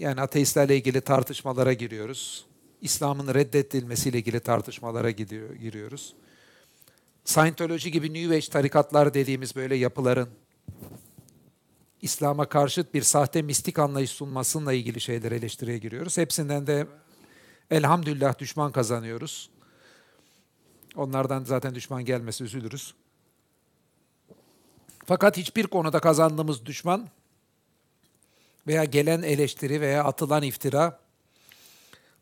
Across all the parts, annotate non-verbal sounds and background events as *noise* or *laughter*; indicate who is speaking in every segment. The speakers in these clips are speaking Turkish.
Speaker 1: yani ateistlerle ilgili tartışmalara giriyoruz. İslam'ın reddedilmesiyle ilgili tartışmalara gidiyor, giriyoruz. Scientology gibi New Age tarikatlar dediğimiz böyle yapıların İslam'a karşıt bir sahte mistik anlayış sunmasıyla ilgili şeyler eleştiriye giriyoruz. Hepsinden de elhamdülillah düşman kazanıyoruz. Onlardan zaten düşman gelmesi üzülürüz. Fakat hiçbir konuda kazandığımız düşman veya gelen eleştiri veya atılan iftira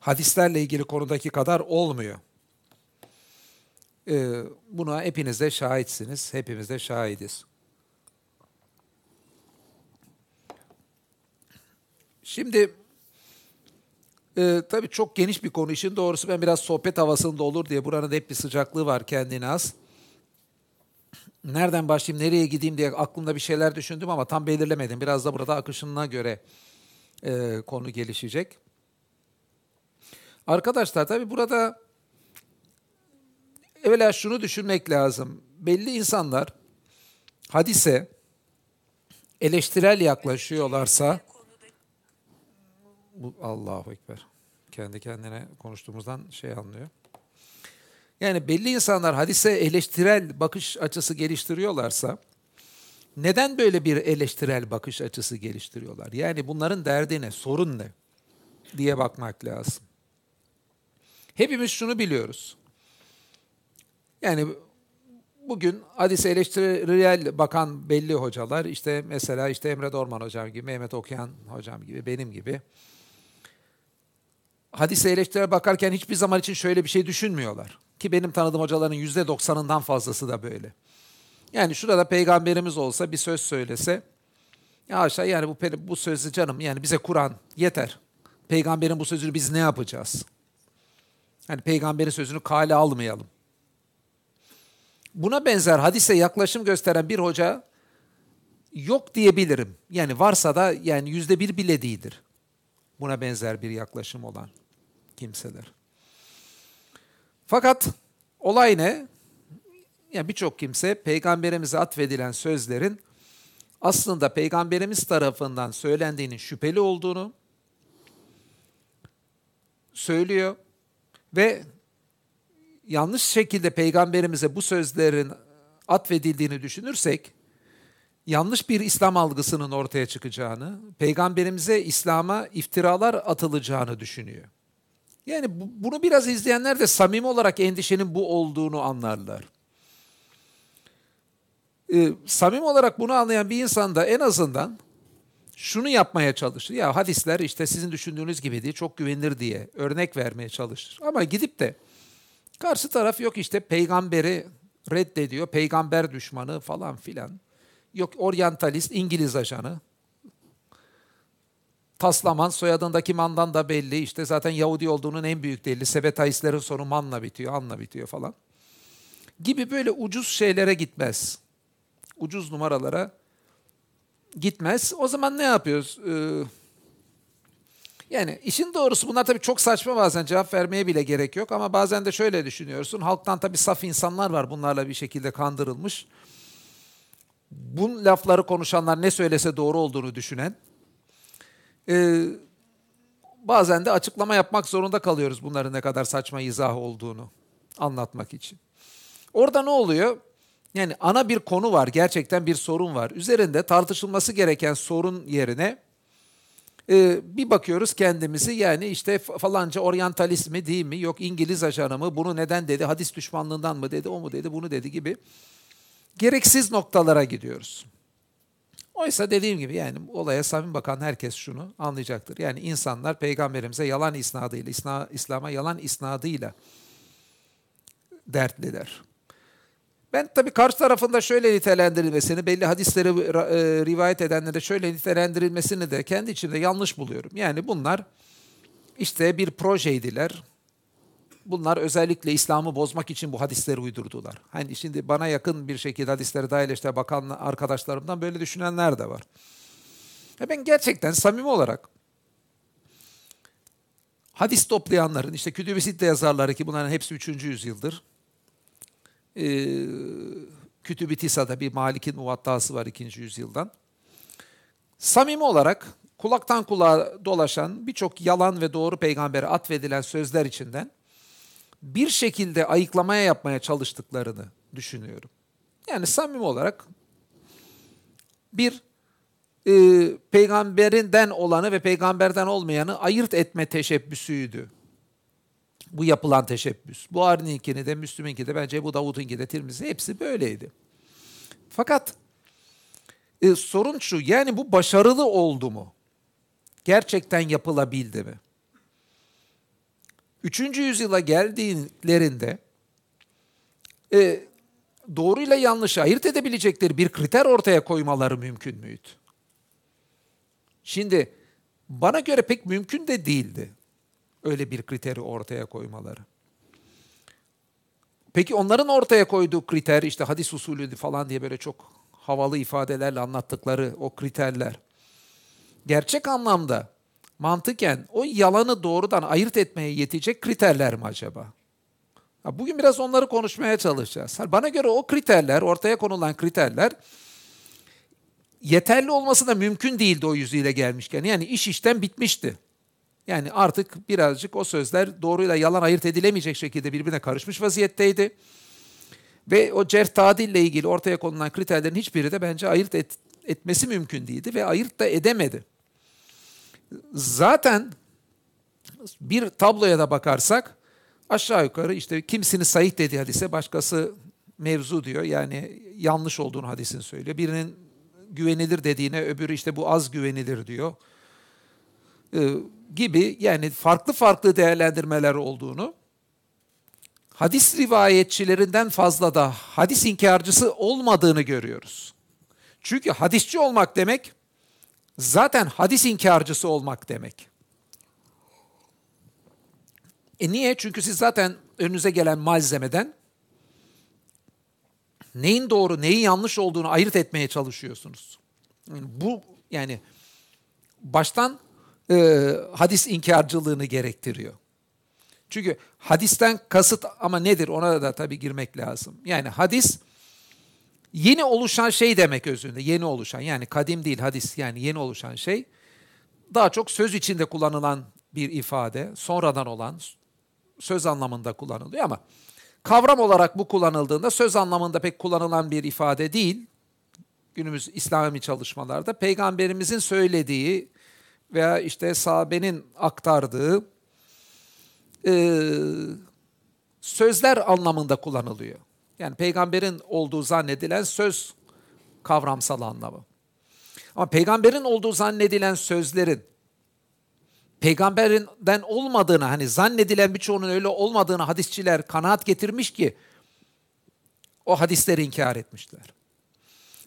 Speaker 1: hadislerle ilgili konudaki kadar olmuyor. Ee, buna hepiniz de şahitsiniz, hepimiz de şahidiz. Şimdi e, tabii çok geniş bir konu işin doğrusu ben biraz sohbet havasında olur diye buranın hep bir sıcaklığı var kendine az. Nereden başlayayım, nereye gideyim diye aklımda bir şeyler düşündüm ama tam belirlemedim. Biraz da burada akışına göre e, konu gelişecek. Arkadaşlar tabii burada evvela şunu düşünmek lazım. Belli insanlar hadise eleştirel yaklaşıyorlarsa bu Allahu Ekber. Kendi kendine konuştuğumuzdan şey anlıyor. Yani belli insanlar hadise eleştirel bakış açısı geliştiriyorlarsa neden böyle bir eleştirel bakış açısı geliştiriyorlar? Yani bunların derdi ne, sorun ne diye bakmak lazım. Hepimiz şunu biliyoruz. Yani bugün hadise eleştirel bakan belli hocalar işte mesela işte Emre Dorman hocam gibi, Mehmet Okuyan hocam gibi, benim gibi hadise eleştirel bakarken hiçbir zaman için şöyle bir şey düşünmüyorlar. Ki benim tanıdığım hocaların yüzde doksanından fazlası da böyle. Yani şurada peygamberimiz olsa bir söz söylese, ya aşağı yani bu, bu sözü canım yani bize Kur'an yeter. Peygamberin bu sözünü biz ne yapacağız? Yani peygamberin sözünü kale almayalım. Buna benzer hadise yaklaşım gösteren bir hoca yok diyebilirim. Yani varsa da yani yüzde bir bile değildir. Buna benzer bir yaklaşım olan kimseler. Fakat olay ne? Yani birçok kimse peygamberimize atfedilen sözlerin aslında peygamberimiz tarafından söylendiğinin şüpheli olduğunu söylüyor ve yanlış şekilde peygamberimize bu sözlerin atfedildiğini düşünürsek yanlış bir İslam algısının ortaya çıkacağını, peygamberimize İslam'a iftiralar atılacağını düşünüyor. Yani bunu biraz izleyenler de samimi olarak endişenin bu olduğunu anlarlar. Ee, samimi olarak bunu anlayan bir insan da en azından şunu yapmaya çalışır. Ya hadisler işte sizin düşündüğünüz gibi değil, çok güvenilir diye örnek vermeye çalışır. Ama gidip de karşı taraf yok işte peygamberi reddediyor, peygamber düşmanı falan filan. Yok oryantalist, İngiliz ajanı. Taslaman soyadındaki mandan da belli. İşte zaten Yahudi olduğunun en büyük delili. Sebetaistlerin sonu manla bitiyor, anla bitiyor falan. Gibi böyle ucuz şeylere gitmez. Ucuz numaralara gitmez. O zaman ne yapıyoruz? Ee, yani işin doğrusu bunlar tabii çok saçma bazen cevap vermeye bile gerek yok ama bazen de şöyle düşünüyorsun. Halktan tabii saf insanlar var bunlarla bir şekilde kandırılmış. Bu lafları konuşanlar ne söylese doğru olduğunu düşünen ee, bazen de açıklama yapmak zorunda kalıyoruz bunların ne kadar saçma izah olduğunu anlatmak için. Orada ne oluyor? Yani ana bir konu var, gerçekten bir sorun var. Üzerinde tartışılması gereken sorun yerine e, bir bakıyoruz kendimizi yani işte falanca oryantalist mi değil mi, yok İngiliz ajanı mı, bunu neden dedi, hadis düşmanlığından mı dedi, o mu dedi, bunu dedi gibi gereksiz noktalara gidiyoruz. Oysa dediğim gibi yani olaya samimi bakan herkes şunu anlayacaktır. Yani insanlar peygamberimize yalan isnadıyla, İsna, İslam'a yalan isnadıyla dertliler. Ben tabii karşı tarafında şöyle nitelendirilmesini, belli hadisleri e, rivayet edenlere şöyle nitelendirilmesini de kendi içimde yanlış buluyorum. Yani bunlar işte bir projeydiler, bunlar özellikle İslam'ı bozmak için bu hadisleri uydurdular. Hani şimdi bana yakın bir şekilde hadisleri dahil işte bakan arkadaşlarımdan böyle düşünenler de var. Ya ben gerçekten samimi olarak hadis toplayanların işte Kütüb-i Sitte yazarları ki bunların hepsi 3. yüzyıldır. Ee, Kütüb-i Tisa'da bir Malik'in muvattası var 2. yüzyıldan. Samimi olarak kulaktan kulağa dolaşan birçok yalan ve doğru peygambere atfedilen sözler içinden bir şekilde ayıklamaya yapmaya çalıştıklarını düşünüyorum. Yani samimi olarak bir e, peygamberinden olanı ve peygamberden olmayanı ayırt etme teşebbüsüydü. Bu yapılan teşebbüs. Bu Buhari'ninkini de, Müslüm'ünki de, bence bu Davud'unki de, Tirmizi hepsi böyleydi. Fakat e, sorun şu, yani bu başarılı oldu mu? Gerçekten yapılabildi mi? Üçüncü yüzyıla geldiklerinde e, doğruyla yanlışı ayırt edebilecekleri bir kriter ortaya koymaları mümkün müydü? Şimdi bana göre pek mümkün de değildi öyle bir kriteri ortaya koymaları. Peki onların ortaya koyduğu kriter işte hadis usulü falan diye böyle çok havalı ifadelerle anlattıkları o kriterler. Gerçek anlamda mantıken o yalanı doğrudan ayırt etmeye yetecek kriterler mi acaba? Bugün biraz onları konuşmaya çalışacağız. Bana göre o kriterler, ortaya konulan kriterler yeterli olması da mümkün değildi o yüzüyle gelmişken. Yani iş işten bitmişti. Yani artık birazcık o sözler doğruyla yalan ayırt edilemeyecek şekilde birbirine karışmış vaziyetteydi. Ve o cerh tadille ilgili ortaya konulan kriterlerin hiçbiri de bence ayırt et, etmesi mümkün değildi ve ayırt da edemedi. Zaten bir tabloya da bakarsak aşağı yukarı işte kimsini sahih dediği hadise başkası mevzu diyor. Yani yanlış olduğunu hadisin söylüyor. Birinin güvenilir dediğine öbürü işte bu az güvenilir diyor. Ee, gibi yani farklı farklı değerlendirmeler olduğunu hadis rivayetçilerinden fazla da hadis inkarcısı olmadığını görüyoruz. Çünkü hadisçi olmak demek zaten hadis inkarcısı olmak demek. E niye? Çünkü siz zaten önünüze gelen malzemeden neyin doğru, neyin yanlış olduğunu ayırt etmeye çalışıyorsunuz. Yani bu yani baştan e, hadis inkarcılığını gerektiriyor. Çünkü hadisten kasıt ama nedir ona da tabii girmek lazım. Yani hadis yeni oluşan şey demek özünde. Yeni oluşan yani kadim değil hadis yani yeni oluşan şey. Daha çok söz içinde kullanılan bir ifade, sonradan olan söz anlamında kullanılıyor ama kavram olarak bu kullanıldığında söz anlamında pek kullanılan bir ifade değil. Günümüz İslami çalışmalarda peygamberimizin söylediği veya işte sahabenin aktardığı e, sözler anlamında kullanılıyor. Yani peygamberin olduğu zannedilen söz kavramsal anlamı. Ama peygamberin olduğu zannedilen sözlerin peygamberinden olmadığını hani zannedilen birçoğunun öyle olmadığını hadisçiler kanaat getirmiş ki o hadisleri inkar etmişler.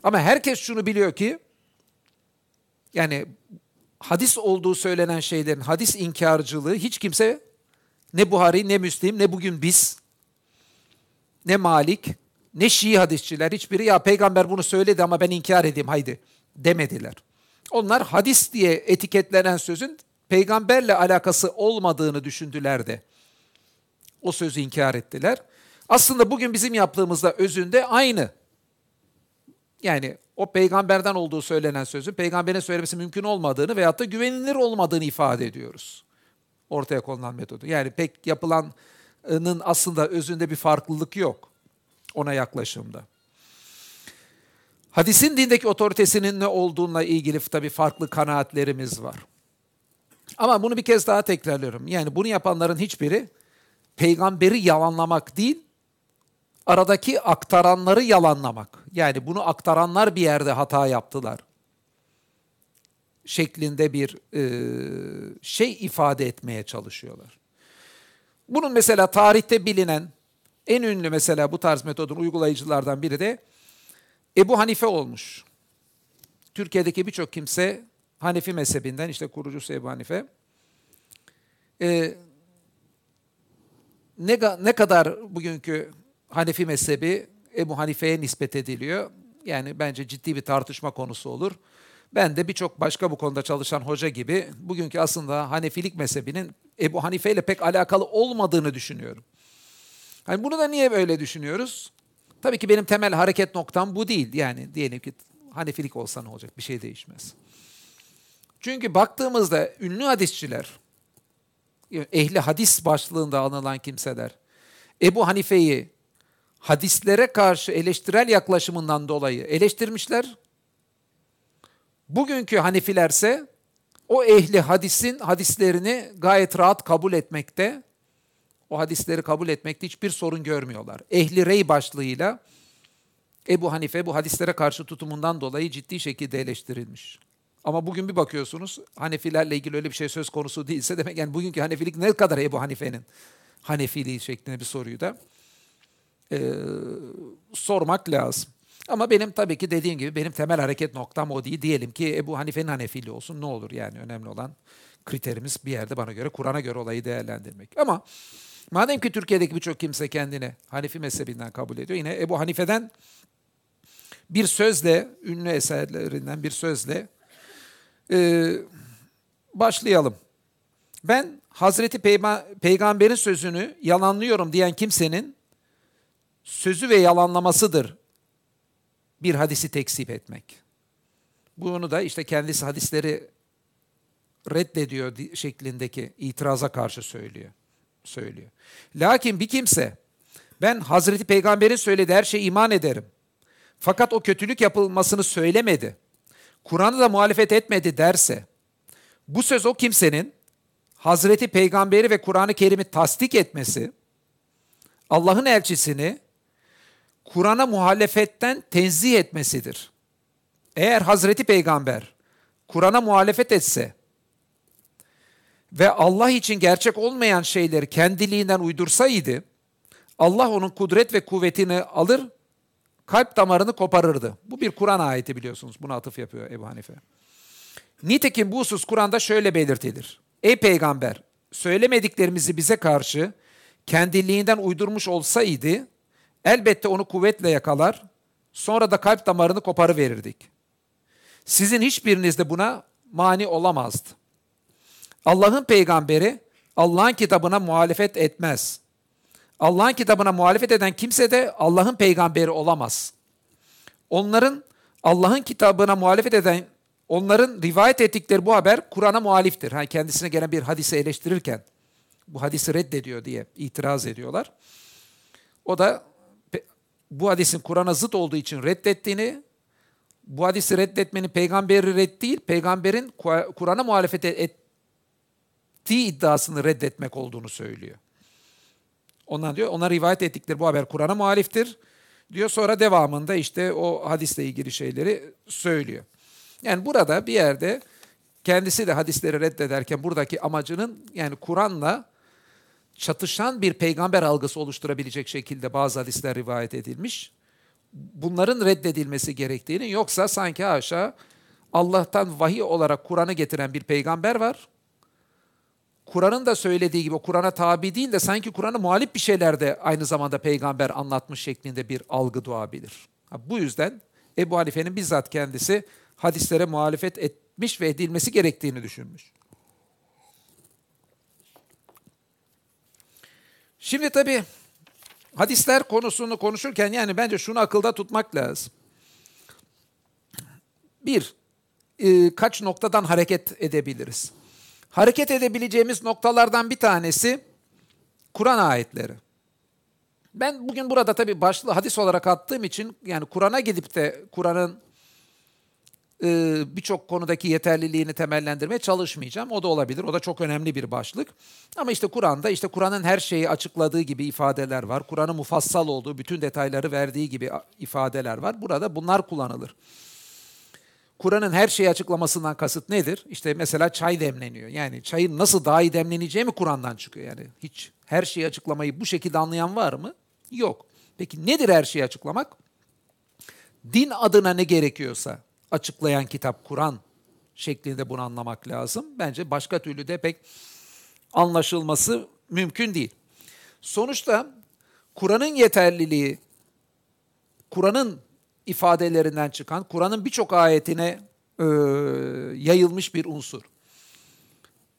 Speaker 1: Ama herkes şunu biliyor ki yani hadis olduğu söylenen şeylerin hadis inkarcılığı hiç kimse ne Buhari ne Müslim ne bugün biz ne Malik ne Şii hadisçiler hiçbiri ya peygamber bunu söyledi ama ben inkar edeyim haydi demediler. Onlar hadis diye etiketlenen sözün peygamberle alakası olmadığını düşündüler de o sözü inkar ettiler. Aslında bugün bizim yaptığımızda özünde aynı. Yani o peygamberden olduğu söylenen sözü peygamberin söylemesi mümkün olmadığını veyahut da güvenilir olmadığını ifade ediyoruz. Ortaya konulan metodu. Yani pek yapılanın aslında özünde bir farklılık yok ona yaklaşımda. Hadisin dindeki otoritesinin ne olduğuna ilgili tabii farklı kanaatlerimiz var. Ama bunu bir kez daha tekrarlıyorum. Yani bunu yapanların hiçbiri peygamberi yalanlamak değil, aradaki aktaranları yalanlamak. Yani bunu aktaranlar bir yerde hata yaptılar. Şeklinde bir e, şey ifade etmeye çalışıyorlar. Bunun mesela tarihte bilinen en ünlü mesela bu tarz metodun uygulayıcılardan biri de Ebu Hanife olmuş. Türkiye'deki birçok kimse Hanefi mezhebinden işte kurucusu Ebu Hanife. Ee, ne, ne kadar bugünkü Hanefi mezhebi Ebu Hanife'ye nispet ediliyor. Yani bence ciddi bir tartışma konusu olur. Ben de birçok başka bu konuda çalışan hoca gibi bugünkü aslında Hanefilik mezhebinin Ebu Hanife ile pek alakalı olmadığını düşünüyorum. Hani bunu da niye böyle düşünüyoruz? Tabii ki benim temel hareket noktam bu değil. Yani diyelim ki Hanefilik olsa ne olacak? Bir şey değişmez. Çünkü baktığımızda ünlü hadisçiler, ehli hadis başlığında anılan kimseler, Ebu Hanife'yi hadislere karşı eleştirel yaklaşımından dolayı eleştirmişler. Bugünkü Hanefilerse o ehli hadisin hadislerini gayet rahat kabul etmekte, o hadisleri kabul etmekte hiçbir sorun görmüyorlar. Ehli rey başlığıyla Ebu Hanife bu hadislere karşı tutumundan dolayı ciddi şekilde eleştirilmiş. Ama bugün bir bakıyorsunuz Hanefilerle ilgili öyle bir şey söz konusu değilse demek yani bugünkü Hanefilik ne kadar Ebu Hanife'nin Hanefiliği şeklinde bir soruyu da e, sormak lazım. Ama benim tabii ki dediğim gibi benim temel hareket noktam o değil. Diyelim ki Ebu Hanife'nin Hanefili olsun ne olur yani önemli olan kriterimiz bir yerde bana göre Kur'an'a göre olayı değerlendirmek. Ama madem ki Türkiye'deki birçok kimse kendini Hanefi mezhebinden kabul ediyor yine Ebu Hanife'den bir sözle, ünlü eserlerinden bir sözle e, başlayalım. Ben Hazreti Peyma, Peygamber'in sözünü yalanlıyorum diyen kimsenin sözü ve yalanlamasıdır bir hadisi tekzip etmek. Bunu da işte kendisi hadisleri reddediyor şeklindeki itiraza karşı söylüyor. söylüyor. Lakin bir kimse ben Hazreti Peygamber'in söylediği her şeye iman ederim. Fakat o kötülük yapılmasını söylemedi. Kur'an'ı da muhalefet etmedi derse bu söz o kimsenin Hazreti Peygamberi ve Kur'an-ı Kerim'i tasdik etmesi, Allah'ın elçisini Kur'an'a muhalefetten tenzih etmesidir. Eğer Hazreti Peygamber Kur'an'a muhalefet etse ve Allah için gerçek olmayan şeyleri kendiliğinden uydursaydı, Allah onun kudret ve kuvvetini alır, kalp damarını koparırdı. Bu bir Kur'an ayeti biliyorsunuz. Buna atıf yapıyor Ebu Hanife. Nitekim bu husus Kur'an'da şöyle belirtilir. Ey peygamber, söylemediklerimizi bize karşı kendiliğinden uydurmuş olsaydı, elbette onu kuvvetle yakalar, sonra da kalp damarını koparıverirdik. Sizin hiçbiriniz de buna mani olamazdı. Allah'ın peygamberi Allah'ın kitabına muhalefet etmez. Allah'ın kitabına muhalefet eden kimse de Allah'ın peygamberi olamaz. Onların Allah'ın kitabına muhalefet eden onların rivayet ettikleri bu haber Kur'an'a muhaliftir. Hani kendisine gelen bir hadisi eleştirirken bu hadisi reddediyor diye itiraz ediyorlar. O da bu hadisin Kur'an'a zıt olduğu için reddettiğini, bu hadisi reddetmenin peygamberi red değil, peygamberin Kur'an'a muhalefet ettiği iddiasını reddetmek olduğunu söylüyor. Ondan diyor, ona rivayet ettikleri bu haber Kur'an'a muhaliftir. Diyor sonra devamında işte o hadisle ilgili şeyleri söylüyor. Yani burada bir yerde kendisi de hadisleri reddederken buradaki amacının yani Kur'an'la çatışan bir peygamber algısı oluşturabilecek şekilde bazı hadisler rivayet edilmiş. Bunların reddedilmesi gerektiğini yoksa sanki haşa Allah'tan vahiy olarak Kur'an'ı getiren bir peygamber var. Kur'an'ın da söylediği gibi Kur'an'a tabi değil de sanki Kur'an'a muhalif bir şeyler de aynı zamanda peygamber anlatmış şeklinde bir algı doğabilir. Bu yüzden Ebu Hanife'nin bizzat kendisi hadislere muhalefet etmiş ve edilmesi gerektiğini düşünmüş. Şimdi tabii hadisler konusunu konuşurken yani bence şunu akılda tutmak lazım. Bir, e, kaç noktadan hareket edebiliriz? Hareket edebileceğimiz noktalardan bir tanesi Kur'an ayetleri. Ben bugün burada tabii başlı hadis olarak attığım için yani Kur'an'a gidip de Kur'an'ın e, birçok konudaki yeterliliğini temellendirmeye çalışmayacağım. O da olabilir. O da çok önemli bir başlık. Ama işte Kur'an'da işte Kur'an'ın her şeyi açıkladığı gibi ifadeler var. Kur'an'ın mufassal olduğu, bütün detayları verdiği gibi ifadeler var. Burada bunlar kullanılır. Kur'an'ın her şeyi açıklamasından kasıt nedir? İşte mesela çay demleniyor. Yani çayın nasıl daha iyi demleneceği mi Kur'an'dan çıkıyor? Yani hiç her şeyi açıklamayı bu şekilde anlayan var mı? Yok. Peki nedir her şeyi açıklamak? Din adına ne gerekiyorsa açıklayan kitap Kur'an şeklinde bunu anlamak lazım. Bence başka türlü de pek anlaşılması mümkün değil. Sonuçta Kur'an'ın yeterliliği, Kur'an'ın ifadelerinden çıkan, Kur'an'ın birçok ayetine e, yayılmış bir unsur.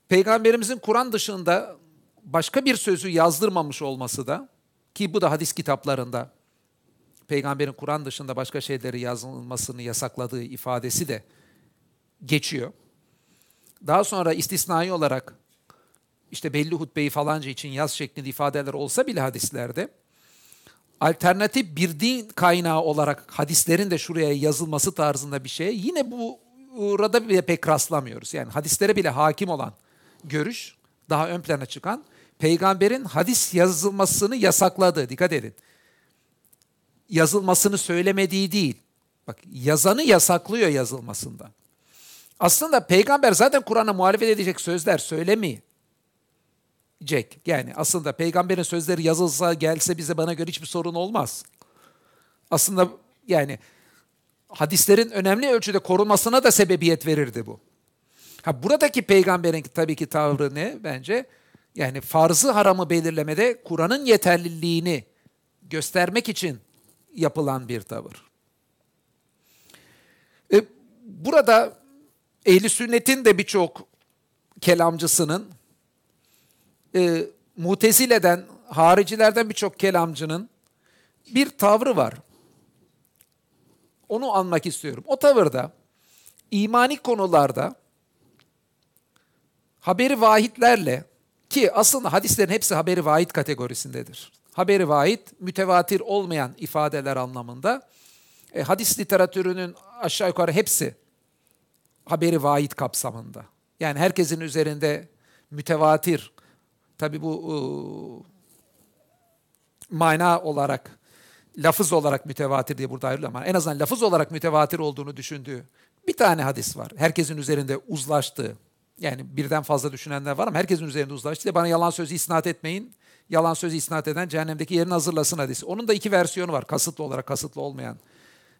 Speaker 1: Peygamberimizin Kur'an dışında başka bir sözü yazdırmamış olması da ki bu da hadis kitaplarında peygamberin Kur'an dışında başka şeyleri yazılmasını yasakladığı ifadesi de geçiyor. daha sonra istisnai olarak işte belli hutbeyi falanca için yaz şeklinde ifadeler olsa bile hadislerde alternatif bir din kaynağı olarak hadislerin de şuraya yazılması tarzında bir şey yine bu burada bile pek rastlamıyoruz. Yani hadislere bile hakim olan görüş daha ön plana çıkan peygamberin hadis yazılmasını yasakladığı dikkat edin. Yazılmasını söylemediği değil. Bak yazanı yasaklıyor yazılmasında. Aslında peygamber zaten Kur'an'a muhalefet edecek sözler söylemeyecek. Yani aslında peygamberin sözleri yazılsa gelse bize bana göre hiçbir sorun olmaz. Aslında yani hadislerin önemli ölçüde korunmasına da sebebiyet verirdi bu. Ha buradaki peygamberin tabii ki tavrı ne bence? Yani farzı haramı belirlemede Kur'an'ın yeterliliğini göstermek için yapılan bir tavır. E, burada ehli sünnetin de birçok kelamcısının e, mutezileden, haricilerden birçok kelamcının bir tavrı var. Onu anmak istiyorum. O tavırda imani konularda haberi vahitlerle ki aslında hadislerin hepsi haberi vahit kategorisindedir. Haberi vahit, mütevatir olmayan ifadeler anlamında. E, hadis literatürünün aşağı yukarı hepsi haberi vahit kapsamında. Yani herkesin üzerinde mütevatir, tabi bu e, mana olarak, lafız olarak mütevatir diye burada ayrılıyor ama en azından lafız olarak mütevatir olduğunu düşündüğü bir tane hadis var. Herkesin üzerinde uzlaştığı, yani birden fazla düşünenler var ama herkesin üzerinde uzlaştı. Bana yalan sözü isnat etmeyin. Yalan sözü isnat eden cehennemdeki yerini hazırlasın hadisi. Onun da iki versiyonu var. Kasıtlı olarak kasıtlı olmayan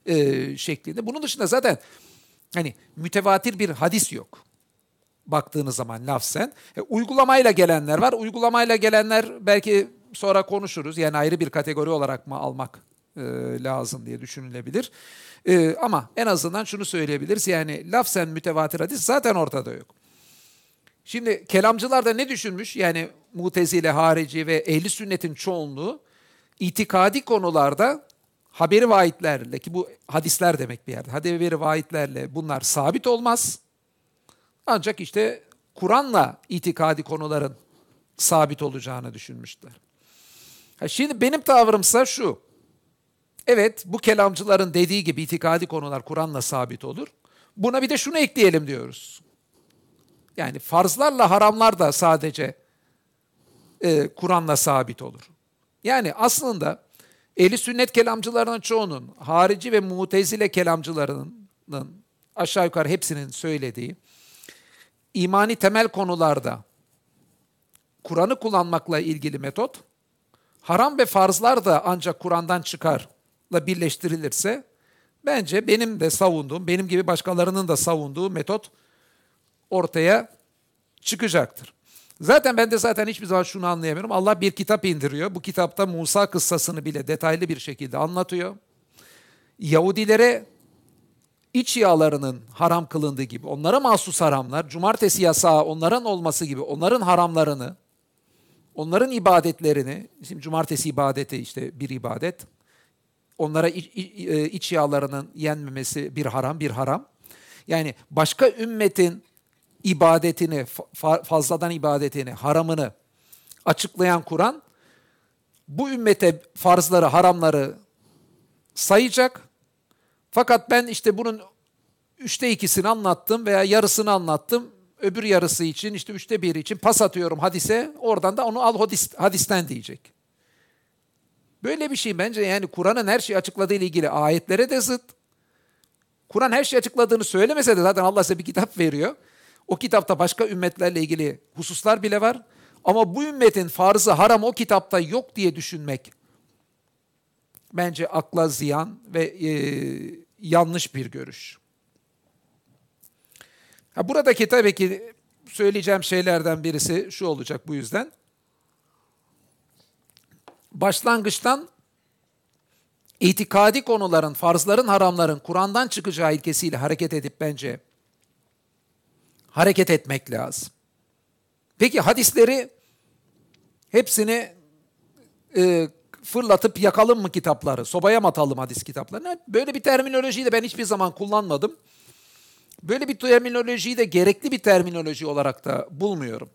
Speaker 1: e, şeklinde. Bunun dışında zaten hani mütevatir bir hadis yok. Baktığınız zaman lafzen. E, uygulamayla gelenler var. Uygulamayla gelenler belki sonra konuşuruz. Yani ayrı bir kategori olarak mı almak e, lazım diye düşünülebilir. E, ama en azından şunu söyleyebiliriz. Yani lafzen mütevatir hadis zaten ortada yok. Şimdi kelamcılar da ne düşünmüş? Yani mutezile, harici ve ehli sünnetin çoğunluğu itikadi konularda haberi vaidlerle ki bu hadisler demek bir yerde. Haberi vaidlerle bunlar sabit olmaz. Ancak işte Kur'an'la itikadi konuların sabit olacağını düşünmüşler. Ha şimdi benim tavrımsa şu. Evet bu kelamcıların dediği gibi itikadi konular Kur'an'la sabit olur. Buna bir de şunu ekleyelim diyoruz. Yani farzlarla haramlar da sadece e, Kur'an'la sabit olur. Yani aslında eli sünnet kelamcılarının çoğunun, harici ve mutezile kelamcılarının aşağı yukarı hepsinin söylediği imani temel konularda Kur'an'ı kullanmakla ilgili metot, haram ve farzlar da ancak Kur'an'dan çıkarla birleştirilirse, bence benim de savunduğum, benim gibi başkalarının da savunduğu metot ortaya çıkacaktır. Zaten ben de zaten hiçbir zaman şunu anlayamıyorum. Allah bir kitap indiriyor. Bu kitapta Musa kıssasını bile detaylı bir şekilde anlatıyor. Yahudilere iç yağlarının haram kılındığı gibi, onlara mahsus haramlar, cumartesi yasağı onların olması gibi, onların haramlarını, onların ibadetlerini, şimdi cumartesi ibadeti işte bir ibadet, onlara iç, iç yağlarının yenmemesi bir haram, bir haram. Yani başka ümmetin ibadetini, fazladan ibadetini, haramını açıklayan Kur'an bu ümmete farzları, haramları sayacak. Fakat ben işte bunun üçte ikisini anlattım veya yarısını anlattım. Öbür yarısı için işte üçte biri için pas atıyorum hadise. Oradan da onu al hadis, hadisten diyecek. Böyle bir şey bence yani Kur'an'ın her şeyi açıkladığı ile ilgili ayetlere de zıt. Kur'an her şeyi açıkladığını söylemese de zaten Allah size bir kitap veriyor. O kitapta başka ümmetlerle ilgili hususlar bile var. Ama bu ümmetin farzı haram o kitapta yok diye düşünmek bence akla ziyan ve e, yanlış bir görüş. Ha, buradaki tabii ki söyleyeceğim şeylerden birisi şu olacak bu yüzden. Başlangıçtan itikadi konuların, farzların, haramların Kur'an'dan çıkacağı ilkesiyle hareket edip bence hareket etmek lazım. Peki hadisleri hepsini e, fırlatıp yakalım mı kitapları? Sobaya mı atalım hadis kitaplarını? Böyle bir terminolojiyi de ben hiçbir zaman kullanmadım. Böyle bir terminolojiyi de gerekli bir terminoloji olarak da bulmuyorum.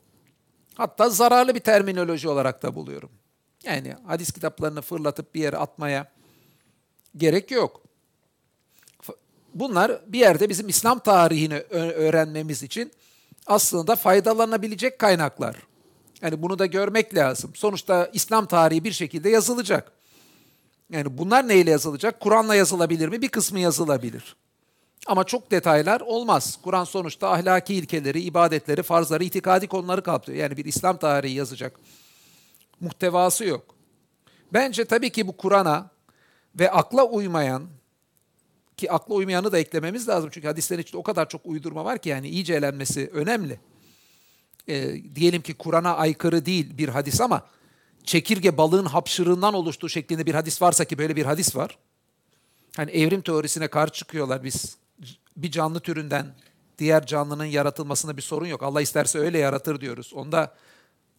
Speaker 1: Hatta zararlı bir terminoloji olarak da buluyorum. Yani hadis kitaplarını fırlatıp bir yere atmaya gerek yok. Bunlar bir yerde bizim İslam tarihini öğrenmemiz için aslında faydalanabilecek kaynaklar. Yani bunu da görmek lazım. Sonuçta İslam tarihi bir şekilde yazılacak. Yani bunlar neyle yazılacak? Kur'an'la yazılabilir mi? Bir kısmı yazılabilir. Ama çok detaylar olmaz. Kur'an sonuçta ahlaki ilkeleri, ibadetleri, farzları, itikadi konuları kapsıyor. Yani bir İslam tarihi yazacak muhtevası yok. Bence tabii ki bu Kur'an'a ve akla uymayan ki akla uymayanı da eklememiz lazım. Çünkü hadislerin içinde o kadar çok uydurma var ki yani iyice elenmesi önemli. Ee, diyelim ki Kur'an'a aykırı değil bir hadis ama çekirge balığın hapşırığından oluştuğu şeklinde bir hadis varsa ki böyle bir hadis var. Hani evrim teorisine karşı çıkıyorlar biz. Bir canlı türünden diğer canlının yaratılmasında bir sorun yok. Allah isterse öyle yaratır diyoruz. Onda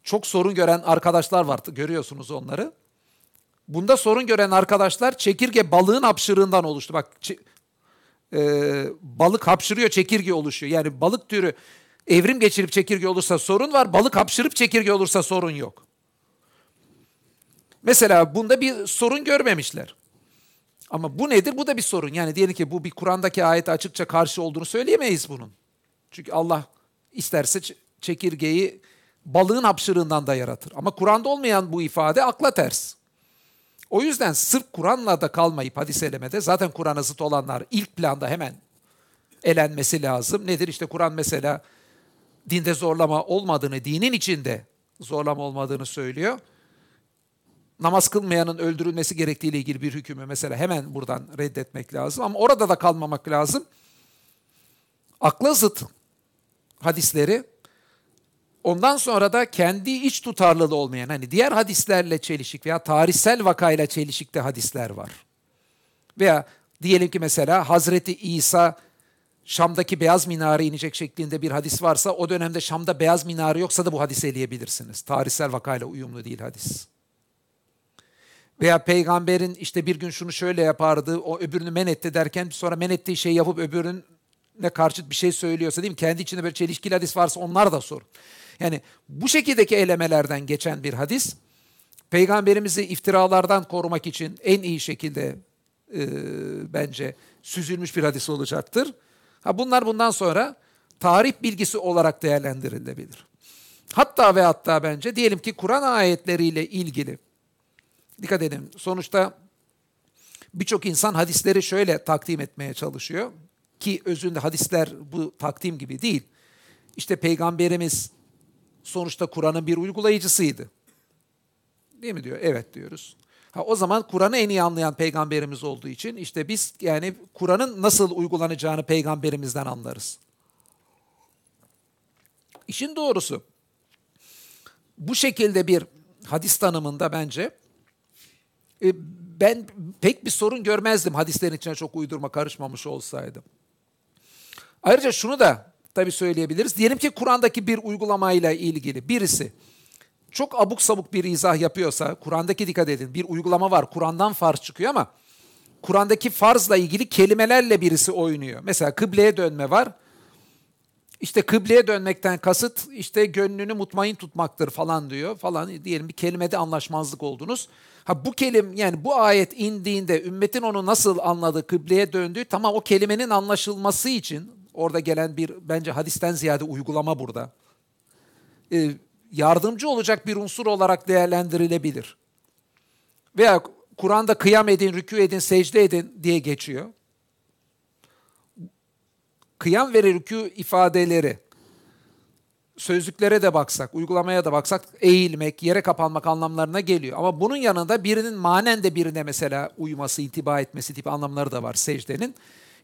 Speaker 1: çok sorun gören arkadaşlar var. Görüyorsunuz onları. Bunda sorun gören arkadaşlar çekirge balığın hapşırığından oluştu. Bak e, balık hapşırıyor çekirge oluşuyor. Yani balık türü evrim geçirip çekirge olursa sorun var. Balık hapşırıp çekirge olursa sorun yok. Mesela bunda bir sorun görmemişler. Ama bu nedir? Bu da bir sorun. Yani diyelim ki bu bir Kur'an'daki ayete açıkça karşı olduğunu söyleyemeyiz bunun. Çünkü Allah isterse çekirgeyi balığın hapşırığından da yaratır. Ama Kur'an'da olmayan bu ifade akla ters. O yüzden sırf Kur'an'la da kalmayıp hadis elemede zaten Kur'an'a zıt olanlar ilk planda hemen elenmesi lazım. Nedir? İşte Kur'an mesela dinde zorlama olmadığını, dinin içinde zorlama olmadığını söylüyor. Namaz kılmayanın öldürülmesi gerektiğiyle ilgili bir hükmü mesela hemen buradan reddetmek lazım. Ama orada da kalmamak lazım. Akla zıt hadisleri Ondan sonra da kendi iç tutarlılığı olmayan hani diğer hadislerle çelişik veya tarihsel vakayla çelişikte hadisler var. Veya diyelim ki mesela Hazreti İsa Şam'daki beyaz minare inecek şeklinde bir hadis varsa o dönemde Şam'da beyaz minare yoksa da bu hadisi eleyebilirsiniz. Tarihsel vakayla uyumlu değil hadis. Veya peygamberin işte bir gün şunu şöyle yapardı, o öbürünü men etti derken sonra men ettiği şey yapıp öbürüne karşıt bir şey söylüyorsa değil mi? Kendi içinde böyle çelişkili hadis varsa onlar da sorun. Yani bu şekildeki elemelerden geçen bir hadis, peygamberimizi iftiralardan korumak için en iyi şekilde e, bence süzülmüş bir hadis olacaktır. Ha bunlar bundan sonra tarih bilgisi olarak değerlendirilebilir. Hatta ve hatta bence diyelim ki Kur'an ayetleriyle ilgili dikkat edin sonuçta birçok insan hadisleri şöyle takdim etmeye çalışıyor ki özünde hadisler bu takdim gibi değil. İşte peygamberimiz sonuçta Kur'an'ın bir uygulayıcısıydı. Değil mi diyor? Evet diyoruz. Ha, o zaman Kur'an'ı en iyi anlayan peygamberimiz olduğu için işte biz yani Kur'an'ın nasıl uygulanacağını peygamberimizden anlarız. İşin doğrusu bu şekilde bir hadis tanımında bence e, ben pek bir sorun görmezdim hadislerin içine çok uydurma karışmamış olsaydım. Ayrıca şunu da tabii söyleyebiliriz. Diyelim ki Kur'an'daki bir uygulamayla ilgili birisi çok abuk sabuk bir izah yapıyorsa, Kur'an'daki dikkat edin bir uygulama var, Kur'an'dan farz çıkıyor ama Kur'an'daki farzla ilgili kelimelerle birisi oynuyor. Mesela kıbleye dönme var. İşte kıbleye dönmekten kasıt işte gönlünü mutmain tutmaktır falan diyor falan diyelim bir kelimede anlaşmazlık oldunuz. Ha bu kelim yani bu ayet indiğinde ümmetin onu nasıl anladı kıbleye döndüğü tamam o kelimenin anlaşılması için Orada gelen bir bence hadisten ziyade uygulama burada. Ee, yardımcı olacak bir unsur olarak değerlendirilebilir. Veya Kur'an'da kıyam edin, rükû edin, secde edin diye geçiyor. Kıyam ve rükû ifadeleri sözlüklere de baksak, uygulamaya da baksak eğilmek, yere kapanmak anlamlarına geliyor. Ama bunun yanında birinin manen de birine mesela uyması, intiba etmesi tipi anlamları da var secdenin.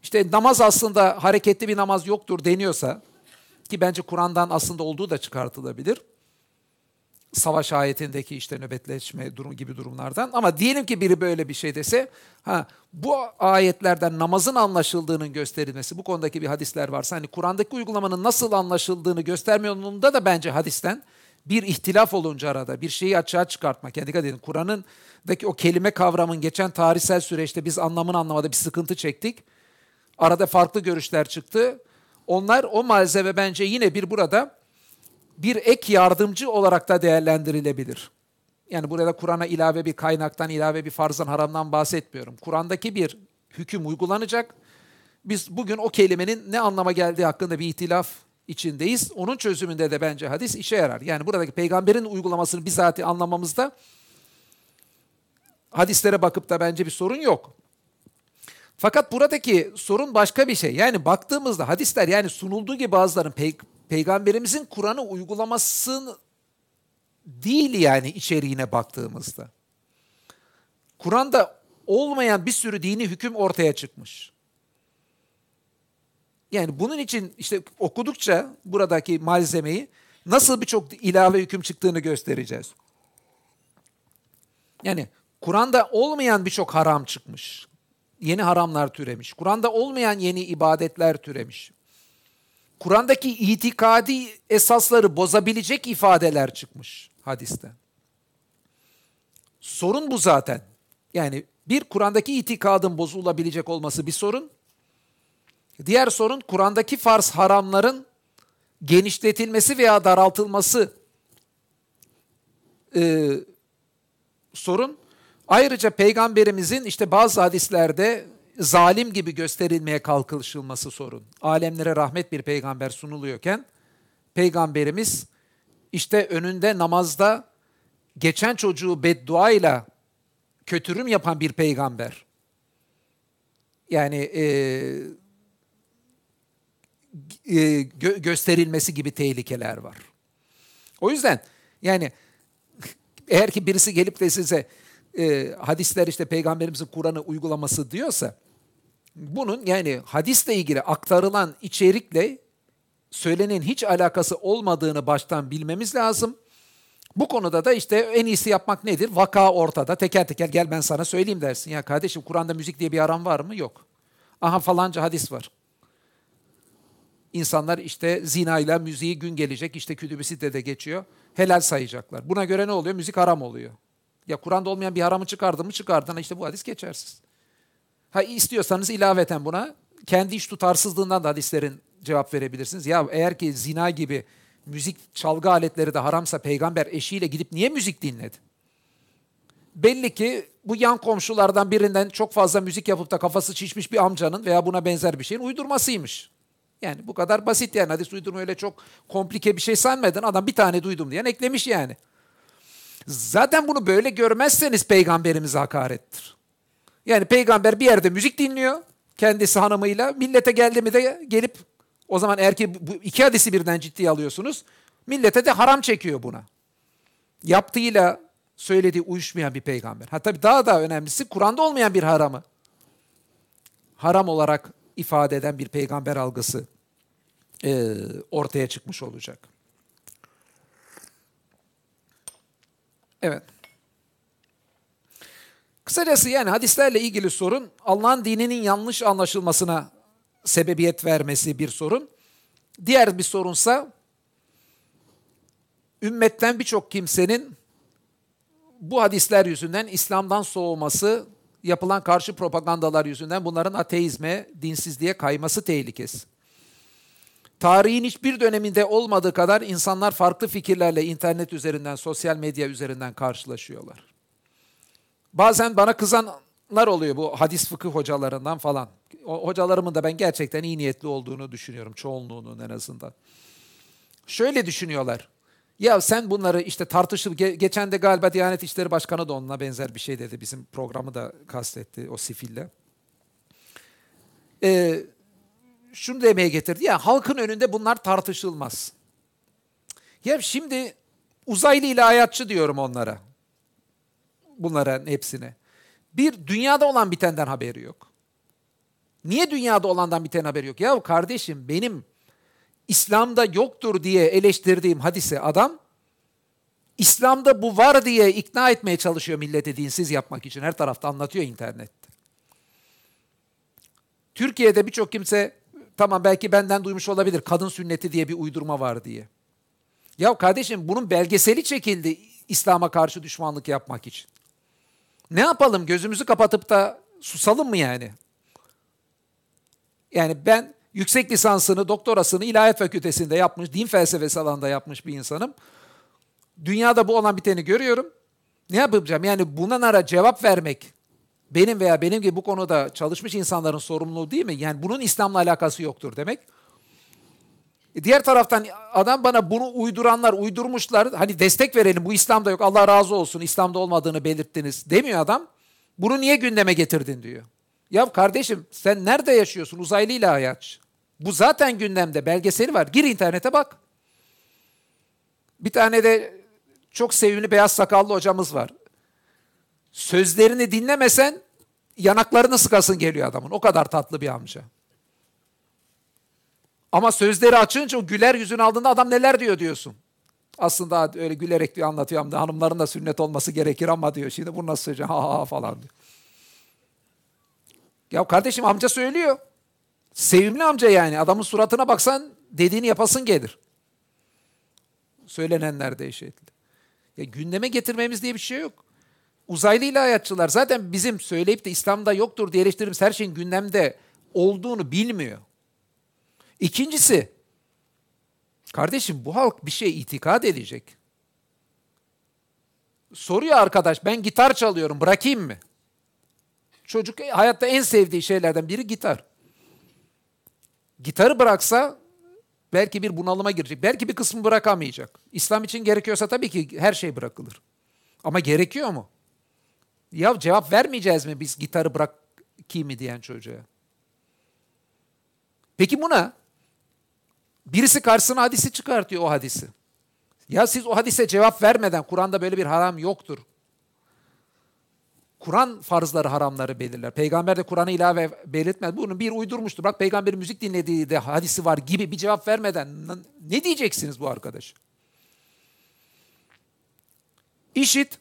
Speaker 1: İşte namaz aslında hareketli bir namaz yoktur deniyorsa ki bence Kur'an'dan aslında olduğu da çıkartılabilir. Savaş ayetindeki işte nöbetleşme durum gibi durumlardan. Ama diyelim ki biri böyle bir şey dese, ha bu ayetlerden namazın anlaşıldığının gösterilmesi, bu konudaki bir hadisler varsa hani Kur'an'daki uygulamanın nasıl anlaşıldığını göstermiyorluğunda da bence hadisten bir ihtilaf olunca arada bir şeyi açığa çıkartmak. Yani dikkat edin Kur'an'ındaki o kelime kavramın geçen tarihsel süreçte biz anlamını anlamada bir sıkıntı çektik. Arada farklı görüşler çıktı. onlar o malzeme bence yine bir burada bir ek yardımcı olarak da değerlendirilebilir. Yani burada Kur'an'a ilave bir kaynaktan, ilave bir farzdan, haramdan bahsetmiyorum. Kur'an'daki bir hüküm uygulanacak. Biz bugün o kelimenin ne anlama geldiği hakkında bir itilaf içindeyiz. Onun çözümünde de bence hadis işe yarar. Yani buradaki peygamberin uygulamasını bizatihi anlamamızda hadislere bakıp da bence bir sorun yok. Fakat buradaki sorun başka bir şey. Yani baktığımızda hadisler yani sunulduğu gibi bazıların pey- peygamberimizin Kur'an'ı uygulaması değil yani içeriğine baktığımızda. Kur'an'da olmayan bir sürü dini hüküm ortaya çıkmış. Yani bunun için işte okudukça buradaki malzemeyi nasıl birçok ilave hüküm çıktığını göstereceğiz. Yani Kur'an'da olmayan birçok haram çıkmış. Yeni haramlar türemiş. Kur'an'da olmayan yeni ibadetler türemiş. Kur'an'daki itikadi esasları bozabilecek ifadeler çıkmış hadiste. Sorun bu zaten. Yani bir Kur'an'daki itikadın bozulabilecek olması bir sorun. Diğer sorun Kur'an'daki farz haramların genişletilmesi veya daraltılması ee, sorun. Ayrıca peygamberimizin işte bazı hadislerde zalim gibi gösterilmeye kalkışılması sorun. Alemlere rahmet bir peygamber sunuluyorken peygamberimiz işte önünde namazda geçen çocuğu bedduayla kötürüm yapan bir peygamber. Yani e, e, gö- gösterilmesi gibi tehlikeler var. O yüzden yani eğer ki birisi gelip de size e, hadisler işte peygamberimizin Kur'an'ı uygulaması diyorsa bunun yani hadisle ilgili aktarılan içerikle söylenenin hiç alakası olmadığını baştan bilmemiz lazım. Bu konuda da işte en iyisi yapmak nedir? Vaka ortada. Teker teker gel ben sana söyleyeyim dersin. Ya kardeşim Kur'an'da müzik diye bir aram var mı? Yok. Aha falanca hadis var. İnsanlar işte zinayla müziği gün gelecek işte kütübü de geçiyor. Helal sayacaklar. Buna göre ne oluyor? Müzik haram oluyor. Ya Kur'an'da olmayan bir haramı çıkardın mı çıkardın. İşte bu hadis geçersiz. Ha istiyorsanız ilaveten buna kendi iş tutarsızlığından da hadislerin cevap verebilirsiniz. Ya eğer ki zina gibi müzik çalgı aletleri de haramsa peygamber eşiyle gidip niye müzik dinledi? Belli ki bu yan komşulardan birinden çok fazla müzik yapıp da kafası şişmiş bir amcanın veya buna benzer bir şeyin uydurmasıymış. Yani bu kadar basit yani hadis uydurma öyle çok komplike bir şey sanmadın. Adam bir tane duydum diyen eklemiş yani. Zaten bunu böyle görmezseniz peygamberimize hakarettir. Yani peygamber bir yerde müzik dinliyor kendisi hanımıyla. Millete geldi mi de gelip o zaman ki bu iki hadisi birden ciddiye alıyorsunuz millete de haram çekiyor buna. Yaptığıyla söylediği uyuşmayan bir peygamber. Ha tabii daha da önemlisi Kur'an'da olmayan bir haramı haram olarak ifade eden bir peygamber algısı e, ortaya çıkmış olacak. Evet. Kısacası yani hadislerle ilgili sorun Allah'ın dininin yanlış anlaşılmasına sebebiyet vermesi bir sorun. Diğer bir sorunsa ümmetten birçok kimsenin bu hadisler yüzünden İslam'dan soğuması, yapılan karşı propagandalar yüzünden bunların ateizme, dinsizliğe kayması tehlikesi. Tarihin hiçbir döneminde olmadığı kadar insanlar farklı fikirlerle internet üzerinden, sosyal medya üzerinden karşılaşıyorlar. Bazen bana kızanlar oluyor bu hadis fıkıh hocalarından falan. O hocalarımın da ben gerçekten iyi niyetli olduğunu düşünüyorum, çoğunluğunun en azından. Şöyle düşünüyorlar. Ya sen bunları işte tartışıp geçen de galiba Diyanet İşleri Başkanı da onunla benzer bir şey dedi. Bizim programı da kastetti o sifille. Ee, şunu demeye getirdi. Ya halkın önünde bunlar tartışılmaz. Ya şimdi uzaylı ilahiyatçı diyorum onlara. Bunların hepsine. Bir, dünyada olan bitenden haberi yok. Niye dünyada olandan biten haberi yok? Ya kardeşim benim İslam'da yoktur diye eleştirdiğim hadise adam İslam'da bu var diye ikna etmeye çalışıyor milleti dinsiz yapmak için. Her tarafta anlatıyor internette. Türkiye'de birçok kimse tamam belki benden duymuş olabilir kadın sünneti diye bir uydurma var diye. Ya kardeşim bunun belgeseli çekildi İslam'a karşı düşmanlık yapmak için. Ne yapalım gözümüzü kapatıp da susalım mı yani? Yani ben Yüksek lisansını, doktorasını ilahiyat fakültesinde yapmış, din felsefesi alanında yapmış bir insanım. Dünyada bu olan biteni görüyorum. Ne yapacağım? Yani bunlara cevap vermek benim veya benim gibi bu konuda çalışmış insanların sorumluluğu değil mi? Yani bunun İslam'la alakası yoktur demek. E, diğer taraftan adam bana bunu uyduranlar uydurmuşlar. Hani destek verelim bu İslam'da yok Allah razı olsun İslam'da olmadığını belirttiniz demiyor adam. Bunu niye gündeme getirdin diyor. Ya kardeşim sen nerede yaşıyorsun uzaylıyla hayat? Bu zaten gündemde belgeseli var. Gir internete bak. Bir tane de çok sevimli beyaz sakallı hocamız var. Sözlerini dinlemesen yanaklarını sıkasın geliyor adamın. O kadar tatlı bir amca. Ama sözleri açınca o güler yüzün aldığında adam neler diyor diyorsun. Aslında öyle gülerek diyor anlatıyor da hanımların da sünnet olması gerekir ama diyor şimdi bunu nasıl söyleyeceğim *laughs* ha ha falan diyor. Ya kardeşim amca söylüyor. Sevimli amca yani adamın suratına baksan dediğini yapasın gelir. Söylenenler dehşetli. Ya gündeme getirmemiz diye bir şey yok. Uzaylı ilahiyatçılar zaten bizim söyleyip de İslam'da yoktur diye eleştirdiğimiz her şeyin gündemde olduğunu bilmiyor. İkincisi, kardeşim bu halk bir şey itikad edecek. Soruyor arkadaş ben gitar çalıyorum bırakayım mı? Çocuk hayatta en sevdiği şeylerden biri gitar. Gitarı bıraksa belki bir bunalıma girecek. Belki bir kısmı bırakamayacak. İslam için gerekiyorsa tabii ki her şey bırakılır. Ama gerekiyor mu? Ya cevap vermeyeceğiz mi biz gitarı bırak kimi diyen çocuğa? Peki buna birisi karşısına hadisi çıkartıyor o hadisi. Ya siz o hadise cevap vermeden Kur'an'da böyle bir haram yoktur. Kur'an farzları haramları belirler. Peygamber de Kur'an'ı ilave belirtmez. Bunu bir uydurmuştur. Bak peygamberin müzik dinlediği de hadisi var gibi bir cevap vermeden ne diyeceksiniz bu arkadaş? İşit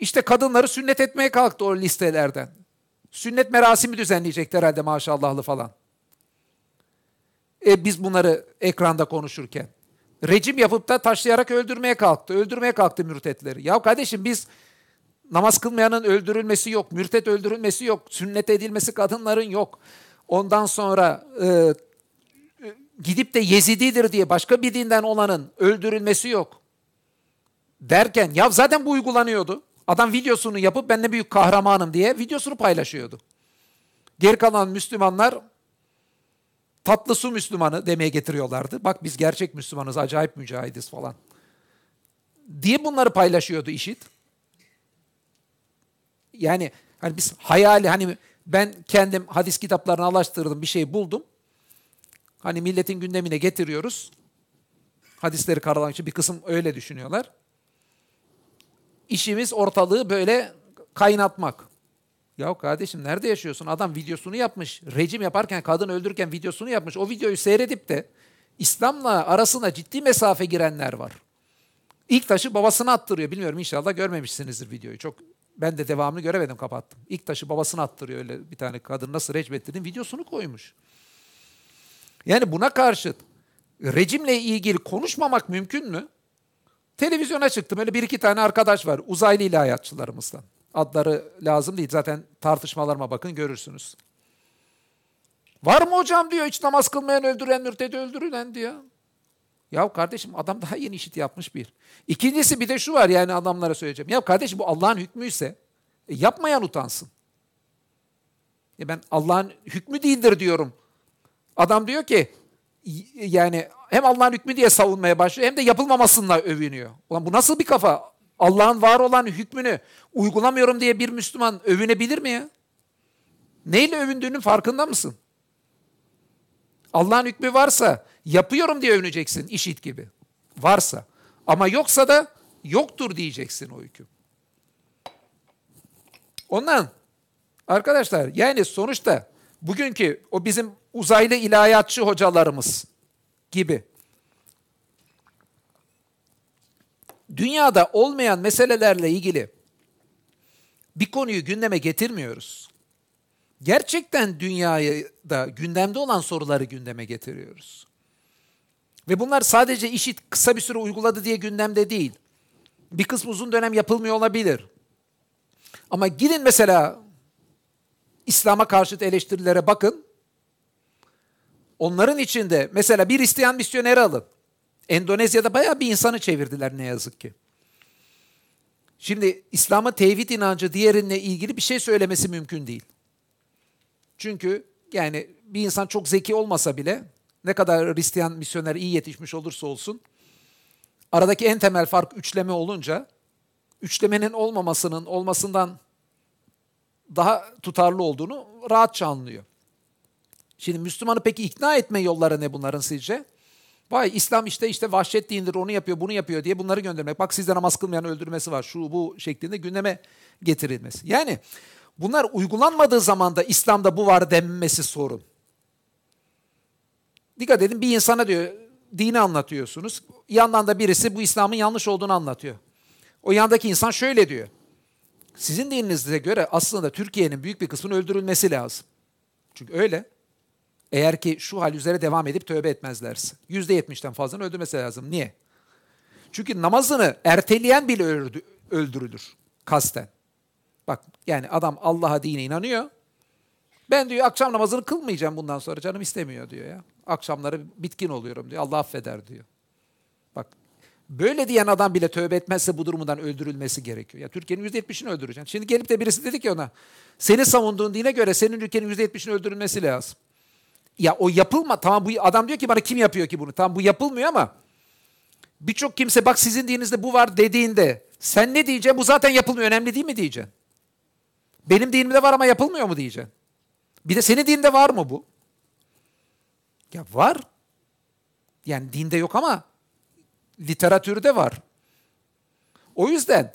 Speaker 1: işte kadınları sünnet etmeye kalktı o listelerden. Sünnet merasimi düzenleyecekler herhalde maşallahlı falan. E, biz bunları ekranda konuşurken. Rejim yapıp da taşlayarak öldürmeye kalktı. Öldürmeye kalktı mürtetleri. Ya kardeşim biz namaz kılmayanın öldürülmesi yok. Mürtet öldürülmesi yok. Sünnet edilmesi kadınların yok. Ondan sonra e, gidip de Yezididir diye başka bir dinden olanın öldürülmesi yok. Derken ya zaten bu uygulanıyordu. Adam videosunu yapıp ben ne büyük kahramanım diye videosunu paylaşıyordu. Geri kalan Müslümanlar tatlı su Müslümanı demeye getiriyorlardı. Bak biz gerçek Müslümanız, acayip mücahidiz falan. Diye bunları paylaşıyordu işit. Yani hani biz hayali hani ben kendim hadis kitaplarını araştırdım bir şey buldum. Hani milletin gündemine getiriyoruz. Hadisleri karalamak için bir kısım öyle düşünüyorlar. İşimiz ortalığı böyle kaynatmak. Ya kardeşim nerede yaşıyorsun? Adam videosunu yapmış. Rejim yaparken, kadın öldürürken videosunu yapmış. O videoyu seyredip de İslam'la arasına ciddi mesafe girenler var. İlk taşı babasına attırıyor. Bilmiyorum inşallah görmemişsinizdir videoyu. Çok ben de devamını göremedim kapattım. İlk taşı babasına attırıyor öyle bir tane kadın nasıl recmettiğinin videosunu koymuş. Yani buna karşıt rejimle ilgili konuşmamak mümkün mü? Televizyona çıktım. Öyle bir iki tane arkadaş var. Uzaylı ilahiyatçılarımızdan. Adları lazım değil. Zaten tartışmalarıma bakın görürsünüz. Var mı hocam diyor hiç namaz kılmayan öldüren mürtedi öldürülen diyor. Ya kardeşim adam daha yeni işit yapmış bir. İkincisi bir de şu var yani adamlara söyleyeceğim. Ya kardeşim bu Allah'ın hükmüyse e, yapmayan utansın. E ben Allah'ın hükmü değildir diyorum. Adam diyor ki yani hem Allah'ın hükmü diye savunmaya başlıyor hem de yapılmamasınla övünüyor. Ulan bu nasıl bir kafa? Allah'ın var olan hükmünü uygulamıyorum diye bir Müslüman övünebilir mi ya? Neyle övündüğünün farkında mısın? Allah'ın hükmü varsa yapıyorum diye övüneceksin işit gibi. Varsa. Ama yoksa da yoktur diyeceksin o hüküm. Ondan arkadaşlar yani sonuçta bugünkü o bizim uzaylı ilahiyatçı hocalarımız gibi dünyada olmayan meselelerle ilgili bir konuyu gündeme getirmiyoruz. Gerçekten dünyada gündemde olan soruları gündeme getiriyoruz. Ve bunlar sadece işit kısa bir süre uyguladı diye gündemde değil. Bir kısmı uzun dönem yapılmıyor olabilir. Ama gidin mesela İslam'a karşıt eleştirilere bakın. Onların içinde mesela bir Hristiyan misyoneri alın. Endonezya'da bayağı bir insanı çevirdiler ne yazık ki. Şimdi İslam'ın tevhid inancı diğerinle ilgili bir şey söylemesi mümkün değil. Çünkü yani bir insan çok zeki olmasa bile ne kadar Hristiyan misyoner iyi yetişmiş olursa olsun aradaki en temel fark üçleme olunca üçlemenin olmamasının olmasından daha tutarlı olduğunu rahatça anlıyor. Şimdi Müslümanı peki ikna etme yolları ne bunların sizce? Vay İslam işte işte vahşet dindir onu yapıyor bunu yapıyor diye bunları göndermek. Bak sizde namaz kılmayan öldürmesi var şu bu şeklinde gündeme getirilmesi. Yani bunlar uygulanmadığı zaman da İslam'da bu var denmesi sorun. Dikkat edin bir insana diyor dini anlatıyorsunuz. Yandan da birisi bu İslam'ın yanlış olduğunu anlatıyor. O yandaki insan şöyle diyor. Sizin dininize göre aslında Türkiye'nin büyük bir kısmının öldürülmesi lazım. Çünkü öyle. Eğer ki şu hal üzere devam edip tövbe etmezlerse. Yüzde yetmişten fazla öldürmesi lazım. Niye? Çünkü namazını erteleyen bile öldürülür kasten. Bak yani adam Allah'a dine inanıyor. Ben diyor akşam namazını kılmayacağım bundan sonra canım istemiyor diyor ya. Akşamları bitkin oluyorum diyor. Allah affeder diyor. Bak böyle diyen adam bile tövbe etmezse bu durumundan öldürülmesi gerekiyor. Ya Türkiye'nin %70'ini öldüreceksin. Şimdi gelip de birisi dedi ki ona seni savunduğun dine göre senin ülkenin %70'ini öldürülmesi lazım. Ya o yapılma tamam bu adam diyor ki bana kim yapıyor ki bunu? Tamam bu yapılmıyor ama birçok kimse bak sizin dininizde bu var dediğinde sen ne diyeceksin? Bu zaten yapılmıyor önemli değil mi diyeceksin? Benim dinimde var ama yapılmıyor mu diyeceksin? Bir de senin dinde var mı bu? Ya var. Yani dinde yok ama literatürde var. O yüzden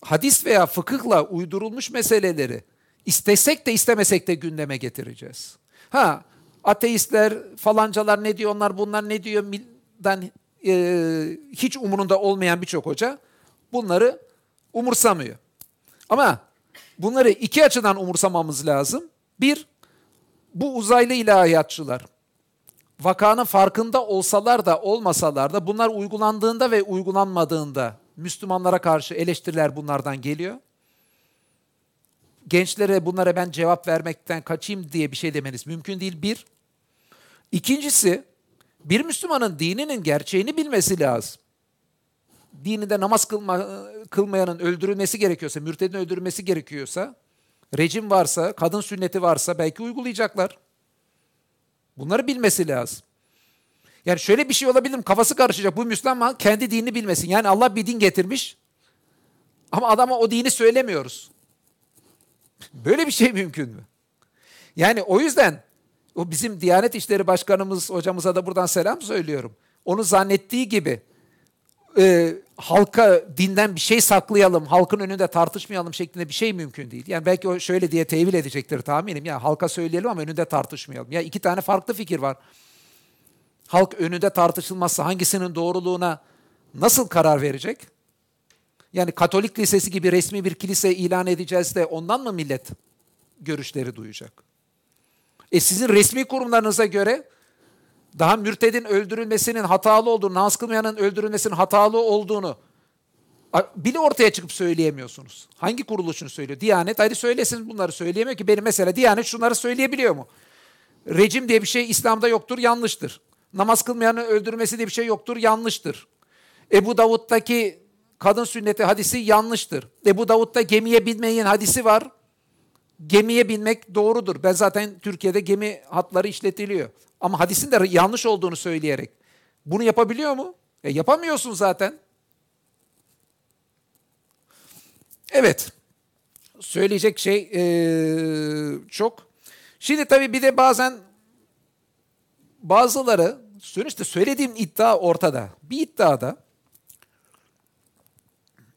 Speaker 1: hadis veya fıkıhla uydurulmuş meseleleri istesek de istemesek de gündeme getireceğiz. Ha ateistler falancalar ne diyor onlar bunlar ne diyor den e, hiç umurunda olmayan birçok hoca bunları umursamıyor. Ama bunları iki açıdan umursamamız lazım. Bir, bu uzaylı ilahiyatçılar vakanın farkında olsalar da olmasalar da bunlar uygulandığında ve uygulanmadığında Müslümanlara karşı eleştiriler bunlardan geliyor. Gençlere bunlara ben cevap vermekten kaçayım diye bir şey demeniz mümkün değil. Bir. İkincisi, bir Müslümanın dininin gerçeğini bilmesi lazım. Dininde namaz kılma, kılmayanın öldürülmesi gerekiyorsa, mürtedin öldürülmesi gerekiyorsa, rejim varsa, kadın sünneti varsa belki uygulayacaklar. Bunları bilmesi lazım. Yani şöyle bir şey olabilir mi? Kafası karışacak. Bu Müslüman kendi dinini bilmesin. Yani Allah bir din getirmiş. Ama adama o dini söylemiyoruz. Böyle bir şey mümkün mü? Yani o yüzden o bizim Diyanet İşleri Başkanımız hocamıza da buradan selam söylüyorum. Onu zannettiği gibi e, halka dinden bir şey saklayalım, halkın önünde tartışmayalım şeklinde bir şey mümkün değil. Yani belki o şöyle diye tevil edecektir tahminim. Ya halka söyleyelim ama önünde tartışmayalım. Ya iki tane farklı fikir var. Halk önünde tartışılmazsa hangisinin doğruluğuna nasıl karar verecek? Yani Katolik Lisesi gibi resmi bir kilise ilan edeceğiz de ondan mı millet görüşleri duyacak? E sizin resmi kurumlarınıza göre daha mürtedin öldürülmesinin hatalı olduğunu, namaz kılmayanın öldürülmesinin hatalı olduğunu bile ortaya çıkıp söyleyemiyorsunuz. Hangi kuruluşunu söylüyor? Diyanet hadi söylesin bunları söyleyemiyor ki. Benim mesela Diyanet şunları söyleyebiliyor mu? Rejim diye bir şey İslam'da yoktur, yanlıştır. Namaz kılmayanın öldürmesi diye bir şey yoktur, yanlıştır. Ebu Davud'daki kadın sünneti hadisi yanlıştır. Ebu Davud'da gemiye binmeyin hadisi var. Gemiye binmek doğrudur. Ben zaten Türkiye'de gemi hatları işletiliyor. Ama hadisin de yanlış olduğunu söyleyerek. Bunu yapabiliyor mu? E yapamıyorsun zaten. Evet. Söyleyecek şey ee, çok. Şimdi tabii bir de bazen bazıları sonuçta söylediğim iddia ortada. Bir iddiada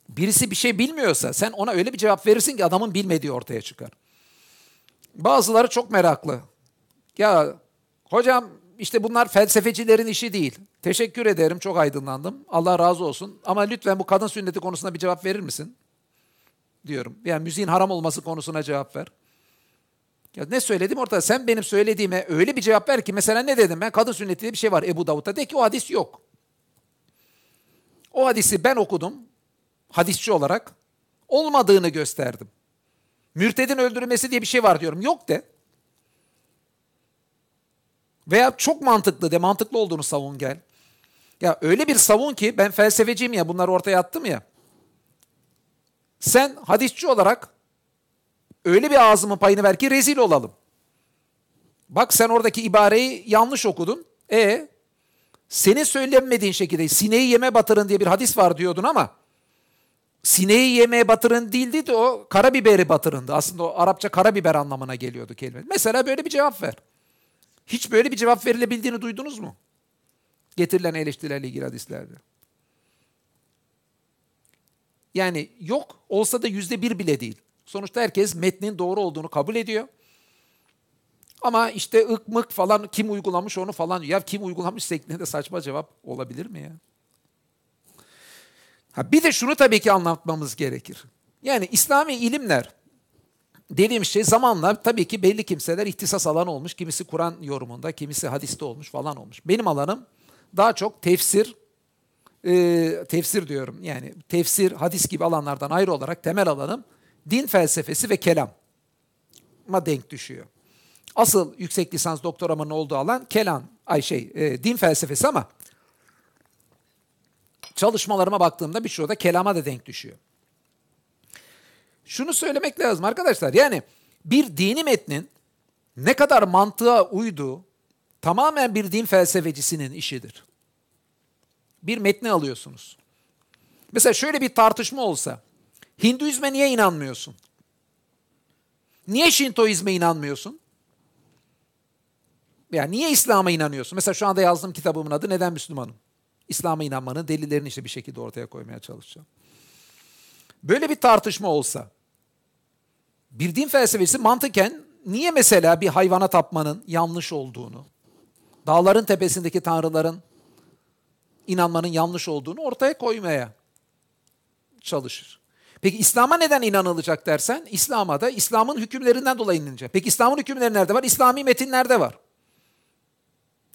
Speaker 1: birisi bir şey bilmiyorsa sen ona öyle bir cevap verirsin ki adamın bilmediği ortaya çıkar. Bazıları çok meraklı. Ya hocam işte bunlar felsefecilerin işi değil. Teşekkür ederim çok aydınlandım. Allah razı olsun. Ama lütfen bu kadın sünneti konusuna bir cevap verir misin? Diyorum. Yani müziğin haram olması konusuna cevap ver. Ya ne söyledim ortada? Sen benim söylediğime öyle bir cevap ver ki mesela ne dedim ben? Kadın sünneti diye bir şey var Ebu Davud'da. De ki o hadis yok. O hadisi ben okudum hadisçi olarak olmadığını gösterdim. Mürtedin öldürülmesi diye bir şey var diyorum. Yok de. Veya çok mantıklı de mantıklı olduğunu savun gel. Ya öyle bir savun ki ben felsefeciyim ya bunları ortaya attım ya. Sen hadisçi olarak öyle bir ağzımın payını ver ki rezil olalım. Bak sen oradaki ibareyi yanlış okudun. E senin söylenmediğin şekilde sineği yeme batırın diye bir hadis var diyordun ama sineği yemeye batırın değildi de o karabiberi batırındı. Aslında o Arapça karabiber anlamına geliyordu kelime. Mesela böyle bir cevap ver. Hiç böyle bir cevap verilebildiğini duydunuz mu? Getirilen eleştirilerle ilgili hadislerde. Yani yok olsa da yüzde bir bile değil. Sonuçta herkes metnin doğru olduğunu kabul ediyor. Ama işte ık mık falan kim uygulamış onu falan Ya kim uygulamış şeklinde saçma cevap olabilir mi ya? Ha bir de şunu tabii ki anlatmamız gerekir. Yani İslami ilimler dediğim şey zamanla tabii ki belli kimseler ihtisas alanı olmuş. Kimisi Kur'an yorumunda, kimisi hadiste olmuş falan olmuş. Benim alanım daha çok tefsir, e, tefsir diyorum yani tefsir, hadis gibi alanlardan ayrı olarak temel alanım din felsefesi ve kelam ma denk düşüyor. Asıl yüksek lisans doktoramın olduğu alan kelam, ay şey e, din felsefesi ama çalışmalarıma baktığımda birçoğu da kelama da denk düşüyor. Şunu söylemek lazım arkadaşlar yani bir dini metnin ne kadar mantığa uyduğu tamamen bir din felsefecisinin işidir. Bir metni alıyorsunuz. Mesela şöyle bir tartışma olsa Hinduizme niye inanmıyorsun? Niye Şintoizme inanmıyorsun? Yani niye İslam'a inanıyorsun? Mesela şu anda yazdığım kitabımın adı Neden Müslümanım? İslam'a inanmanın delillerini işte bir şekilde ortaya koymaya çalışacağım. Böyle bir tartışma olsa bir din felsefesi mantıken niye mesela bir hayvana tapmanın yanlış olduğunu, dağların tepesindeki tanrıların inanmanın yanlış olduğunu ortaya koymaya çalışır. Peki İslam'a neden inanılacak dersen, İslam'a da İslam'ın hükümlerinden dolayı inanılacak. Peki İslam'ın hükümleri nerede var? İslami metinlerde var.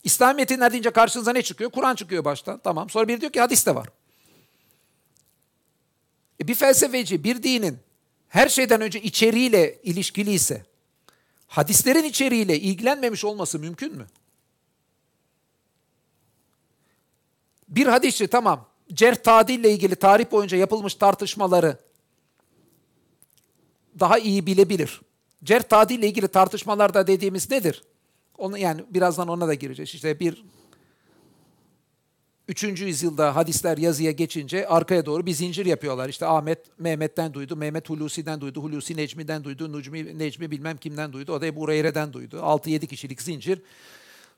Speaker 1: İslami metinler deyince karşınıza ne çıkıyor? Kur'an çıkıyor baştan. Tamam. Sonra biri diyor ki hadis de var. E bir felsefeci bir dinin her şeyden önce içeriğiyle ilişkili ise hadislerin içeriğiyle ilgilenmemiş olması mümkün mü? Bir hadisçi tamam cerh tadille ilgili tarih boyunca yapılmış tartışmaları daha iyi bilebilir. Cerh tadille ilgili tartışmalarda dediğimiz nedir? Onu yani birazdan ona da gireceğiz. İşte bir Üçüncü yüzyılda hadisler yazıya geçince arkaya doğru bir zincir yapıyorlar. İşte Ahmet Mehmet'ten duydu, Mehmet Hulusi'den duydu, Hulusi Necmi'den duydu, Nucmi, Necmi bilmem kimden duydu, o da Ebu Hureyre'den duydu. 6-7 kişilik zincir.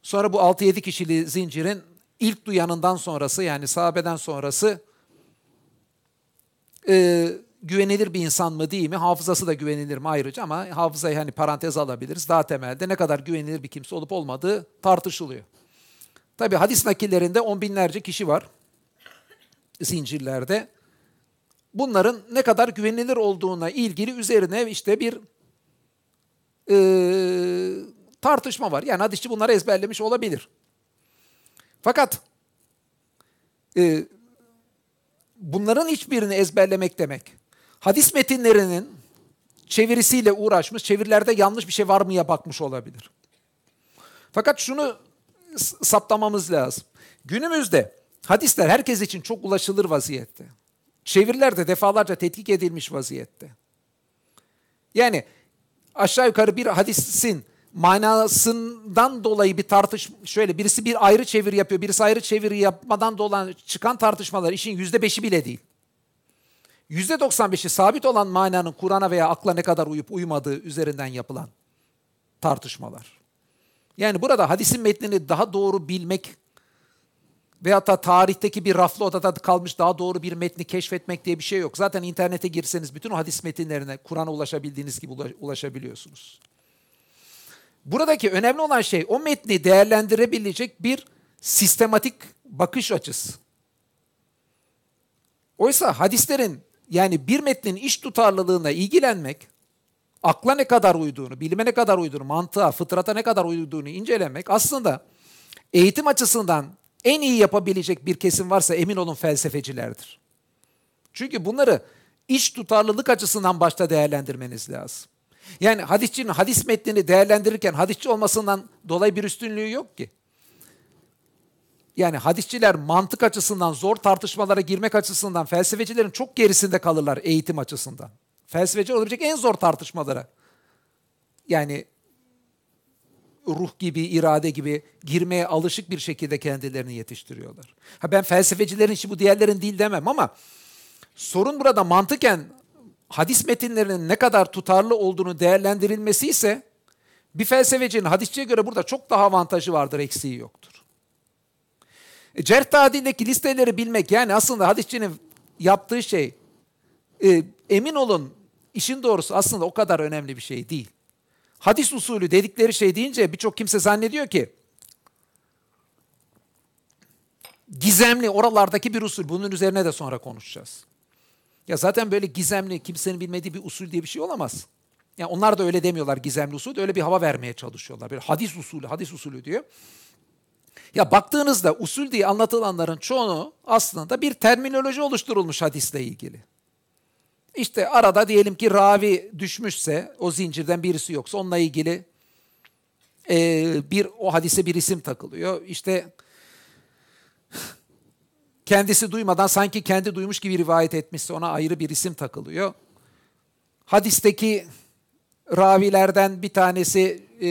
Speaker 1: Sonra bu 6-7 kişili zincirin ilk duyanından sonrası yani sahabeden sonrası e, güvenilir bir insan mı değil mi? Hafızası da güvenilir mi ayrıca ama hafızayı hani parantez alabiliriz. Daha temelde ne kadar güvenilir bir kimse olup olmadığı tartışılıyor. Tabi hadis nakillerinde on binlerce kişi var zincirlerde. Bunların ne kadar güvenilir olduğuna ilgili üzerine işte bir e, tartışma var. Yani hadisçi bunları ezberlemiş olabilir. Fakat e, bunların hiçbirini ezberlemek demek, hadis metinlerinin çevirisiyle uğraşmış, çevirilerde yanlış bir şey var mıya bakmış olabilir. Fakat şunu saptamamız lazım. Günümüzde hadisler herkes için çok ulaşılır vaziyette. Çeviriler de defalarca tetkik edilmiş vaziyette. Yani aşağı yukarı bir hadisin manasından dolayı bir tartış şöyle birisi bir ayrı çeviri yapıyor, birisi ayrı çeviri yapmadan dolayı çıkan tartışmalar işin yüzde beşi bile değil. Yüzde 95'i sabit olan mananın Kur'an'a veya akla ne kadar uyup uymadığı üzerinden yapılan tartışmalar. Yani burada hadisin metnini daha doğru bilmek veyahut da tarihteki bir raflı odada kalmış daha doğru bir metni keşfetmek diye bir şey yok. Zaten internete girseniz bütün o hadis metinlerine Kur'an'a ulaşabildiğiniz gibi ulaşabiliyorsunuz. Buradaki önemli olan şey o metni değerlendirebilecek bir sistematik bakış açısı. Oysa hadislerin yani bir metnin iş tutarlılığına ilgilenmek akla ne kadar uyduğunu, bilime ne kadar uyduğunu, mantığa, fıtrata ne kadar uyduğunu incelemek aslında eğitim açısından en iyi yapabilecek bir kesim varsa emin olun felsefecilerdir. Çünkü bunları iş tutarlılık açısından başta değerlendirmeniz lazım. Yani hadisçinin hadis metnini değerlendirirken hadisçi olmasından dolayı bir üstünlüğü yok ki. Yani hadisçiler mantık açısından, zor tartışmalara girmek açısından felsefecilerin çok gerisinde kalırlar eğitim açısından. Felsefeci olabilecek en zor tartışmalara. Yani ruh gibi, irade gibi girmeye alışık bir şekilde kendilerini yetiştiriyorlar. Ha ben felsefecilerin işi bu diğerlerin değil demem ama sorun burada mantıken hadis metinlerinin ne kadar tutarlı olduğunu değerlendirilmesi ise bir felsefecinin hadisçiye göre burada çok daha avantajı vardır, eksiği yoktur. E, cerh tadildeki listeleri bilmek yani aslında hadisçinin yaptığı şey e, emin olun işin doğrusu aslında o kadar önemli bir şey değil. Hadis usulü dedikleri şey deyince birçok kimse zannediyor ki gizemli oralardaki bir usul. Bunun üzerine de sonra konuşacağız. Ya zaten böyle gizemli, kimsenin bilmediği bir usul diye bir şey olamaz. Yani onlar da öyle demiyorlar gizemli usul, öyle bir hava vermeye çalışıyorlar. Böyle hadis usulü, hadis usulü diyor. Ya baktığınızda usul diye anlatılanların çoğunu aslında bir terminoloji oluşturulmuş hadisle ilgili. İşte arada diyelim ki ravi düşmüşse, o zincirden birisi yoksa onunla ilgili e, bir o hadise bir isim takılıyor. İşte kendisi duymadan sanki kendi duymuş gibi rivayet etmişse ona ayrı bir isim takılıyor. Hadisteki ravilerden bir tanesi e,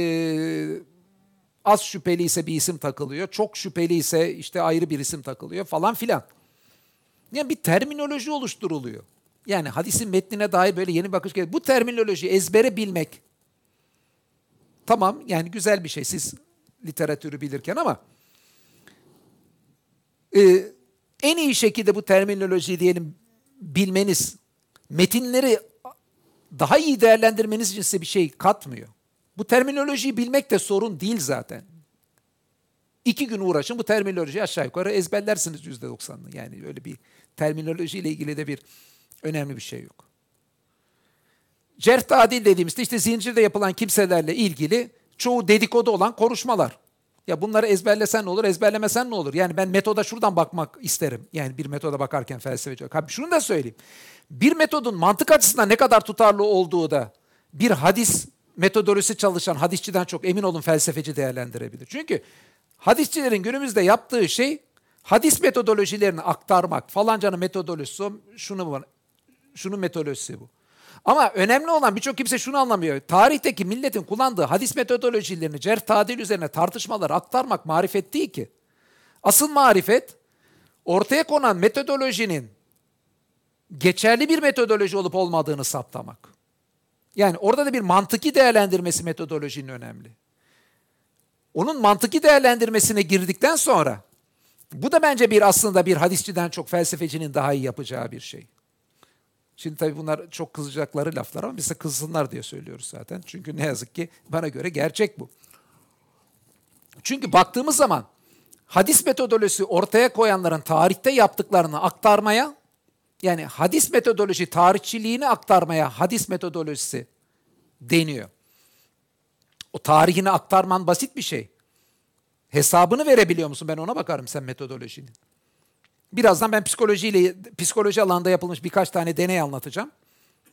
Speaker 1: az şüpheli ise bir isim takılıyor. Çok şüpheli ise işte ayrı bir isim takılıyor falan filan. Yani bir terminoloji oluşturuluyor. Yani hadisin metnine dair böyle yeni bakış geliyor. Bu terminoloji ezbere bilmek tamam yani güzel bir şey siz literatürü bilirken ama e, en iyi şekilde bu terminolojiyi diyelim bilmeniz metinleri daha iyi değerlendirmeniz için size bir şey katmıyor. Bu terminolojiyi bilmek de sorun değil zaten. İki gün uğraşın bu terminolojiyi aşağı yukarı ezberlersiniz yüzde doksanını. Yani öyle bir terminolojiyle ilgili de bir önemli bir şey yok. Cerh tadil dediğimizde işte zincirde yapılan kimselerle ilgili çoğu dedikodu olan konuşmalar. Ya bunları ezberlesen ne olur, ezberlemesen ne olur? Yani ben metoda şuradan bakmak isterim. Yani bir metoda bakarken felsefeci. Abi şunu da söyleyeyim. Bir metodun mantık açısından ne kadar tutarlı olduğu da bir hadis metodolojisi çalışan hadisçiden çok emin olun felsefeci değerlendirebilir. Çünkü hadisçilerin günümüzde yaptığı şey hadis metodolojilerini aktarmak. Falancanın metodolojisi şunu var. Şunun metodolojisi bu. Ama önemli olan birçok kimse şunu anlamıyor. Tarihteki milletin kullandığı hadis metodolojilerini cerh tadil üzerine tartışmalar aktarmak marifet değil ki. Asıl marifet ortaya konan metodolojinin geçerli bir metodoloji olup olmadığını saptamak. Yani orada da bir mantıki değerlendirmesi metodolojinin önemli. Onun mantıki değerlendirmesine girdikten sonra bu da bence bir aslında bir hadisçiden çok felsefecinin daha iyi yapacağı bir şey. Şimdi tabii bunlar çok kızacakları laflar ama biz de kızsınlar diye söylüyoruz zaten. Çünkü ne yazık ki bana göre gerçek bu. Çünkü baktığımız zaman hadis metodolojisi ortaya koyanların tarihte yaptıklarını aktarmaya yani hadis metodoloji tarihçiliğini aktarmaya hadis metodolojisi deniyor. O tarihini aktarman basit bir şey. Hesabını verebiliyor musun? Ben ona bakarım sen metodolojinin. Birazdan ben psikolojiyle psikoloji alanında yapılmış birkaç tane deney anlatacağım.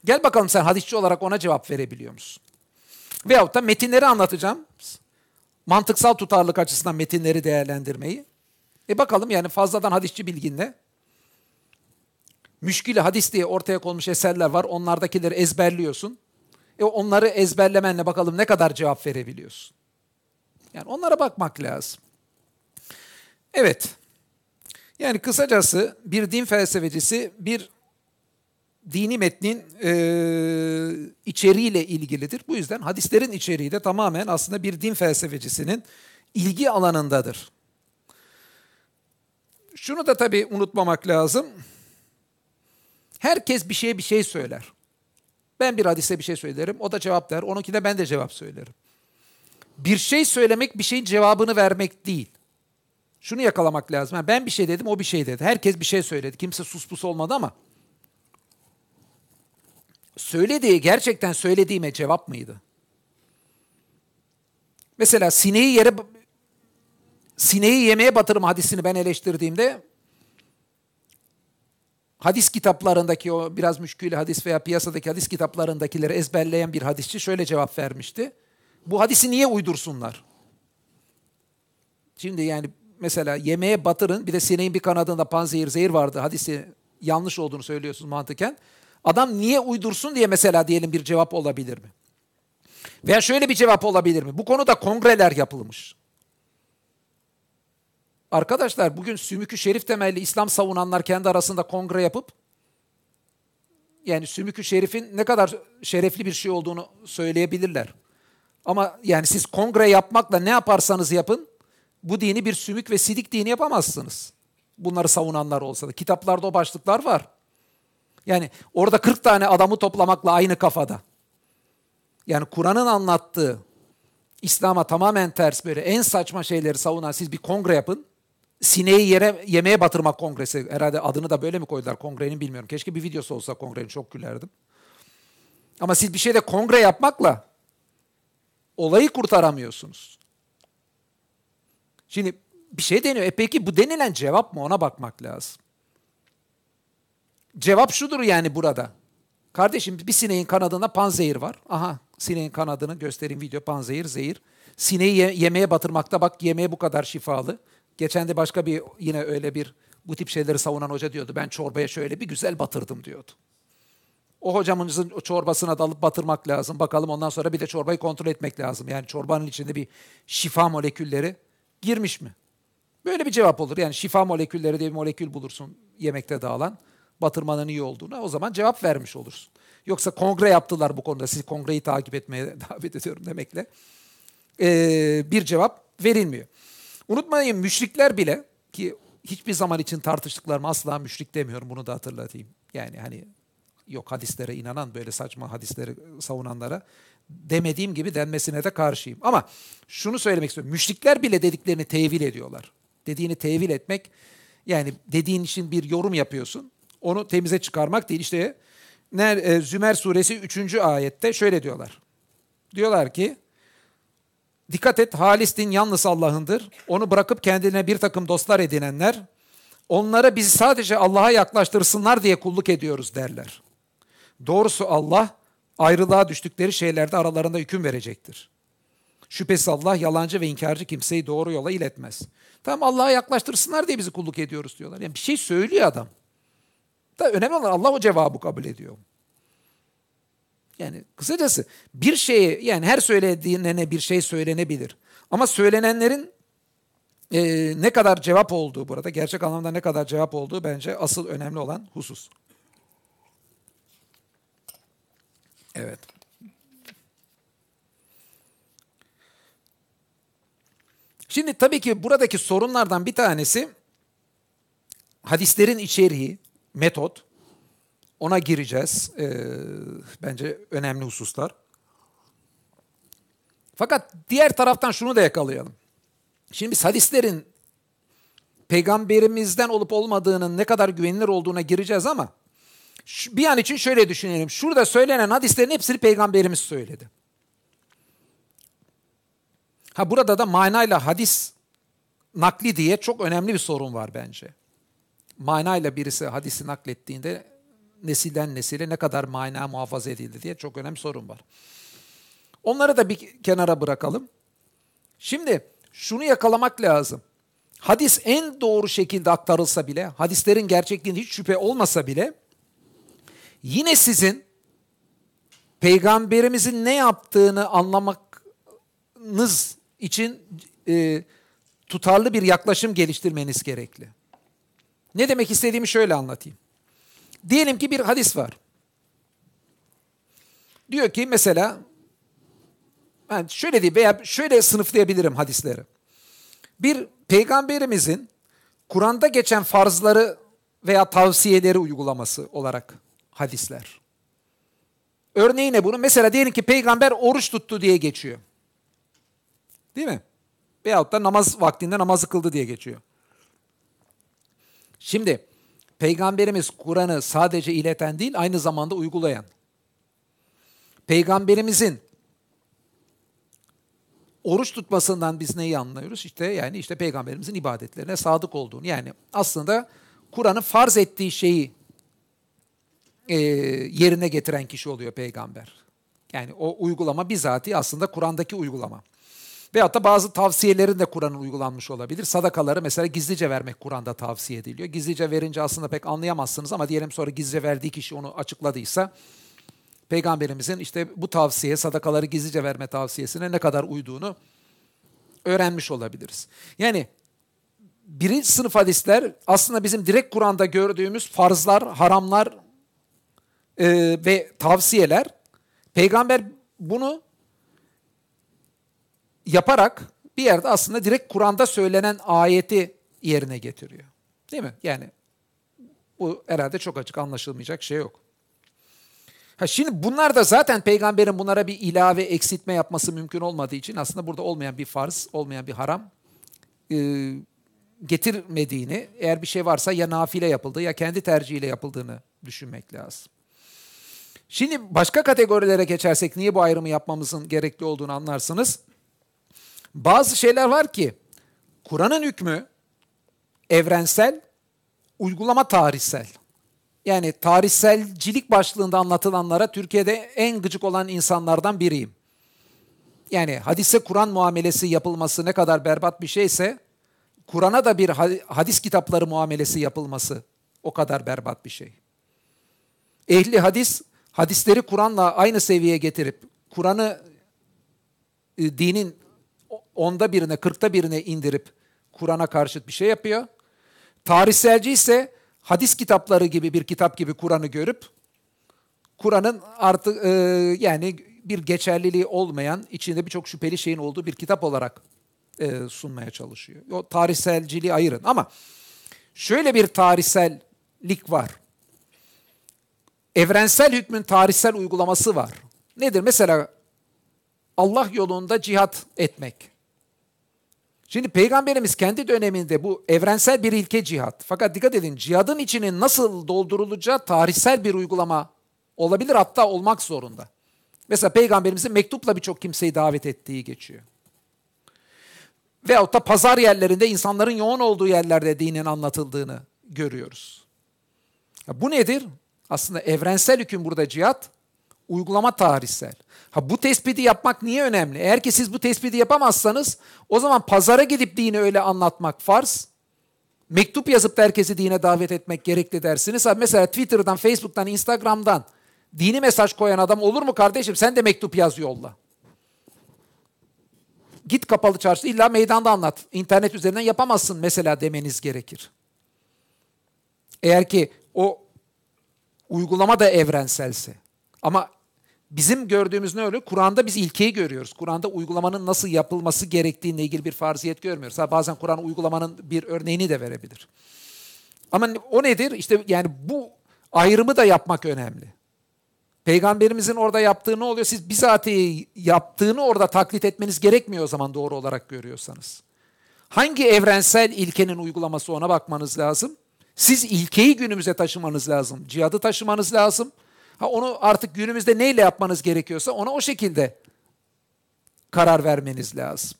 Speaker 1: Gel bakalım sen hadisçi olarak ona cevap verebiliyor musun? Veyahut da metinleri anlatacağım. Mantıksal tutarlılık açısından metinleri değerlendirmeyi. E bakalım yani fazladan hadisçi bilginle. Müşkili hadis diye ortaya konmuş eserler var. Onlardakileri ezberliyorsun. E onları ezberlemenle bakalım ne kadar cevap verebiliyorsun. Yani onlara bakmak lazım. Evet. Yani kısacası bir din felsefecisi bir dini metnin e, içeriğiyle ilgilidir. Bu yüzden hadislerin içeriği de tamamen aslında bir din felsefecisinin ilgi alanındadır. Şunu da tabii unutmamak lazım. Herkes bir şeye bir şey söyler. Ben bir hadise bir şey söylerim, o da cevap der. Onunki de ben de cevap söylerim. Bir şey söylemek bir şeyin cevabını vermek değil. Şunu yakalamak lazım. Yani ben bir şey dedim, o bir şey dedi. Herkes bir şey söyledi. Kimse sus pus olmadı ama söylediği gerçekten söylediğime cevap mıydı? Mesela sineği yere sineği yemeğe batırım hadisini ben eleştirdiğimde hadis kitaplarındaki o biraz müşkül hadis veya piyasadaki hadis kitaplarındakileri ezberleyen bir hadisçi şöyle cevap vermişti. Bu hadisi niye uydursunlar? Şimdi yani mesela yemeğe batırın bir de sineğin bir kanadında panzehir zehir vardı hadisi yanlış olduğunu söylüyorsunuz mantıken. Adam niye uydursun diye mesela diyelim bir cevap olabilir mi? Veya şöyle bir cevap olabilir mi? Bu konuda kongreler yapılmış. Arkadaşlar bugün sümükü şerif temelli İslam savunanlar kendi arasında kongre yapıp yani sümükü şerifin ne kadar şerefli bir şey olduğunu söyleyebilirler. Ama yani siz kongre yapmakla ne yaparsanız yapın bu dini bir sümük ve sidik dini yapamazsınız. Bunları savunanlar olsa da. Kitaplarda o başlıklar var. Yani orada 40 tane adamı toplamakla aynı kafada. Yani Kur'an'ın anlattığı İslam'a tamamen ters böyle en saçma şeyleri savunan siz bir kongre yapın. Sineği yere yemeğe batırmak kongresi. Herhalde adını da böyle mi koydular kongrenin bilmiyorum. Keşke bir videosu olsa kongrenin çok gülerdim. Ama siz bir şeyde kongre yapmakla olayı kurtaramıyorsunuz. Şimdi bir şey deniyor. E peki bu denilen cevap mı ona bakmak lazım. Cevap şudur yani burada. Kardeşim bir sineğin kanadında panzehir var. Aha sineğin kanadını göstereyim video panzehir zehir. Sineği ye- yemeğe batırmakta bak yemeğe bu kadar şifalı. Geçen de başka bir yine öyle bir bu tip şeyleri savunan hoca diyordu. Ben çorbaya şöyle bir güzel batırdım diyordu. O hocamızın çorbasına dalıp batırmak lazım. Bakalım ondan sonra bir de çorbayı kontrol etmek lazım. Yani çorbanın içinde bir şifa molekülleri girmiş mi? Böyle bir cevap olur. Yani şifa molekülleri diye bir molekül bulursun yemekte dağılan. Batırmanın iyi olduğuna o zaman cevap vermiş olursun. Yoksa kongre yaptılar bu konuda. Sizi kongreyi takip etmeye *laughs* davet ediyorum demekle. Ee, bir cevap verilmiyor. Unutmayın müşrikler bile ki hiçbir zaman için tartıştıklarımı asla müşrik demiyorum bunu da hatırlatayım. Yani hani yok hadislere inanan böyle saçma hadisleri savunanlara demediğim gibi denmesine de karşıyım. Ama şunu söylemek istiyorum. Müşrikler bile dediklerini tevil ediyorlar. Dediğini tevil etmek yani dediğin için bir yorum yapıyorsun. Onu temize çıkarmak değil. İşte Zümer suresi 3. ayette şöyle diyorlar. Diyorlar ki dikkat et halis din yalnız Allah'ındır. Onu bırakıp kendine bir takım dostlar edinenler onlara bizi sadece Allah'a yaklaştırsınlar diye kulluk ediyoruz derler. Doğrusu Allah ayrılığa düştükleri şeylerde aralarında hüküm verecektir. Şüphesiz Allah yalancı ve inkarcı kimseyi doğru yola iletmez. Tamam Allah'a yaklaştırsınlar diye bizi kulluk ediyoruz diyorlar. Yani bir şey söylüyor adam. Da önemli olan Allah o cevabı kabul ediyor. Yani kısacası bir şeye yani her söylediğine bir şey söylenebilir. Ama söylenenlerin e, ne kadar cevap olduğu burada gerçek anlamda ne kadar cevap olduğu bence asıl önemli olan husus. Evet. Şimdi tabii ki buradaki sorunlardan bir tanesi hadislerin içeriği, metot. Ona gireceğiz. Ee, bence önemli hususlar. Fakat diğer taraftan şunu da yakalayalım. Şimdi biz hadislerin peygamberimizden olup olmadığının ne kadar güvenilir olduğuna gireceğiz ama bir an için şöyle düşünelim. Şurada söylenen hadislerin hepsini peygamberimiz söyledi. Ha burada da manayla hadis nakli diye çok önemli bir sorun var bence. Manayla birisi hadisi naklettiğinde nesilden nesile ne kadar mana muhafaza edildi diye çok önemli sorun var. Onları da bir kenara bırakalım. Şimdi şunu yakalamak lazım. Hadis en doğru şekilde aktarılsa bile, hadislerin gerçekliğinde hiç şüphe olmasa bile yine sizin peygamberimizin ne yaptığını anlamanız için e, tutarlı bir yaklaşım geliştirmeniz gerekli. Ne demek istediğimi şöyle anlatayım. Diyelim ki bir hadis var. Diyor ki mesela yani şöyle diye veya şöyle sınıflayabilirim hadisleri. Bir peygamberimizin Kur'an'da geçen farzları veya tavsiyeleri uygulaması olarak hadisler. Örneği ne bunu? Mesela diyelim ki peygamber oruç tuttu diye geçiyor. Değil mi? Veyahut da namaz vaktinde namazı kıldı diye geçiyor. Şimdi Peygamberimiz Kur'an'ı sadece ileten değil aynı zamanda uygulayan. Peygamberimizin oruç tutmasından biz neyi anlıyoruz? İşte yani işte peygamberimizin ibadetlerine sadık olduğunu. Yani aslında Kur'an'ın farz ettiği şeyi e, yerine getiren kişi oluyor peygamber. Yani o uygulama bizatihi aslında Kur'an'daki uygulama. Veyahut da bazı tavsiyelerin de Kur'an'ın uygulanmış olabilir. Sadakaları mesela gizlice vermek Kur'an'da tavsiye ediliyor. Gizlice verince aslında pek anlayamazsınız ama diyelim sonra gizlice verdiği kişi onu açıkladıysa Peygamberimizin işte bu tavsiye, sadakaları gizlice verme tavsiyesine ne kadar uyduğunu öğrenmiş olabiliriz. Yani birinci sınıf hadisler aslında bizim direkt Kur'an'da gördüğümüz farzlar, haramlar e, ve tavsiyeler. Peygamber bunu yaparak bir yerde aslında direkt Kur'an'da söylenen ayeti yerine getiriyor. Değil mi? Yani bu herhalde çok açık anlaşılmayacak şey yok. Ha şimdi bunlar da zaten peygamberin bunlara bir ilave eksiltme yapması mümkün olmadığı için aslında burada olmayan bir farz, olmayan bir haram e, getirmediğini, eğer bir şey varsa ya nafile yapıldığı ya kendi tercihiyle yapıldığını düşünmek lazım. Şimdi başka kategorilere geçersek niye bu ayrımı yapmamızın gerekli olduğunu anlarsınız. Bazı şeyler var ki Kur'an'ın hükmü evrensel, uygulama tarihsel. Yani tarihselcilik başlığında anlatılanlara Türkiye'de en gıcık olan insanlardan biriyim. Yani hadise Kur'an muamelesi yapılması ne kadar berbat bir şeyse Kur'an'a da bir hadis kitapları muamelesi yapılması o kadar berbat bir şey. Ehli hadis hadisleri Kur'an'la aynı seviyeye getirip Kur'an'ı e, dinin onda birine, kırkta birine indirip Kur'an'a karşıt bir şey yapıyor. Tarihselci ise hadis kitapları gibi bir kitap gibi Kur'an'ı görüp Kur'an'ın artık e, yani bir geçerliliği olmayan, içinde birçok şüpheli şeyin olduğu bir kitap olarak e, sunmaya çalışıyor. O tarihselciliği ayırın ama şöyle bir tarihsellik var. Evrensel hükmün tarihsel uygulaması var. Nedir? Mesela Allah yolunda cihat etmek. Şimdi peygamberimiz kendi döneminde bu evrensel bir ilke cihat. Fakat dikkat edin cihadın içinin nasıl doldurulacağı tarihsel bir uygulama olabilir hatta olmak zorunda. Mesela peygamberimizin mektupla birçok kimseyi davet ettiği geçiyor. Veyahut da pazar yerlerinde insanların yoğun olduğu yerlerde dinin anlatıldığını görüyoruz. Ya bu nedir? Aslında evrensel hüküm burada cihat, uygulama tarihsel. Ha bu tespiti yapmak niye önemli? Eğer ki siz bu tespiti yapamazsanız o zaman pazara gidip dini öyle anlatmak farz. Mektup yazıp da herkesi dine davet etmek gerekli dersiniz. Ha mesela Twitter'dan, Facebook'tan, Instagram'dan dini mesaj koyan adam olur mu kardeşim? Sen de mektup yaz yolla. Git kapalı çarşı illa meydanda anlat. İnternet üzerinden yapamazsın mesela demeniz gerekir. Eğer ki o uygulama da evrenselse. Ama bizim gördüğümüz ne öyle? Kur'an'da biz ilkeyi görüyoruz. Kur'an'da uygulamanın nasıl yapılması gerektiğine ilgili bir farziyet görmüyoruz. Ha, bazen Kur'an uygulamanın bir örneğini de verebilir. Ama o nedir? İşte yani bu ayrımı da yapmak önemli. Peygamberimizin orada yaptığı ne oluyor? Siz bizatihi yaptığını orada taklit etmeniz gerekmiyor o zaman doğru olarak görüyorsanız. Hangi evrensel ilkenin uygulaması ona bakmanız lazım. Siz ilkeyi günümüze taşımanız lazım. Cihadı taşımanız lazım. Ha onu artık günümüzde neyle yapmanız gerekiyorsa ona o şekilde karar vermeniz lazım.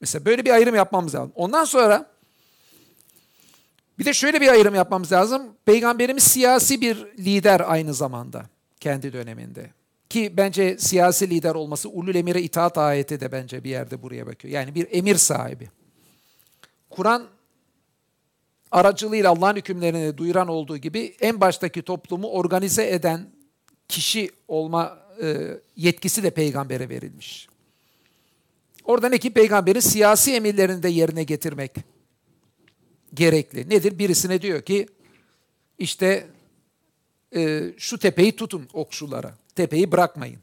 Speaker 1: Mesela böyle bir ayrım yapmamız lazım. Ondan sonra bir de şöyle bir ayrım yapmamız lazım. Peygamberimiz siyasi bir lider aynı zamanda kendi döneminde. Ki bence siyasi lider olması ulul emire itaat ayeti de bence bir yerde buraya bakıyor. Yani bir emir sahibi. Kur'an aracılığıyla Allah'ın hükümlerini duyuran olduğu gibi en baştaki toplumu organize eden kişi olma e, yetkisi de peygambere verilmiş. Orada ne ki peygamberin siyasi emirlerini de yerine getirmek gerekli. Nedir? Birisine diyor ki işte e, şu tepeyi tutun okçulara. Tepeyi bırakmayın.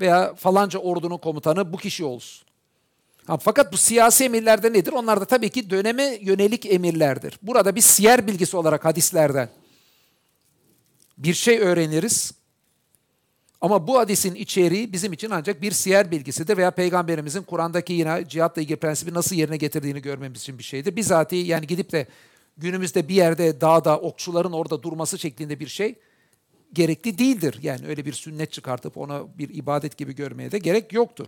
Speaker 1: Veya falanca ordunun komutanı bu kişi olsun. Ha, fakat bu siyasi emirlerde nedir? Onlar da tabii ki döneme yönelik emirlerdir. Burada bir siyer bilgisi olarak hadislerden bir şey öğreniriz. Ama bu hadisin içeriği bizim için ancak bir siyer bilgisidir veya Peygamberimizin Kur'an'daki yine cihatla ilgili prensibi nasıl yerine getirdiğini görmemiz için bir şeydir. Bizatihi yani gidip de günümüzde bir yerde dağda okçuların orada durması şeklinde bir şey gerekli değildir. Yani öyle bir sünnet çıkartıp ona bir ibadet gibi görmeye de gerek yoktur.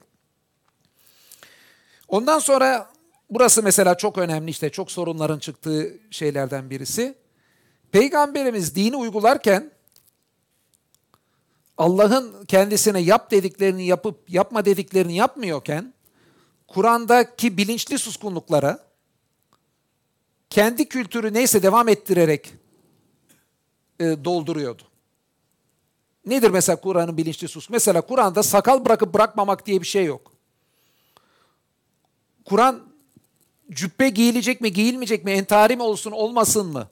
Speaker 1: Ondan sonra burası mesela çok önemli işte çok sorunların çıktığı şeylerden birisi. Peygamberimiz dini uygularken Allah'ın kendisine yap dediklerini yapıp yapma dediklerini yapmıyorken Kur'an'daki bilinçli suskunluklara kendi kültürü neyse devam ettirerek e, dolduruyordu. Nedir mesela Kur'an'ın bilinçli sus? Mesela Kur'an'da sakal bırakıp bırakmamak diye bir şey yok. Kur'an cübbe giyilecek mi giyilmeyecek mi, entari mi olsun olmasın mı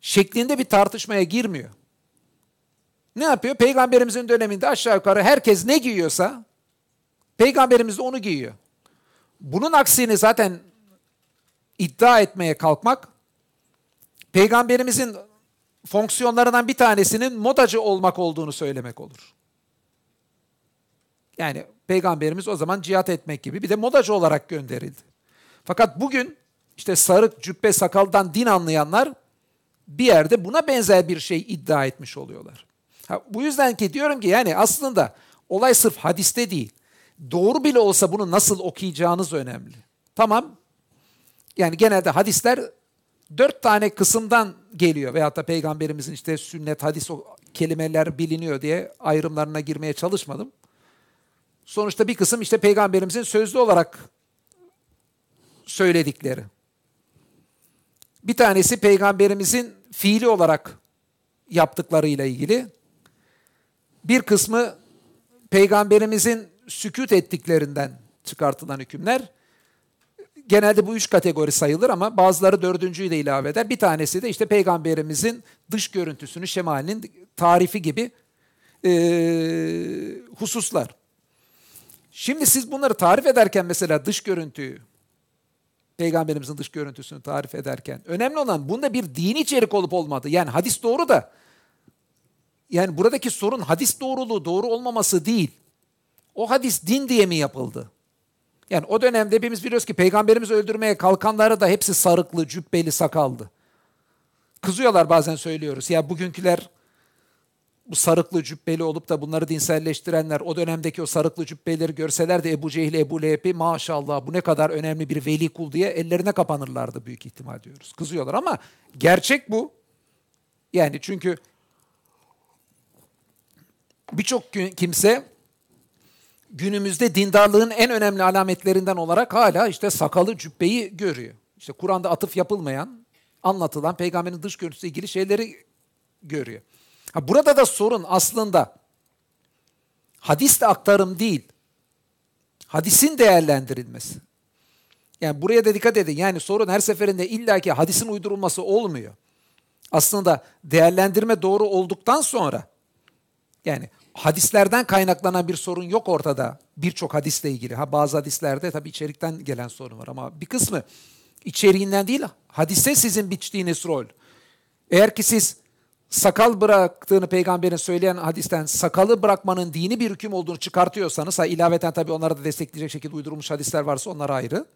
Speaker 1: şeklinde bir tartışmaya girmiyor. Ne yapıyor? Peygamberimizin döneminde aşağı yukarı herkes ne giyiyorsa peygamberimiz de onu giyiyor. Bunun aksini zaten iddia etmeye kalkmak peygamberimizin fonksiyonlarından bir tanesinin modacı olmak olduğunu söylemek olur. Yani peygamberimiz o zaman cihat etmek gibi bir de modacı olarak gönderildi. Fakat bugün işte sarık, cübbe, sakaldan din anlayanlar bir yerde buna benzer bir şey iddia etmiş oluyorlar. Ha, bu yüzden ki diyorum ki yani aslında olay sırf hadiste değil. Doğru bile olsa bunu nasıl okuyacağınız önemli. Tamam. Yani genelde hadisler dört tane kısımdan geliyor. Veyahut da peygamberimizin işte sünnet, hadis o kelimeler biliniyor diye ayrımlarına girmeye çalışmadım. Sonuçta bir kısım işte peygamberimizin sözlü olarak söyledikleri. Bir tanesi peygamberimizin fiili olarak yaptıklarıyla ilgili. Bir kısmı peygamberimizin sükut ettiklerinden çıkartılan hükümler. Genelde bu üç kategori sayılır ama bazıları dördüncüyü de ilave eder. Bir tanesi de işte peygamberimizin dış görüntüsünü, şemalinin tarifi gibi e, hususlar. Şimdi siz bunları tarif ederken mesela dış görüntüyü, peygamberimizin dış görüntüsünü tarif ederken önemli olan bunda bir dini içerik olup olmadı. Yani hadis doğru da yani buradaki sorun hadis doğruluğu doğru olmaması değil. O hadis din diye mi yapıldı? Yani o dönemde hepimiz biliyoruz ki peygamberimizi öldürmeye kalkanları da hepsi sarıklı, cübbeli, sakaldı. Kızıyorlar bazen söylüyoruz. Ya bugünküler bu sarıklı cübbeli olup da bunları dinselleştirenler o dönemdeki o sarıklı cübbeleri görseler de Ebu Cehil, Ebu Leheb'i maşallah bu ne kadar önemli bir veli kul diye ellerine kapanırlardı büyük ihtimal diyoruz. Kızıyorlar ama gerçek bu. Yani çünkü birçok kimse günümüzde dindarlığın en önemli alametlerinden olarak hala işte sakalı cübbeyi görüyor. İşte Kur'an'da atıf yapılmayan, anlatılan peygamberin dış görüntüsüyle ilgili şeyleri görüyor. Burada da sorun aslında hadisle aktarım değil, hadisin değerlendirilmesi. Yani buraya da dikkat edin. Yani sorun her seferinde illaki hadisin uydurulması olmuyor. Aslında değerlendirme doğru olduktan sonra yani hadislerden kaynaklanan bir sorun yok ortada. Birçok hadisle ilgili. Ha bazı hadislerde tabii içerikten gelen sorun var ama bir kısmı içeriğinden değil, hadise sizin biçtiğiniz rol. Eğer ki siz sakal bıraktığını peygamberin söyleyen hadisten sakalı bırakmanın dini bir hüküm olduğunu çıkartıyorsanız, ha ilaveten tabii onları da destekleyecek şekilde uydurulmuş hadisler varsa onlar ayrı.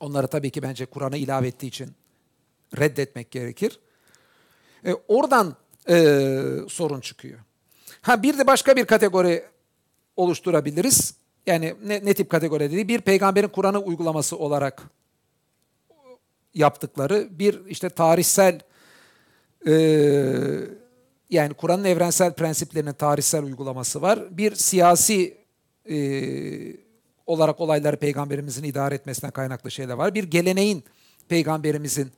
Speaker 1: Onları tabii ki bence Kur'an'a ilave ettiği için reddetmek gerekir. E, oradan e, sorun çıkıyor. Ha bir de başka bir kategori oluşturabiliriz. Yani ne, ne tip kategori dedi? Bir peygamberin Kur'an'ı uygulaması olarak yaptıkları, bir işte tarihsel e, yani Kur'an'ın evrensel prensiplerinin tarihsel uygulaması var. Bir siyasi e, olarak olayları peygamberimizin idare etmesinden kaynaklı şeyler var. Bir geleneğin peygamberimizin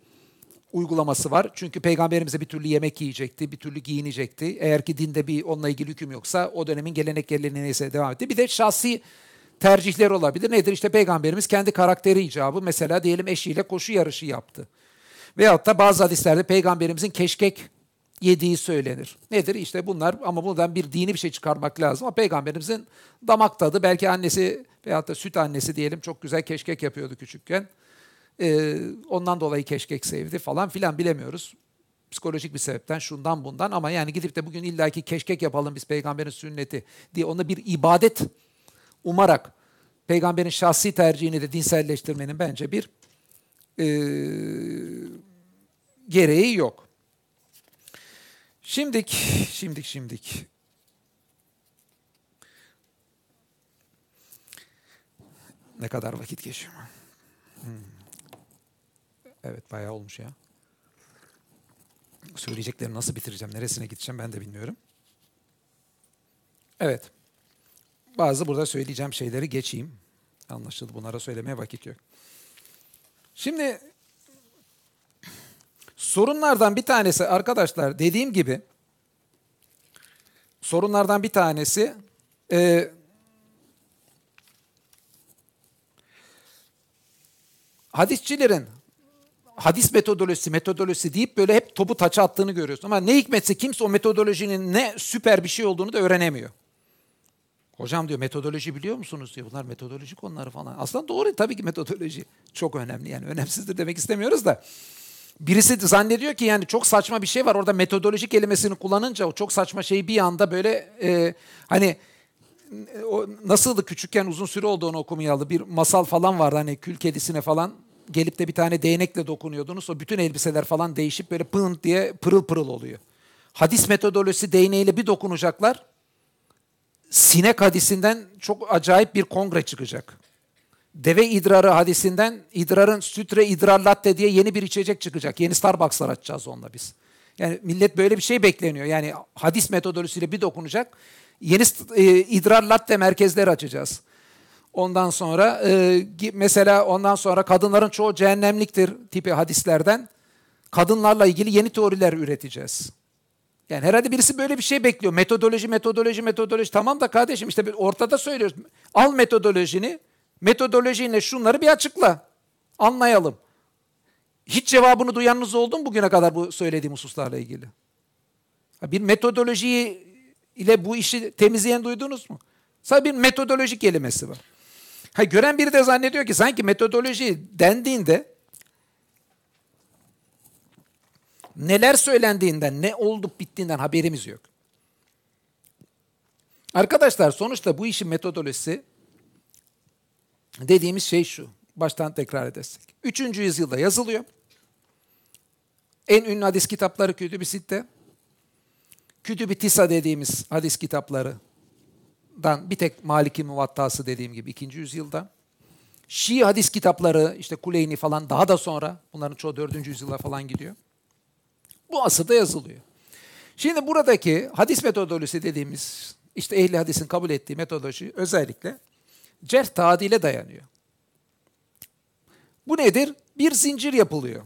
Speaker 1: uygulaması var. Çünkü peygamberimize bir türlü yemek yiyecekti, bir türlü giyinecekti. Eğer ki dinde bir onunla ilgili hüküm yoksa o dönemin gelenek geleneği neyse devam etti. Bir de şahsi tercihler olabilir. Nedir? İşte peygamberimiz kendi karakteri icabı mesela diyelim eşiyle koşu yarışı yaptı. Veyahut da bazı hadislerde peygamberimizin keşkek yediği söylenir. Nedir? İşte bunlar ama bundan bir dini bir şey çıkarmak lazım. Ama peygamberimizin damak tadı belki annesi veyahut da süt annesi diyelim çok güzel keşkek yapıyordu küçükken. Ee, ondan dolayı keşkek sevdi falan filan bilemiyoruz. Psikolojik bir sebepten şundan bundan ama yani gidip de bugün illaki keşkek yapalım biz peygamberin sünneti diye ona bir ibadet umarak peygamberin şahsi tercihini de dinselleştirmenin bence bir e, gereği yok. Şimdik, şimdik, şimdik. Ne kadar vakit geçiyor. Hmm. Evet bayağı olmuş ya. Söyleyecekleri nasıl bitireceğim, neresine gideceğim ben de bilmiyorum. Evet. Bazı burada söyleyeceğim şeyleri geçeyim. Anlaşıldı. Bunlara söylemeye vakit yok. Şimdi sorunlardan bir tanesi arkadaşlar dediğim gibi sorunlardan bir tanesi e, hadisçilerin hadis metodolojisi, metodolojisi deyip böyle hep topu taça attığını görüyorsun. Ama ne hikmetse kimse o metodolojinin ne süper bir şey olduğunu da öğrenemiyor. Hocam diyor metodoloji biliyor musunuz diyor. Bunlar metodoloji konuları falan. Aslında doğru tabii ki metodoloji çok önemli. Yani önemsizdir demek istemiyoruz da. Birisi zannediyor ki yani çok saçma bir şey var. Orada metodoloji kelimesini kullanınca o çok saçma şeyi bir anda böyle e, hani o nasıldı küçükken uzun süre oldu onu okumayalı. Bir masal falan vardı hani kül kedisine falan gelip de bir tane değnekle dokunuyordunuz. O bütün elbiseler falan değişip böyle pınt diye pırıl pırıl oluyor. Hadis metodolojisi değneğiyle bir dokunacaklar. Sinek hadisinden çok acayip bir kongre çıkacak. Deve idrarı hadisinden idrarın sütre idrar latte diye yeni bir içecek çıkacak. Yeni Starbucks'lar açacağız onunla biz. Yani millet böyle bir şey bekleniyor. Yani hadis metodolojisiyle bir dokunacak. Yeni e, idrar latte merkezleri açacağız. Ondan sonra e, mesela ondan sonra kadınların çoğu cehennemliktir tipi hadislerden kadınlarla ilgili yeni teoriler üreteceğiz. Yani herhalde birisi böyle bir şey bekliyor. Metodoloji, metodoloji, metodoloji. Tamam da kardeşim işte ortada söylüyoruz. Al metodolojini, metodolojiyle şunları bir açıkla. Anlayalım. Hiç cevabını duyanınız oldu mu bugüne kadar bu söylediğim hususlarla ilgili? Bir metodoloji ile bu işi temizleyen duydunuz mu? Sadece bir metodolojik kelimesi var. Ha, gören biri de zannediyor ki sanki metodoloji dendiğinde neler söylendiğinden, ne olup bittiğinden haberimiz yok. Arkadaşlar sonuçta bu işin metodolojisi dediğimiz şey şu. Baştan tekrar edersek. Üçüncü yüzyılda yazılıyor. En ünlü hadis kitapları Kütüb-i Sitte. Kütüb-i Tisa dediğimiz hadis kitapları dan bir tek Maliki Muvattası dediğim gibi ikinci yüzyılda. Şii hadis kitapları işte Kuleyni falan daha da sonra bunların çoğu dördüncü yüzyıla falan gidiyor. Bu asırda yazılıyor. Şimdi buradaki hadis metodolojisi dediğimiz işte ehli hadisin kabul ettiği metodoloji özellikle cerh tadile dayanıyor. Bu nedir? Bir zincir yapılıyor.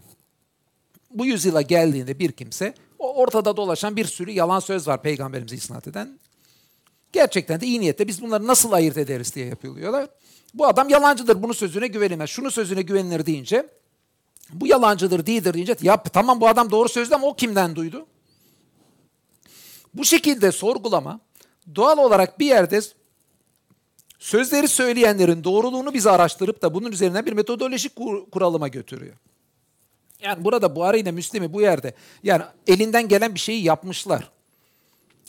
Speaker 1: Bu yüzyıla geldiğinde bir kimse o ortada dolaşan bir sürü yalan söz var peygamberimize isnat eden. Gerçekten de iyi niyetle biz bunları nasıl ayırt ederiz diye yapıyorlar. Bu adam yalancıdır, bunun sözüne güvenilmez. Şunu sözüne güvenilir deyince, bu yalancıdır, değildir deyince, ya tamam bu adam doğru sözlü ama o kimden duydu? Bu şekilde sorgulama, doğal olarak bir yerde sözleri söyleyenlerin doğruluğunu bize araştırıp da bunun üzerine bir metodolojik kur, kuralıma götürüyor. Yani burada Buhari ile Müslim'i bu yerde yani elinden gelen bir şeyi yapmışlar.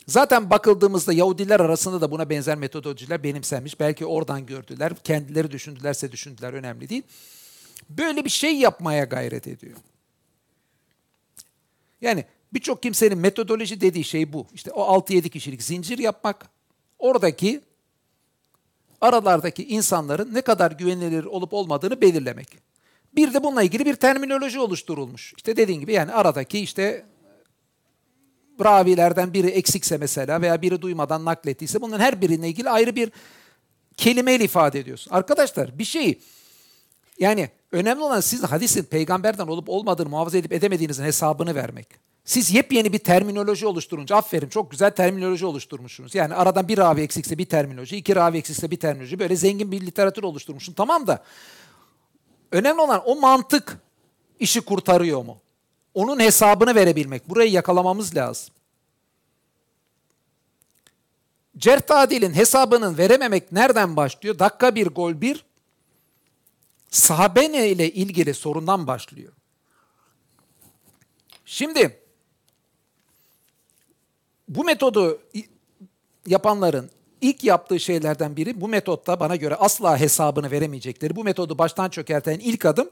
Speaker 1: Zaten bakıldığımızda Yahudiler arasında da buna benzer metodolojiler benimsenmiş. Belki oradan gördüler, kendileri düşündülerse düşündüler önemli değil. Böyle bir şey yapmaya gayret ediyor. Yani birçok kimsenin metodoloji dediği şey bu. İşte o 6-7 kişilik zincir yapmak, oradaki aralardaki insanların ne kadar güvenilir olup olmadığını belirlemek. Bir de bununla ilgili bir terminoloji oluşturulmuş. İşte dediğim gibi yani aradaki işte ravilerden biri eksikse mesela veya biri duymadan naklettiyse bunların her birine ilgili ayrı bir kelimeyle ifade ediyorsun. Arkadaşlar bir şeyi yani önemli olan siz hadisin peygamberden olup olmadığını muhafaza edip edemediğinizin hesabını vermek. Siz yepyeni bir terminoloji oluşturunca aferin çok güzel terminoloji oluşturmuşsunuz. Yani aradan bir ravi eksikse bir terminoloji, iki ravi eksikse bir terminoloji böyle zengin bir literatür oluşturmuşsun. Tamam da önemli olan o mantık işi kurtarıyor mu? Onun hesabını verebilmek. Burayı yakalamamız lazım. Cerh tadilin hesabının verememek nereden başlıyor? Dakika bir gol bir sahabe ile ilgili sorundan başlıyor. Şimdi bu metodu yapanların ilk yaptığı şeylerden biri bu metotta bana göre asla hesabını veremeyecekleri bu metodu baştan çökerten ilk adım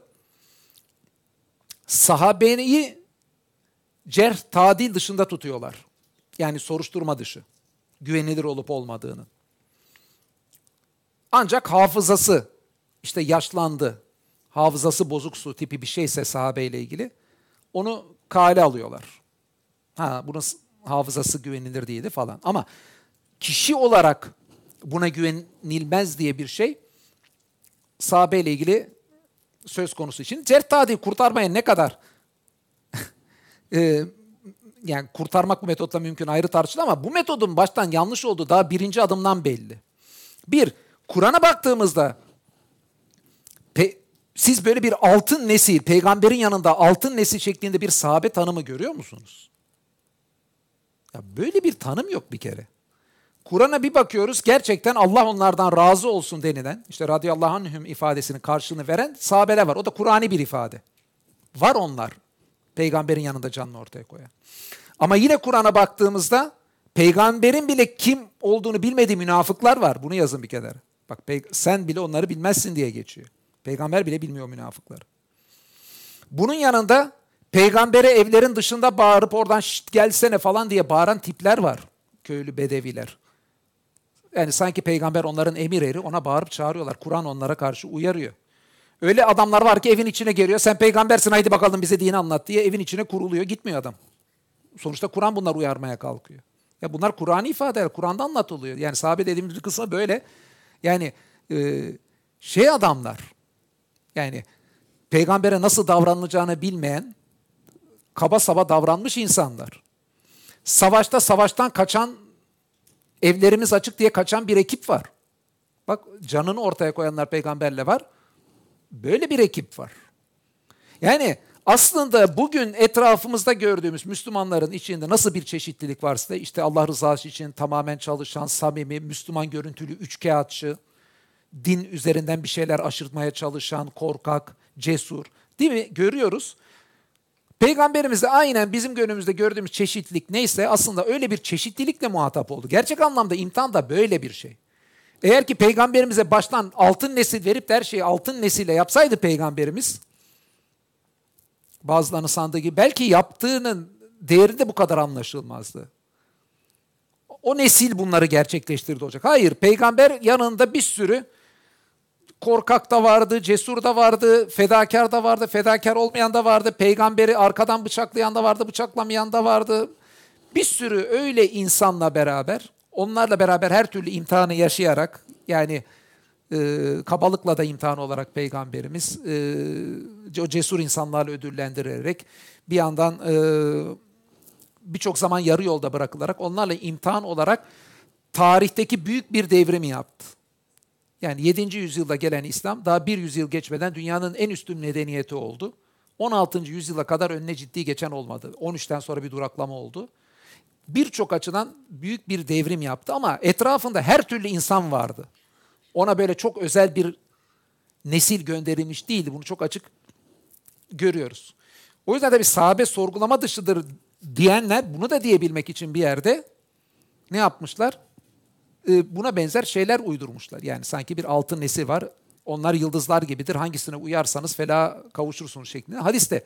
Speaker 1: sahabeyi cerh tadil dışında tutuyorlar. Yani soruşturma dışı. Güvenilir olup olmadığını. Ancak hafızası işte yaşlandı, hafızası bozuk su tipi bir şeyse sahabeyle ilgili onu kale alıyorlar. Ha bunun hafızası güvenilir değildi falan. Ama kişi olarak buna güvenilmez diye bir şey sahabe ile ilgili söz konusu için. Certadi'yi kurtarmaya ne kadar *laughs* e, yani kurtarmak bu metotla mümkün ayrı tartışılır ama bu metodun baştan yanlış olduğu daha birinci adımdan belli. Bir, Kur'an'a baktığımızda pe, siz böyle bir altın nesil, peygamberin yanında altın nesil şeklinde bir sahabe tanımı görüyor musunuz? Ya böyle bir tanım yok bir kere. Kur'an'a bir bakıyoruz gerçekten Allah onlardan razı olsun denilen işte radıyallahu anhüm ifadesinin karşılığını veren sahabeler var. O da Kur'an'i bir ifade. Var onlar peygamberin yanında canını ortaya koyan. Ama yine Kur'an'a baktığımızda peygamberin bile kim olduğunu bilmediği münafıklar var. Bunu yazın bir kenara. Bak sen bile onları bilmezsin diye geçiyor. Peygamber bile bilmiyor münafıkları. Bunun yanında peygambere evlerin dışında bağırıp oradan şşt gelsene falan diye bağıran tipler var. Köylü bedeviler. Yani sanki peygamber onların emir eri ona bağırıp çağırıyorlar. Kur'an onlara karşı uyarıyor. Öyle adamlar var ki evin içine geliyor. Sen peygambersin haydi bakalım bize dini anlat diye evin içine kuruluyor. Gitmiyor adam. Sonuçta Kur'an bunlar uyarmaya kalkıyor. Ya bunlar Kur'an'ı ifadeler. Kur'an'da anlatılıyor. Yani sahabe dediğimiz bir kısmı böyle. Yani e, şey adamlar. Yani peygambere nasıl davranılacağını bilmeyen kaba saba davranmış insanlar. Savaşta savaştan kaçan evlerimiz açık diye kaçan bir ekip var. Bak canını ortaya koyanlar peygamberle var. Böyle bir ekip var. Yani aslında bugün etrafımızda gördüğümüz Müslümanların içinde nasıl bir çeşitlilik varsa işte Allah rızası için tamamen çalışan, samimi, Müslüman görüntülü, üçkağıtçı, din üzerinden bir şeyler aşırtmaya çalışan, korkak, cesur değil mi? Görüyoruz. Peygamberimiz de aynen bizim gönlümüzde gördüğümüz çeşitlilik neyse aslında öyle bir çeşitlilikle muhatap oldu. Gerçek anlamda imtihan da böyle bir şey. Eğer ki peygamberimize baştan altın nesil verip de her şeyi altın nesille yapsaydı peygamberimiz bazılarının sandığı gibi belki yaptığının değeri de bu kadar anlaşılmazdı. O nesil bunları gerçekleştirdi olacak. Hayır peygamber yanında bir sürü korkak da vardı, cesur da vardı, fedakar da vardı, fedakar olmayan da vardı, peygamberi arkadan bıçaklayan da vardı, bıçaklamayan da vardı. Bir sürü öyle insanla beraber, onlarla beraber her türlü imtihanı yaşayarak, yani e, kabalıkla da imtihan olarak peygamberimiz e, o cesur insanlarla ödüllendirerek bir yandan e, birçok zaman yarı yolda bırakılarak onlarla imtihan olarak tarihteki büyük bir devrimi yaptı. Yani 7. yüzyılda gelen İslam daha bir yüzyıl geçmeden dünyanın en üstün medeniyeti oldu. 16. yüzyıla kadar önüne ciddi geçen olmadı. 13'ten sonra bir duraklama oldu. Birçok açıdan büyük bir devrim yaptı ama etrafında her türlü insan vardı. Ona böyle çok özel bir nesil gönderilmiş değildi. Bunu çok açık görüyoruz. O yüzden de bir sahabe sorgulama dışıdır diyenler bunu da diyebilmek için bir yerde ne yapmışlar? Ee, buna benzer şeyler uydurmuşlar. Yani sanki bir altın nesil var. Onlar yıldızlar gibidir. Hangisine uyarsanız fela kavuşursunuz şeklinde. Hadis de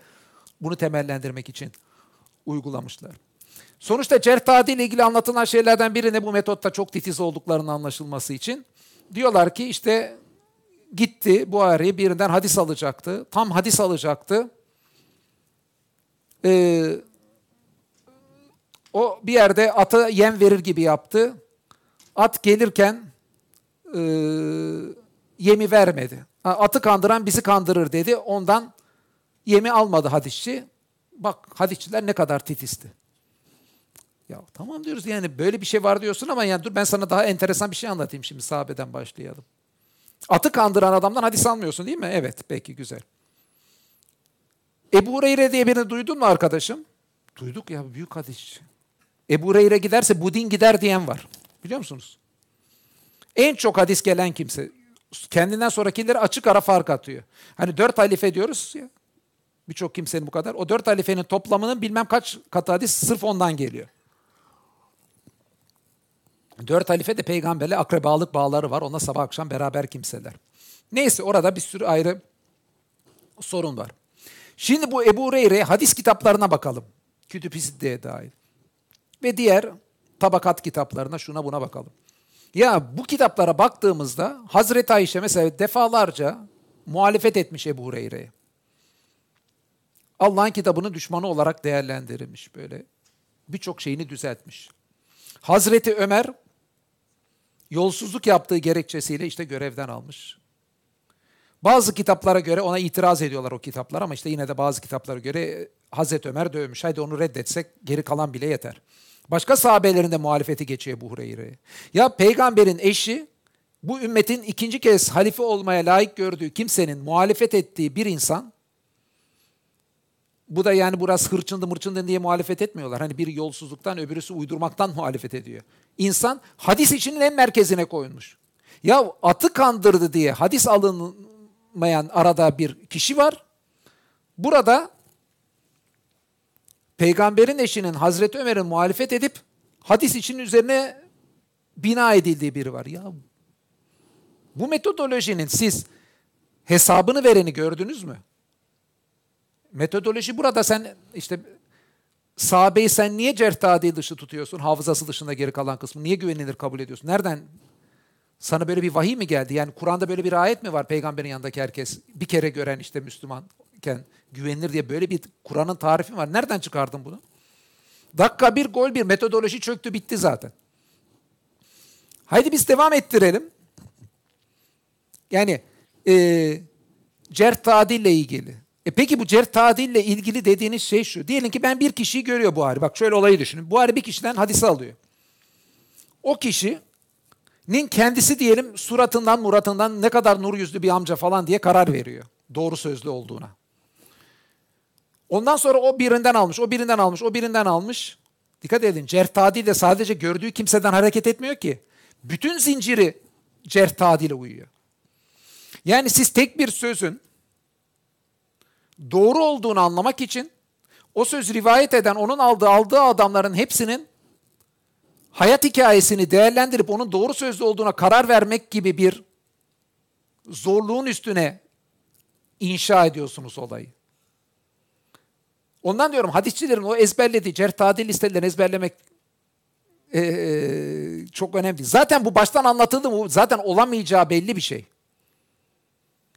Speaker 1: bunu temellendirmek için uygulamışlar. Sonuçta cerh ile ilgili anlatılan şeylerden biri ne bu metotta çok titiz olduklarının anlaşılması için. Diyorlar ki işte gitti bu arayı birinden hadis alacaktı. Tam hadis alacaktı. Ee, o bir yerde ata yem verir gibi yaptı. At gelirken e, yemi vermedi. Atı kandıran bizi kandırır dedi. Ondan yemi almadı hadisçi. Bak hadisçiler ne kadar titizdi. Ya tamam diyoruz yani böyle bir şey var diyorsun ama yani dur ben sana daha enteresan bir şey anlatayım şimdi sahabeden başlayalım. Atı kandıran adamdan hadis almıyorsun değil mi? Evet peki güzel. Ebu Hureyre diye birini duydun mu arkadaşım? Duyduk ya büyük hadisçi. Ebu Hureyre giderse bu din gider diyen var. Biliyor musunuz? En çok hadis gelen kimse. Kendinden sonrakileri açık ara fark atıyor. Hani dört halife diyoruz ya. Birçok kimsenin bu kadar. O dört halifenin toplamının bilmem kaç katı hadis sırf ondan geliyor. Dört halife de peygamberle akrabalık bağları var. Ona sabah akşam beraber kimseler. Neyse orada bir sürü ayrı sorun var. Şimdi bu Ebu Hureyre hadis kitaplarına bakalım. Kütüb-i dahil. Ve diğer tabakat kitaplarına şuna buna bakalım. Ya bu kitaplara baktığımızda Hazreti Ayşe mesela defalarca muhalefet etmiş Ebu Hureyre'ye. Allah'ın kitabını düşmanı olarak değerlendirilmiş böyle. Birçok şeyini düzeltmiş. Hazreti Ömer yolsuzluk yaptığı gerekçesiyle işte görevden almış. Bazı kitaplara göre ona itiraz ediyorlar o kitaplar ama işte yine de bazı kitaplara göre Hazreti Ömer dövmüş. Haydi onu reddetsek geri kalan bile yeter. Başka sahabelerin de muhalefeti geçiyor bu Hureyre'ye. Ya peygamberin eşi bu ümmetin ikinci kez halife olmaya layık gördüğü kimsenin muhalefet ettiği bir insan bu da yani burası hırçındı mırçındı diye muhalefet etmiyorlar. Hani bir yolsuzluktan öbürüsü uydurmaktan muhalefet ediyor. İnsan hadis içinin en merkezine koyulmuş. Ya atı kandırdı diye hadis alınmayan arada bir kişi var. Burada peygamberin eşinin Hazreti Ömer'in muhalefet edip hadis için üzerine bina edildiği biri var. Ya bu metodolojinin siz hesabını vereni gördünüz mü? Metodoloji burada sen işte sahabeyi sen niye cerh dışı tutuyorsun? Hafızası dışında geri kalan kısmı. Niye güvenilir kabul ediyorsun? Nereden? Sana böyle bir vahiy mi geldi? Yani Kur'an'da böyle bir ayet mi var peygamberin yanındaki herkes? Bir kere gören işte Müslümanken güvenilir diye böyle bir Kur'an'ın tarifi var. Nereden çıkardın bunu? Dakika bir gol bir metodoloji çöktü bitti zaten. Haydi biz devam ettirelim. Yani e, cerh ilgili. E peki bu cerh tadille ilgili dediğiniz şey şu. Diyelim ki ben bir kişiyi görüyor Buhari. Bak şöyle olayı düşünün. Buhari bir kişiden hadisi alıyor. O kişinin kendisi diyelim suratından muratından ne kadar nur yüzlü bir amca falan diye karar veriyor. Doğru sözlü olduğuna. Ondan sonra o birinden almış, o birinden almış, o birinden almış. Dikkat edin cerh tadil de sadece gördüğü kimseden hareket etmiyor ki. Bütün zinciri cerh tadile uyuyor. Yani siz tek bir sözün doğru olduğunu anlamak için o söz rivayet eden onun aldığı aldığı adamların hepsinin hayat hikayesini değerlendirip onun doğru sözlü olduğuna karar vermek gibi bir zorluğun üstüne inşa ediyorsunuz olayı. Ondan diyorum hadisçilerin o ezberlediği cerh tadil listelerini ezberlemek ee, çok önemli. Zaten bu baştan anlatıldı mı zaten olamayacağı belli bir şey.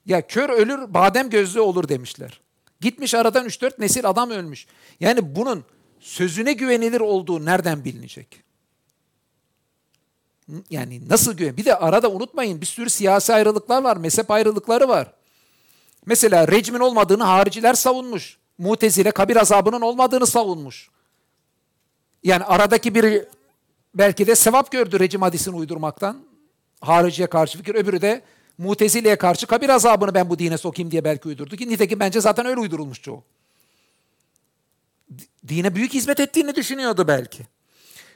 Speaker 1: Ya kör ölür badem gözlü olur demişler. Gitmiş aradan 3-4 nesil adam ölmüş. Yani bunun sözüne güvenilir olduğu nereden bilinecek? Yani nasıl güven? Bir de arada unutmayın bir sürü siyasi ayrılıklar var, mezhep ayrılıkları var. Mesela rejmin olmadığını hariciler savunmuş. Mutezile kabir azabının olmadığını savunmuş. Yani aradaki bir belki de sevap gördü rejim hadisini uydurmaktan. Hariciye karşı fikir. Öbürü de Mutezile'ye karşı kabir azabını ben bu dine sokayım diye belki uydurdu ki nitekim bence zaten öyle uydurulmuş çoğu. Dine büyük hizmet ettiğini düşünüyordu belki.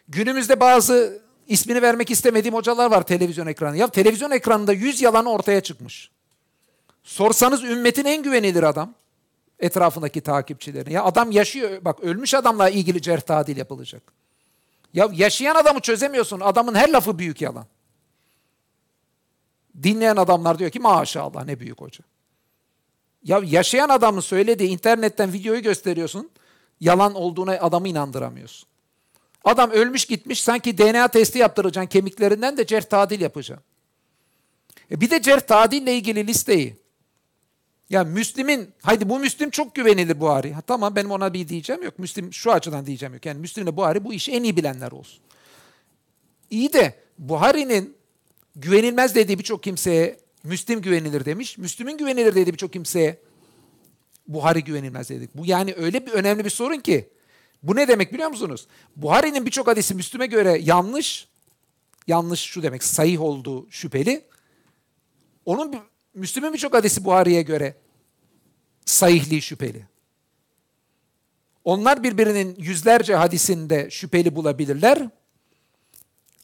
Speaker 1: Günümüzde bazı ismini vermek istemediğim hocalar var televizyon ekranı. Ya televizyon ekranında yüz yalan ortaya çıkmış. Sorsanız ümmetin en güvenilir adam. Etrafındaki takipçilerin. Ya adam yaşıyor. Bak ölmüş adamla ilgili cerh tadil yapılacak. Ya yaşayan adamı çözemiyorsun. Adamın her lafı büyük yalan. Dinleyen adamlar diyor ki maşallah ne büyük hoca. Ya yaşayan adamın söylediği internetten videoyu gösteriyorsun. Yalan olduğuna adamı inandıramıyorsun. Adam ölmüş gitmiş sanki DNA testi yaptıracaksın kemiklerinden de cerh tadil yapacaksın. E bir de cerh tadille ilgili listeyi. Ya Müslim'in, haydi bu Müslim çok güvenilir Buhari. Ha, tamam benim ona bir diyeceğim yok. Müslim şu açıdan diyeceğim yok. Yani Müslim'le Buhari bu işi en iyi bilenler olsun. İyi de Buhari'nin güvenilmez dediği birçok kimseye Müslim güvenilir demiş. Müslüm'ün güvenilir dediği birçok kimseye Buhari güvenilmez dedik. Bu yani öyle bir önemli bir sorun ki. Bu ne demek biliyor musunuz? Buhari'nin birçok hadisi Müslüm'e göre yanlış. Yanlış şu demek sahih olduğu şüpheli. Onun Müslüm'ün birçok hadisi Buhari'ye göre sahihliği şüpheli. Onlar birbirinin yüzlerce hadisinde şüpheli bulabilirler.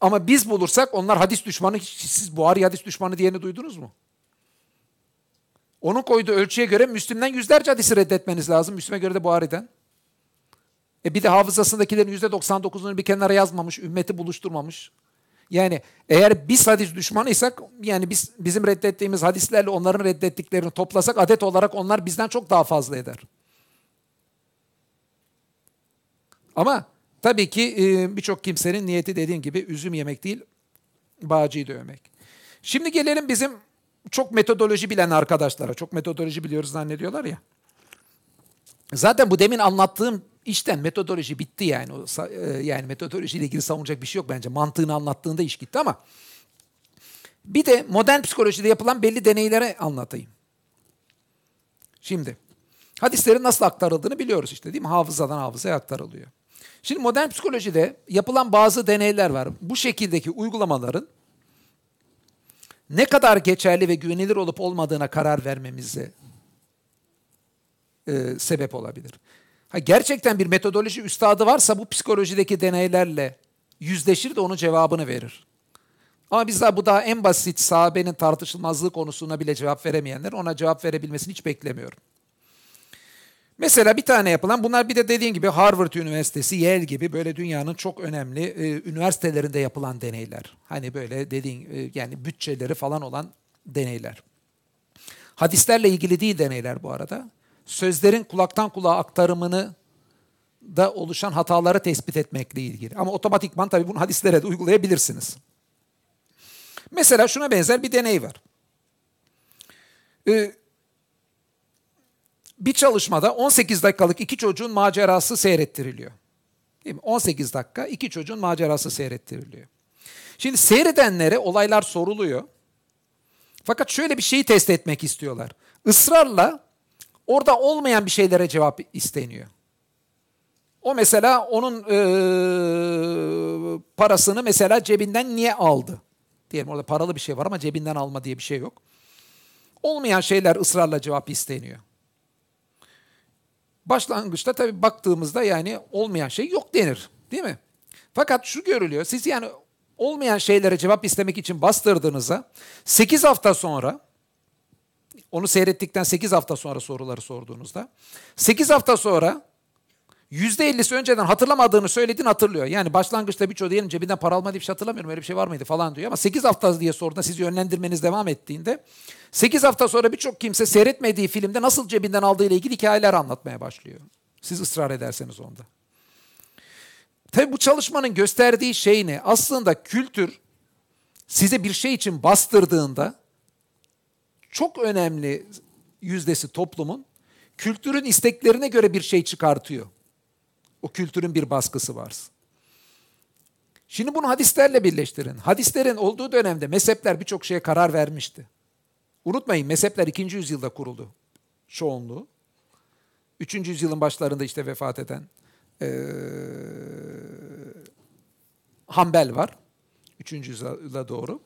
Speaker 1: Ama biz bulursak onlar hadis düşmanı, siz Buhari hadis düşmanı diyeni duydunuz mu? Onun koyduğu ölçüye göre Müslüm'den yüzlerce hadisi reddetmeniz lazım. Müslüm'e göre de Buhari'den. E bir de hafızasındakilerin yüzde 99'unu bir kenara yazmamış, ümmeti buluşturmamış. Yani eğer biz hadis düşmanıysak yani biz bizim reddettiğimiz hadislerle onların reddettiklerini toplasak adet olarak onlar bizden çok daha fazla eder. Ama Tabii ki e, birçok kimsenin niyeti dediğim gibi üzüm yemek değil, bağcıyı dövmek. Şimdi gelelim bizim çok metodoloji bilen arkadaşlara. Çok metodoloji biliyoruz zannediyorlar ya. Zaten bu demin anlattığım işten metodoloji bitti yani. O, e, yani metodolojiyle ilgili savunacak bir şey yok bence. Mantığını anlattığında iş gitti ama Bir de modern psikolojide yapılan belli deneyleri anlatayım. Şimdi hadislerin nasıl aktarıldığını biliyoruz işte değil mi? Hafızadan hafızaya aktarılıyor. Şimdi modern psikolojide yapılan bazı deneyler var. Bu şekildeki uygulamaların ne kadar geçerli ve güvenilir olup olmadığına karar vermemize e, sebep olabilir. Ha, gerçekten bir metodoloji üstadı varsa bu psikolojideki deneylerle yüzleşir de onun cevabını verir. Ama biz daha bu daha en basit sahabenin tartışılmazlığı konusuna bile cevap veremeyenler ona cevap verebilmesini hiç beklemiyorum. Mesela bir tane yapılan, bunlar bir de dediğim gibi Harvard Üniversitesi, Yale gibi böyle dünyanın çok önemli e, üniversitelerinde yapılan deneyler. Hani böyle dediğin e, yani bütçeleri falan olan deneyler. Hadislerle ilgili değil deneyler bu arada. Sözlerin kulaktan kulağa aktarımını da oluşan hataları tespit etmekle ilgili. Ama otomatikman tabii bunu hadislere de uygulayabilirsiniz. Mesela şuna benzer bir deney var. Ee, bir çalışmada 18 dakikalık iki çocuğun macerası seyrettiriliyor. Değil mi? 18 dakika iki çocuğun macerası seyrettiriliyor. Şimdi seyredenlere olaylar soruluyor. Fakat şöyle bir şeyi test etmek istiyorlar. Israrla orada olmayan bir şeylere cevap isteniyor. O mesela onun e, parasını mesela cebinden niye aldı? Diyelim orada paralı bir şey var ama cebinden alma diye bir şey yok. Olmayan şeyler ısrarla cevap isteniyor. Başlangıçta tabii baktığımızda yani olmayan şey yok denir. Değil mi? Fakat şu görülüyor. Siz yani olmayan şeylere cevap istemek için bastırdığınızda 8 hafta sonra onu seyrettikten 8 hafta sonra soruları sorduğunuzda 8 hafta sonra %50'si önceden hatırlamadığını söylediğini hatırlıyor. Yani başlangıçta birçoğu diyelim cebinden para alma diye bir şey hatırlamıyorum öyle bir şey var mıydı falan diyor. Ama 8 hafta diye sorduğunda sizi yönlendirmeniz devam ettiğinde 8 hafta sonra birçok kimse seyretmediği filmde nasıl cebinden aldığı ile ilgili hikayeler anlatmaya başlıyor. Siz ısrar ederseniz onda. Tabi bu çalışmanın gösterdiği şey ne? Aslında kültür size bir şey için bastırdığında çok önemli yüzdesi toplumun kültürün isteklerine göre bir şey çıkartıyor. O kültürün bir baskısı var. Şimdi bunu hadislerle birleştirin. Hadislerin olduğu dönemde mezhepler birçok şeye karar vermişti. Unutmayın mezhepler 2. yüzyılda kuruldu çoğunluğu. 3. yüzyılın başlarında işte vefat eden ee, Hanbel var. 3. yüzyıla doğru.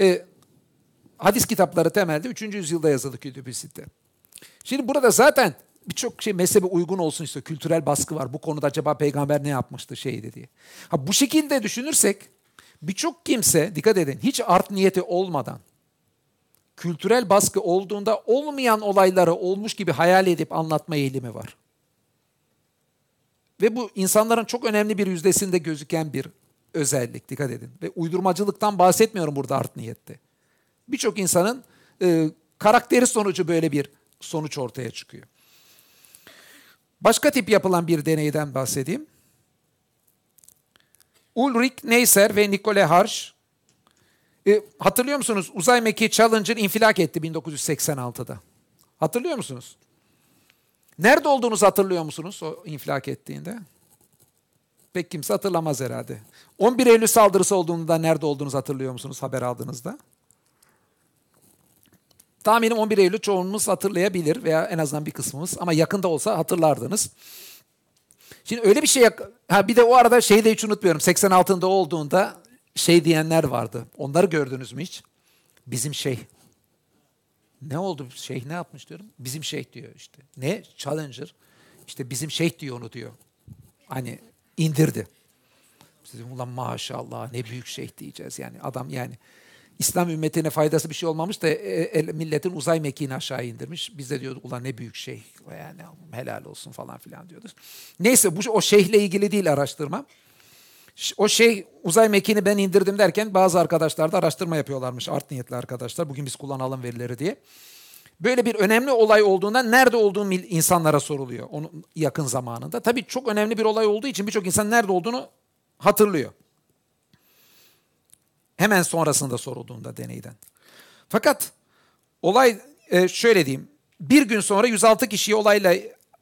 Speaker 1: E, hadis kitapları temelde 3. yüzyılda yazıldı kütüb-i Şimdi burada zaten birçok şey mezhebe uygun olsun istiyor. Kültürel baskı var. Bu konuda acaba peygamber ne yapmıştı şeydi diye. Ha, bu şekilde düşünürsek birçok kimse dikkat edin hiç art niyeti olmadan kültürel baskı olduğunda olmayan olayları olmuş gibi hayal edip anlatma eğilimi var. Ve bu insanların çok önemli bir yüzdesinde gözüken bir özellik dikkat edin. Ve uydurmacılıktan bahsetmiyorum burada art niyette. Birçok insanın e, karakteri sonucu böyle bir sonuç ortaya çıkıyor. Başka tip yapılan bir deneyden bahsedeyim. Ulrich Neisser ve Nicole Harsch e, hatırlıyor musunuz? Uzay mekiği Challenger infilak etti 1986'da. Hatırlıyor musunuz? Nerede olduğunuzu hatırlıyor musunuz o infilak ettiğinde? Pek kimse hatırlamaz herhalde. 11 Eylül saldırısı olduğunda nerede olduğunuzu hatırlıyor musunuz haber aldığınızda? Tahminim 11 Eylül çoğunumuz hatırlayabilir veya en azından bir kısmımız ama yakında olsa hatırlardınız. Şimdi öyle bir şey ha bir de o arada şeyi de hiç unutmuyorum. 86'ında olduğunda şey diyenler vardı. Onları gördünüz mü hiç? Bizim şey. Ne oldu? Şeyh ne yapmış diyorum? Bizim şeyh diyor işte. Ne? Challenger. İşte bizim şeyh diyor onu diyor. Hani indirdi. Dedim ulan maşallah ne büyük şeyh diyeceğiz yani. Adam yani İslam ümmetine faydası bir şey olmamış da e, e, milletin uzay mekiğini aşağı indirmiş. Biz de diyorduk ulan ne büyük şeyh yani helal olsun falan filan diyorduk. Neyse bu o şeyhle ilgili değil araştırma. O şey uzay mekiğini ben indirdim derken bazı arkadaşlar da araştırma yapıyorlarmış. Art niyetli arkadaşlar. Bugün biz kullanalım verileri diye. Böyle bir önemli olay olduğundan nerede olduğunu insanlara soruluyor onun yakın zamanında. Tabii çok önemli bir olay olduğu için birçok insan nerede olduğunu hatırlıyor. Hemen sonrasında sorulduğunda deneyden. Fakat olay e, şöyle diyeyim. Bir gün sonra 106 kişiye olayla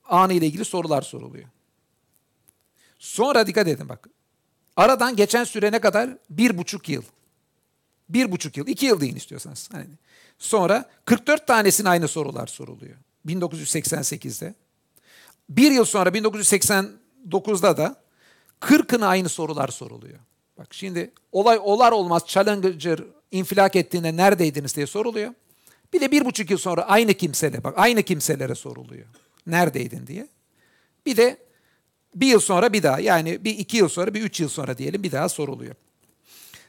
Speaker 1: anı ile ilgili sorular soruluyor. Sonra dikkat edin bak. Aradan geçen süre ne kadar? Bir buçuk yıl. Bir buçuk yıl, iki yıl deyin istiyorsanız. Hani sonra 44 tanesine aynı sorular soruluyor. 1988'de. Bir yıl sonra 1989'da da 40'ına aynı sorular soruluyor. Bak şimdi olay olar olmaz Challenger infilak ettiğinde neredeydiniz diye soruluyor. Bir de bir buçuk yıl sonra aynı kimsele bak aynı kimselere soruluyor. Neredeydin diye. Bir de bir yıl sonra bir daha yani bir iki yıl sonra bir üç yıl sonra diyelim bir daha soruluyor.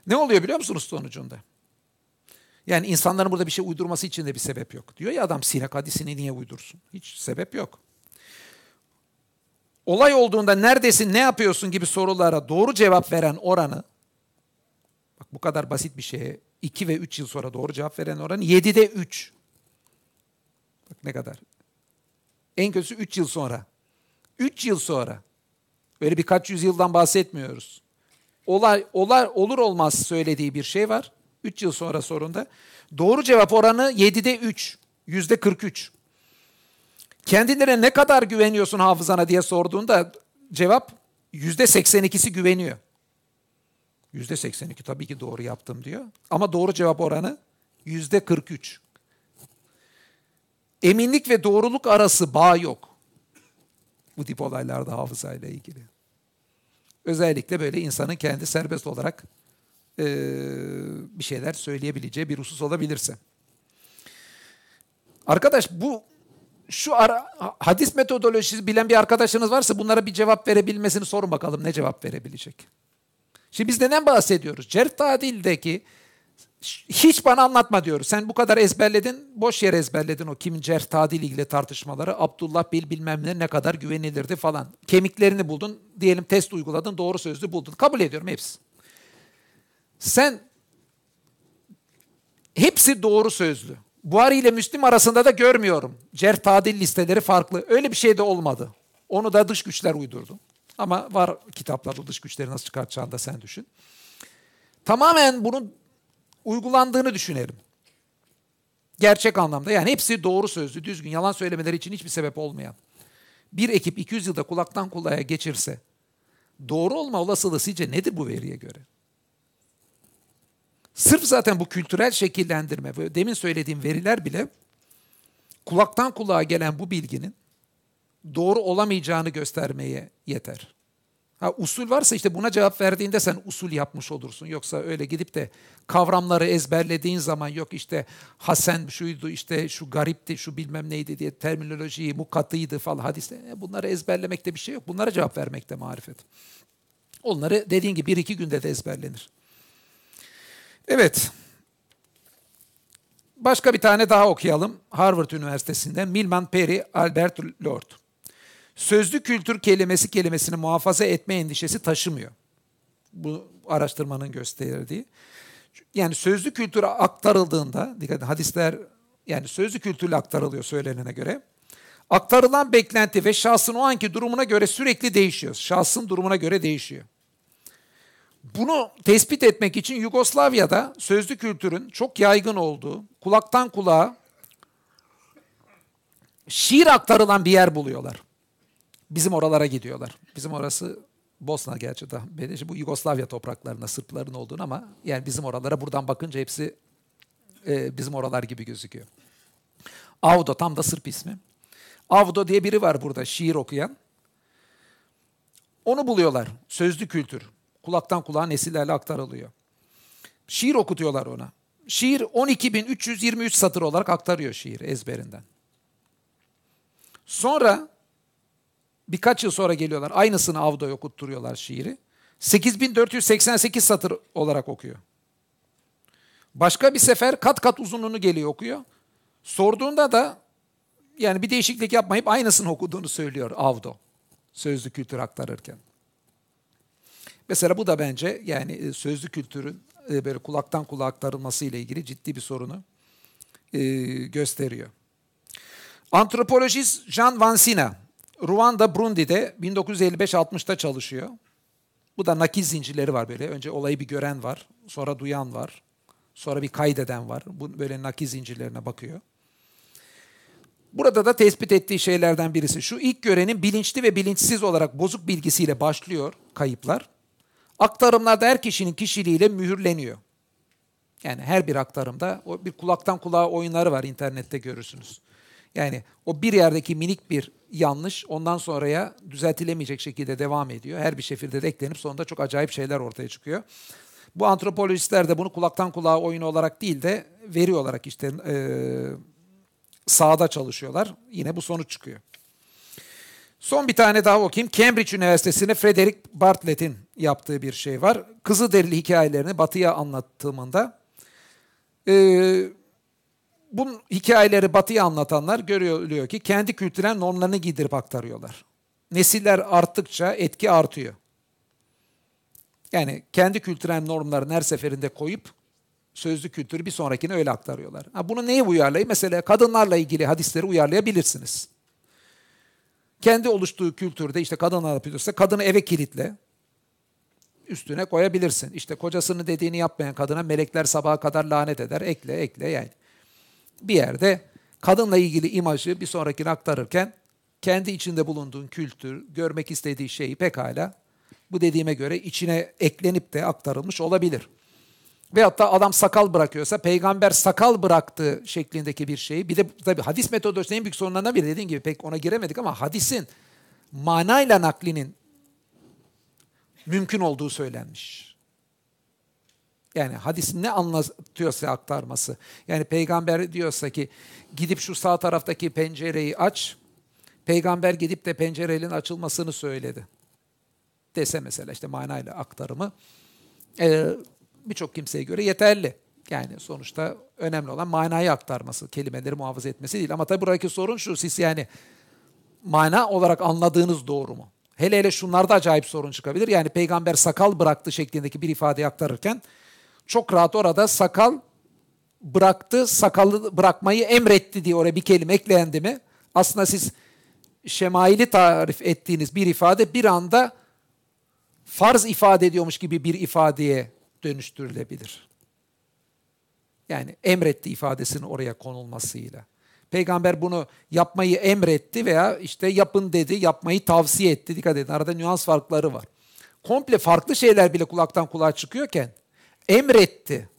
Speaker 1: Ne oluyor biliyor musunuz sonucunda? Yani insanların burada bir şey uydurması için de bir sebep yok. Diyor ya adam sinek hadisini niye uydursun? Hiç sebep yok. Olay olduğunda neredesin, ne yapıyorsun gibi sorulara doğru cevap veren oranı, bak bu kadar basit bir şeye 2 ve 3 yıl sonra doğru cevap veren oranı 7'de 3. Bak ne kadar. En kötüsü 3 yıl sonra. 3 yıl sonra. Böyle birkaç yüzyıldan bahsetmiyoruz. Olay, olay olur olmaz söylediği bir şey var. 3 yıl sonra sorunda. Doğru cevap oranı 7'de 3. Yüzde 43. Kendilerine ne kadar güveniyorsun hafızana diye sorduğunda cevap yüzde 82'si güveniyor. Yüzde 82 tabii ki doğru yaptım diyor. Ama doğru cevap oranı yüzde 43. Eminlik ve doğruluk arası bağ yok. Bu tip olaylarda hafızayla ilgili. Özellikle böyle insanın kendi serbest olarak e, bir şeyler söyleyebileceği bir husus olabilirse. Arkadaş bu şu ara, hadis metodolojisi bilen bir arkadaşınız varsa bunlara bir cevap verebilmesini sorun bakalım ne cevap verebilecek. Şimdi biz neden bahsediyoruz? Cerh tadildeki hiç bana anlatma diyoruz. Sen bu kadar ezberledin, boş yer ezberledin o kimin cerh tadil ilgili tartışmaları. Abdullah Bil bilmem ne ne kadar güvenilirdi falan. Kemiklerini buldun, diyelim test uyguladın, doğru sözlü buldun. Kabul ediyorum hepsi. Sen hepsi doğru sözlü. Buhari ile Müslim arasında da görmüyorum. Cerh tadil listeleri farklı. Öyle bir şey de olmadı. Onu da dış güçler uydurdu. Ama var kitaplarda dış güçleri nasıl çıkartacağını da sen düşün. Tamamen bunun uygulandığını düşünelim. Gerçek anlamda yani hepsi doğru sözlü, düzgün, yalan söylemeleri için hiçbir sebep olmayan. Bir ekip 200 yılda kulaktan kulağa geçirse doğru olma olasılığı sizce nedir bu veriye göre? Sırf zaten bu kültürel şekillendirme demin söylediğim veriler bile kulaktan kulağa gelen bu bilginin doğru olamayacağını göstermeye yeter. Ha, usul varsa işte buna cevap verdiğinde sen usul yapmış olursun. Yoksa öyle gidip de kavramları ezberlediğin zaman yok işte Hasan şuydu işte şu garipti şu bilmem neydi diye terminolojiyi mukatıydı falan hadiste bunları ezberlemekte bir şey yok. Bunlara cevap vermekte marifet. Onları dediğin gibi bir iki günde de ezberlenir. Evet. Başka bir tane daha okuyalım. Harvard Üniversitesi'nden Milman Perry, Albert Lord. Sözlü kültür kelimesi kelimesini muhafaza etme endişesi taşımıyor. Bu araştırmanın gösterdiği. Yani sözlü kültür aktarıldığında, dikkat hadisler yani sözlü kültürle aktarılıyor söylenene göre. Aktarılan beklenti ve şahsın o anki durumuna göre sürekli değişiyor. Şahsın durumuna göre değişiyor. Bunu tespit etmek için Yugoslavya'da sözlü kültürün çok yaygın olduğu, kulaktan kulağa şiir aktarılan bir yer buluyorlar. Bizim oralara gidiyorlar. Bizim orası Bosna gerçi de. Bu Yugoslavya topraklarında Sırpların olduğunu ama yani bizim oralara buradan bakınca hepsi e, bizim oralar gibi gözüküyor. Avdo tam da Sırp ismi. Avdo diye biri var burada şiir okuyan. Onu buluyorlar. Sözlü kültür. Kulaktan kulağa nesillerle aktarılıyor. Şiir okutuyorlar ona. Şiir 12.323 satır olarak aktarıyor şiir ezberinden. Sonra birkaç yıl sonra geliyorlar. Aynısını Avdo'ya okutturuyorlar şiiri. 8488 satır olarak okuyor. Başka bir sefer kat kat uzunluğunu geliyor okuyor. Sorduğunda da yani bir değişiklik yapmayıp aynısını okuduğunu söylüyor Avdo. Sözlü kültür aktarırken. Mesela bu da bence yani e, sözlü kültürün e, böyle kulaktan kulağa aktarılması ile ilgili ciddi bir sorunu e, gösteriyor. Antropolojist Jean Vansina, Ruanda Brundi'de 1955-60'ta çalışıyor. Bu da nakil zincirleri var böyle. Önce olayı bir gören var, sonra duyan var, sonra bir kaydeden var. Bu böyle nakil zincirlerine bakıyor. Burada da tespit ettiği şeylerden birisi şu ilk görenin bilinçli ve bilinçsiz olarak bozuk bilgisiyle başlıyor kayıplar. Aktarımlarda her kişinin kişiliğiyle mühürleniyor. Yani her bir aktarımda o bir kulaktan kulağa oyunları var internette görürsünüz. Yani o bir yerdeki minik bir yanlış ondan sonraya düzeltilemeyecek şekilde devam ediyor. Her bir şefirde de eklenip sonunda çok acayip şeyler ortaya çıkıyor. Bu antropolojistler de bunu kulaktan kulağa oyunu olarak değil de veri olarak işte e, sahada çalışıyorlar. Yine bu sonuç çıkıyor. Son bir tane daha okuyayım. Cambridge Üniversitesi'ne Frederick Bartlett'in yaptığı bir şey var. Kızılderili hikayelerini batıya anlattığımında e, bu hikayeleri batıya anlatanlar görüyor ki kendi kültürel normlarını giydirip aktarıyorlar. Nesiller arttıkça etki artıyor. Yani kendi kültürel normlarını her seferinde koyup sözlü kültürü bir sonrakine öyle aktarıyorlar. Ha, bunu neye uyarlayayım? Mesela kadınlarla ilgili hadisleri uyarlayabilirsiniz. Kendi oluştuğu kültürde işte kadın yapıyorsa kadını eve kilitle. Üstüne koyabilirsin. İşte kocasının dediğini yapmayan kadına melekler sabaha kadar lanet eder. Ekle ekle yani. Bir yerde kadınla ilgili imajı bir sonrakine aktarırken kendi içinde bulunduğun kültür, görmek istediği şeyi pekala bu dediğime göre içine eklenip de aktarılmış olabilir. Veyahut da adam sakal bırakıyorsa peygamber sakal bıraktı şeklindeki bir şeyi. Bir de tabii hadis metodolojisinin en büyük sorunlarından biri dediğim gibi pek ona giremedik ama hadisin manayla naklinin mümkün olduğu söylenmiş. Yani hadis ne anlatıyorsa aktarması. Yani peygamber diyorsa ki gidip şu sağ taraftaki pencereyi aç. Peygamber gidip de pencerenin açılmasını söyledi. Dese mesela işte manayla aktarımı. Ee, birçok kimseye göre yeterli. Yani sonuçta önemli olan manayı aktarması, kelimeleri muhafaza etmesi değil. Ama tabii buradaki sorun şu, siz yani mana olarak anladığınız doğru mu? Hele hele şunlarda acayip sorun çıkabilir. Yani peygamber sakal bıraktı şeklindeki bir ifadeyi aktarırken çok rahat orada sakal bıraktı, sakalı bırakmayı emretti diye oraya bir kelime eklendi mi? Aslında siz şemaili tarif ettiğiniz bir ifade bir anda farz ifade ediyormuş gibi bir ifadeye dönüştürülebilir. Yani emretti ifadesinin oraya konulmasıyla. Peygamber bunu yapmayı emretti veya işte yapın dedi, yapmayı tavsiye etti. Dikkat edin arada nüans farkları var. Komple farklı şeyler bile kulaktan kulağa çıkıyorken emretti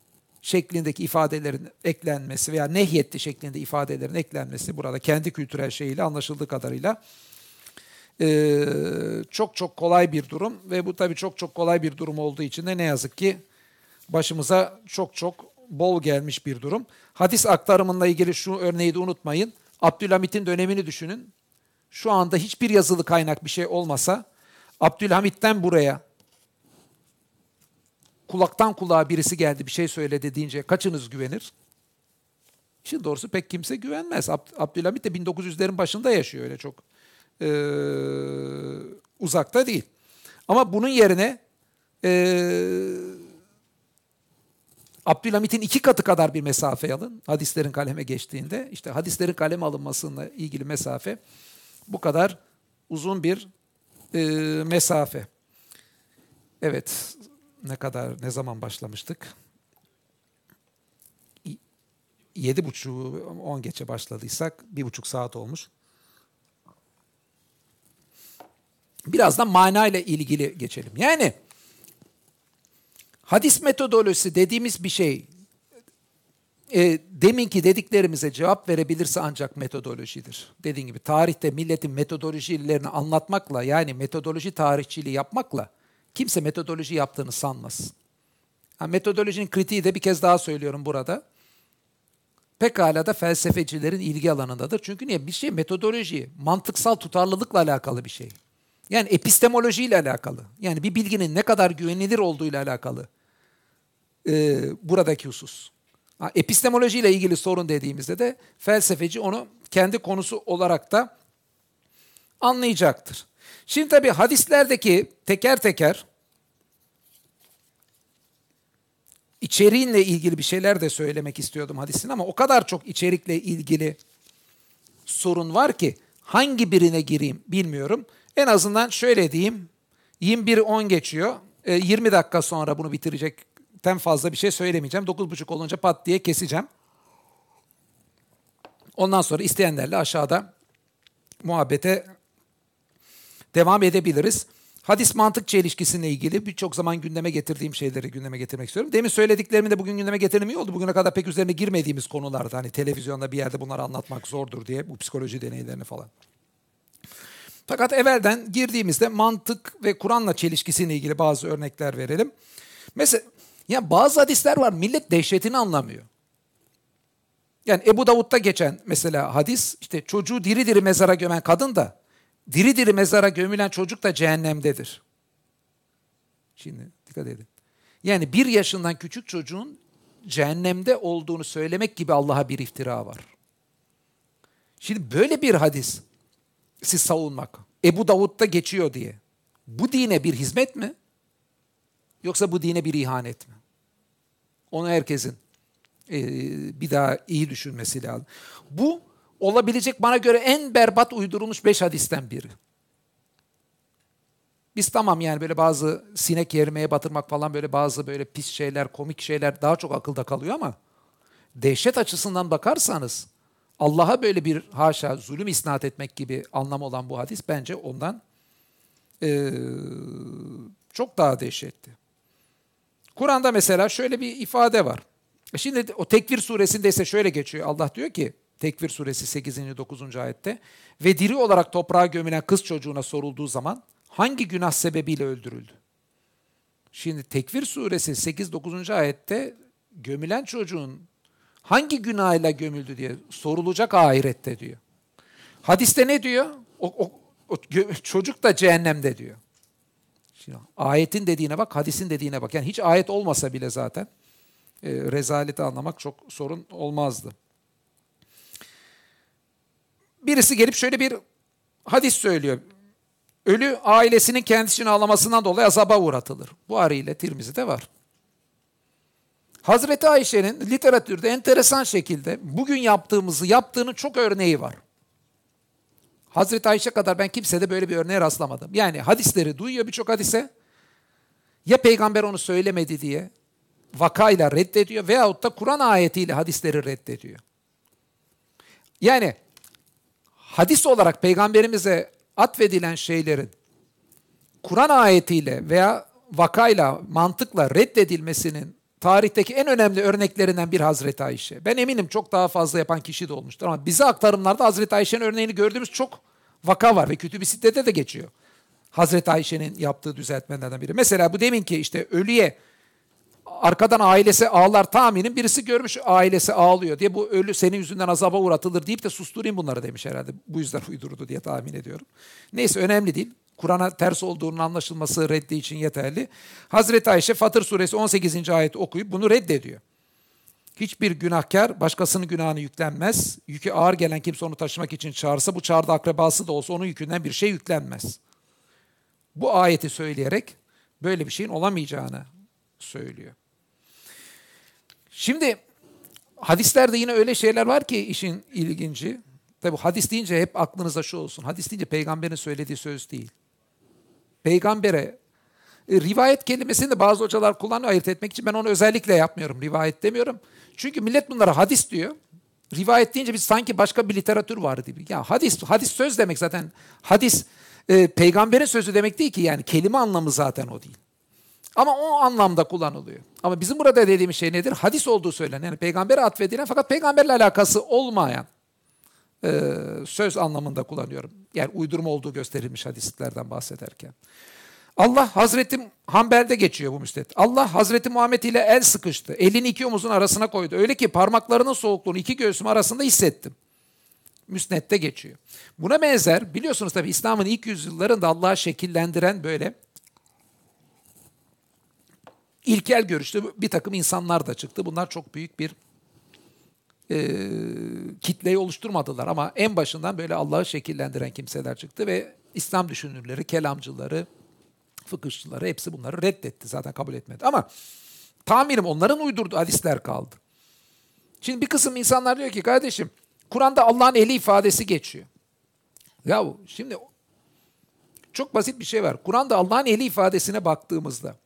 Speaker 1: şeklindeki ifadelerin eklenmesi veya nehyetti şeklinde ifadelerin eklenmesi burada kendi kültürel şeyiyle anlaşıldığı kadarıyla ee, çok çok kolay bir durum ve bu tabii çok çok kolay bir durum olduğu için de ne yazık ki başımıza çok çok bol gelmiş bir durum. Hadis aktarımıyla ilgili şu örneği de unutmayın. Abdülhamit'in dönemini düşünün. Şu anda hiçbir yazılı kaynak bir şey olmasa Abdülhamit'ten buraya kulaktan kulağa birisi geldi bir şey söyledi deyince kaçınız güvenir? Şimdi doğrusu pek kimse güvenmez. Ab Abdülhamit de 1900'lerin başında yaşıyor öyle çok e, uzakta değil. Ama bunun yerine e, Abdülhamit'in iki katı kadar bir mesafe alın. Hadislerin kaleme geçtiğinde işte hadislerin kaleme alınmasıyla ilgili mesafe bu kadar uzun bir e, mesafe. Evet, ne kadar, ne zaman başlamıştık? Yedi buçuğu, on geçe başladıysak bir buçuk saat olmuş. Birazdan mana ile ilgili geçelim. Yani hadis metodolojisi dediğimiz bir şey e, deminki dediklerimize cevap verebilirse ancak metodolojidir. Dediğim gibi tarihte milletin metodolojilerini anlatmakla yani metodoloji tarihçiliği yapmakla kimse metodoloji yaptığını sanmaz. Ha, metodolojinin kritiği de bir kez daha söylüyorum burada. Pekala da felsefecilerin ilgi alanındadır. Çünkü niye? Bir şey metodoloji, mantıksal tutarlılıkla alakalı bir şey. Yani epistemolojiyle alakalı. Yani bir bilginin ne kadar güvenilir olduğuyla alakalı e, buradaki husus. Ha, epistemolojiyle ilgili sorun dediğimizde de felsefeci onu kendi konusu olarak da anlayacaktır. Şimdi tabii hadislerdeki teker teker içeriğinle ilgili bir şeyler de söylemek istiyordum hadisin ama o kadar çok içerikle ilgili sorun var ki hangi birine gireyim bilmiyorum. En azından şöyle diyeyim. 21.10 geçiyor. E, 20 dakika sonra bunu bitirecekten fazla bir şey söylemeyeceğim. 9.30 olunca pat diye keseceğim. Ondan sonra isteyenlerle aşağıda muhabbete devam edebiliriz. Hadis mantık çelişkisine ilgili birçok zaman gündeme getirdiğim şeyleri gündeme getirmek istiyorum. Demin söylediklerimi de bugün gündeme getirdim iyi oldu. Bugüne kadar pek üzerine girmediğimiz konularda hani televizyonda bir yerde bunları anlatmak zordur diye bu psikoloji deneylerini falan. Fakat evvelden girdiğimizde mantık ve Kur'an'la çelişkisine ilgili bazı örnekler verelim. Mesela ya bazı hadisler var millet dehşetini anlamıyor. Yani Ebu Davud'da geçen mesela hadis işte çocuğu diri diri mezara gömen kadın da diri diri mezara gömülen çocuk da cehennemdedir. Şimdi dikkat edin. Yani bir yaşından küçük çocuğun cehennemde olduğunu söylemek gibi Allah'a bir iftira var. Şimdi böyle bir hadis siz savunmak. Ebu Davud'da geçiyor diye. Bu dine bir hizmet mi? Yoksa bu dine bir ihanet mi? Onu herkesin e, bir daha iyi düşünmesi lazım. Bu olabilecek bana göre en berbat uydurulmuş beş hadisten biri. Biz tamam yani böyle bazı sinek yermeye batırmak falan böyle bazı böyle pis şeyler, komik şeyler daha çok akılda kalıyor ama dehşet açısından bakarsanız Allah'a böyle bir haşa zulüm isnat etmek gibi anlamı olan bu hadis bence ondan e, çok daha dehşetli. Kur'an'da mesela şöyle bir ifade var. E şimdi o Tekvir suresinde ise şöyle geçiyor. Allah diyor ki Tekvir suresi 8. 9. ayette ve diri olarak toprağa gömülen kız çocuğuna sorulduğu zaman hangi günah sebebiyle öldürüldü? Şimdi Tekvir suresi 8 9. ayette gömülen çocuğun hangi günahıyla gömüldü diye sorulacak ahirette diyor. Hadiste ne diyor? O, o, o çocuk da cehennemde diyor. Şimdi, ayetin dediğine bak, hadisin dediğine bak. Yani hiç ayet olmasa bile zaten e, rezaleti anlamak çok sorun olmazdı. Birisi gelip şöyle bir hadis söylüyor. Ölü ailesinin kendisini ağlamasından dolayı azaba uğratılır. Bu arıyla Tirmizi'de var. Hazreti Ayşe'nin literatürde enteresan şekilde bugün yaptığımızı yaptığının çok örneği var. Hazreti Ayşe kadar ben kimsede böyle bir örneğe rastlamadım. Yani hadisleri duyuyor birçok hadise. Ya peygamber onu söylemedi diye vakayla reddediyor veyahut da Kur'an ayetiyle hadisleri reddediyor. Yani hadis olarak peygamberimize atfedilen şeylerin Kur'an ayetiyle veya vakayla, mantıkla reddedilmesinin tarihteki en önemli örneklerinden bir Hazreti Ayşe. Ben eminim çok daha fazla yapan kişi de olmuştur ama bize aktarımlarda Hazreti Ayşe'nin örneğini gördüğümüz çok vaka var ve kötü bir sitede de geçiyor. Hazreti Ayşe'nin yaptığı düzeltmelerden biri. Mesela bu demin ki işte ölüye arkadan ailesi ağlar tahminin birisi görmüş ailesi ağlıyor diye bu ölü senin yüzünden azaba uğratılır deyip de susturayım bunları demiş herhalde. Bu yüzden uydurdu diye tahmin ediyorum. Neyse önemli değil. Kur'an'a ters olduğunun anlaşılması reddi için yeterli. Hazreti Ayşe Fatır suresi 18. ayet okuyup bunu reddediyor. Hiçbir günahkar başkasının günahını yüklenmez. Yükü ağır gelen kimse onu taşımak için çağırsa bu çağrıda akrabası da olsa onun yükünden bir şey yüklenmez. Bu ayeti söyleyerek böyle bir şeyin olamayacağını söylüyor. Şimdi hadislerde yine öyle şeyler var ki işin ilginci. Tabi hadis deyince hep aklınıza şu olsun. Hadis deyince peygamberin söylediği söz değil. Peygambere e, rivayet kelimesini de bazı hocalar kullanıyor ayırt etmek için. Ben onu özellikle yapmıyorum. Rivayet demiyorum. Çünkü millet bunlara hadis diyor. Rivayet deyince biz sanki başka bir literatür var gibi. Ya hadis, hadis söz demek zaten. Hadis e, peygamberin sözü demek değil ki yani kelime anlamı zaten o değil. Ama o anlamda kullanılıyor. Ama bizim burada dediğimiz şey nedir? Hadis olduğu söylenen. Yani peygambere atfedilen fakat peygamberle alakası olmayan e, söz anlamında kullanıyorum. Yani uydurma olduğu gösterilmiş hadislerden bahsederken. Allah Hazreti Hanbel'de geçiyor bu müstet. Allah Hazreti Muhammed ile el sıkıştı. Elini iki omuzun arasına koydu. Öyle ki parmaklarının soğukluğunu iki göğsüm arasında hissettim. Müsnette geçiyor. Buna benzer biliyorsunuz tabi İslam'ın ilk yüzyıllarında Allah'ı şekillendiren böyle ilkel görüşte bir takım insanlar da çıktı. Bunlar çok büyük bir e, kitleyi oluşturmadılar ama en başından böyle Allah'ı şekillendiren kimseler çıktı ve İslam düşünürleri, kelamcıları, fıkıhçıları hepsi bunları reddetti zaten kabul etmedi. Ama tahminim onların uydurduğu hadisler kaldı. Şimdi bir kısım insanlar diyor ki kardeşim Kur'an'da Allah'ın eli ifadesi geçiyor. Ya şimdi çok basit bir şey var. Kur'an'da Allah'ın eli ifadesine baktığımızda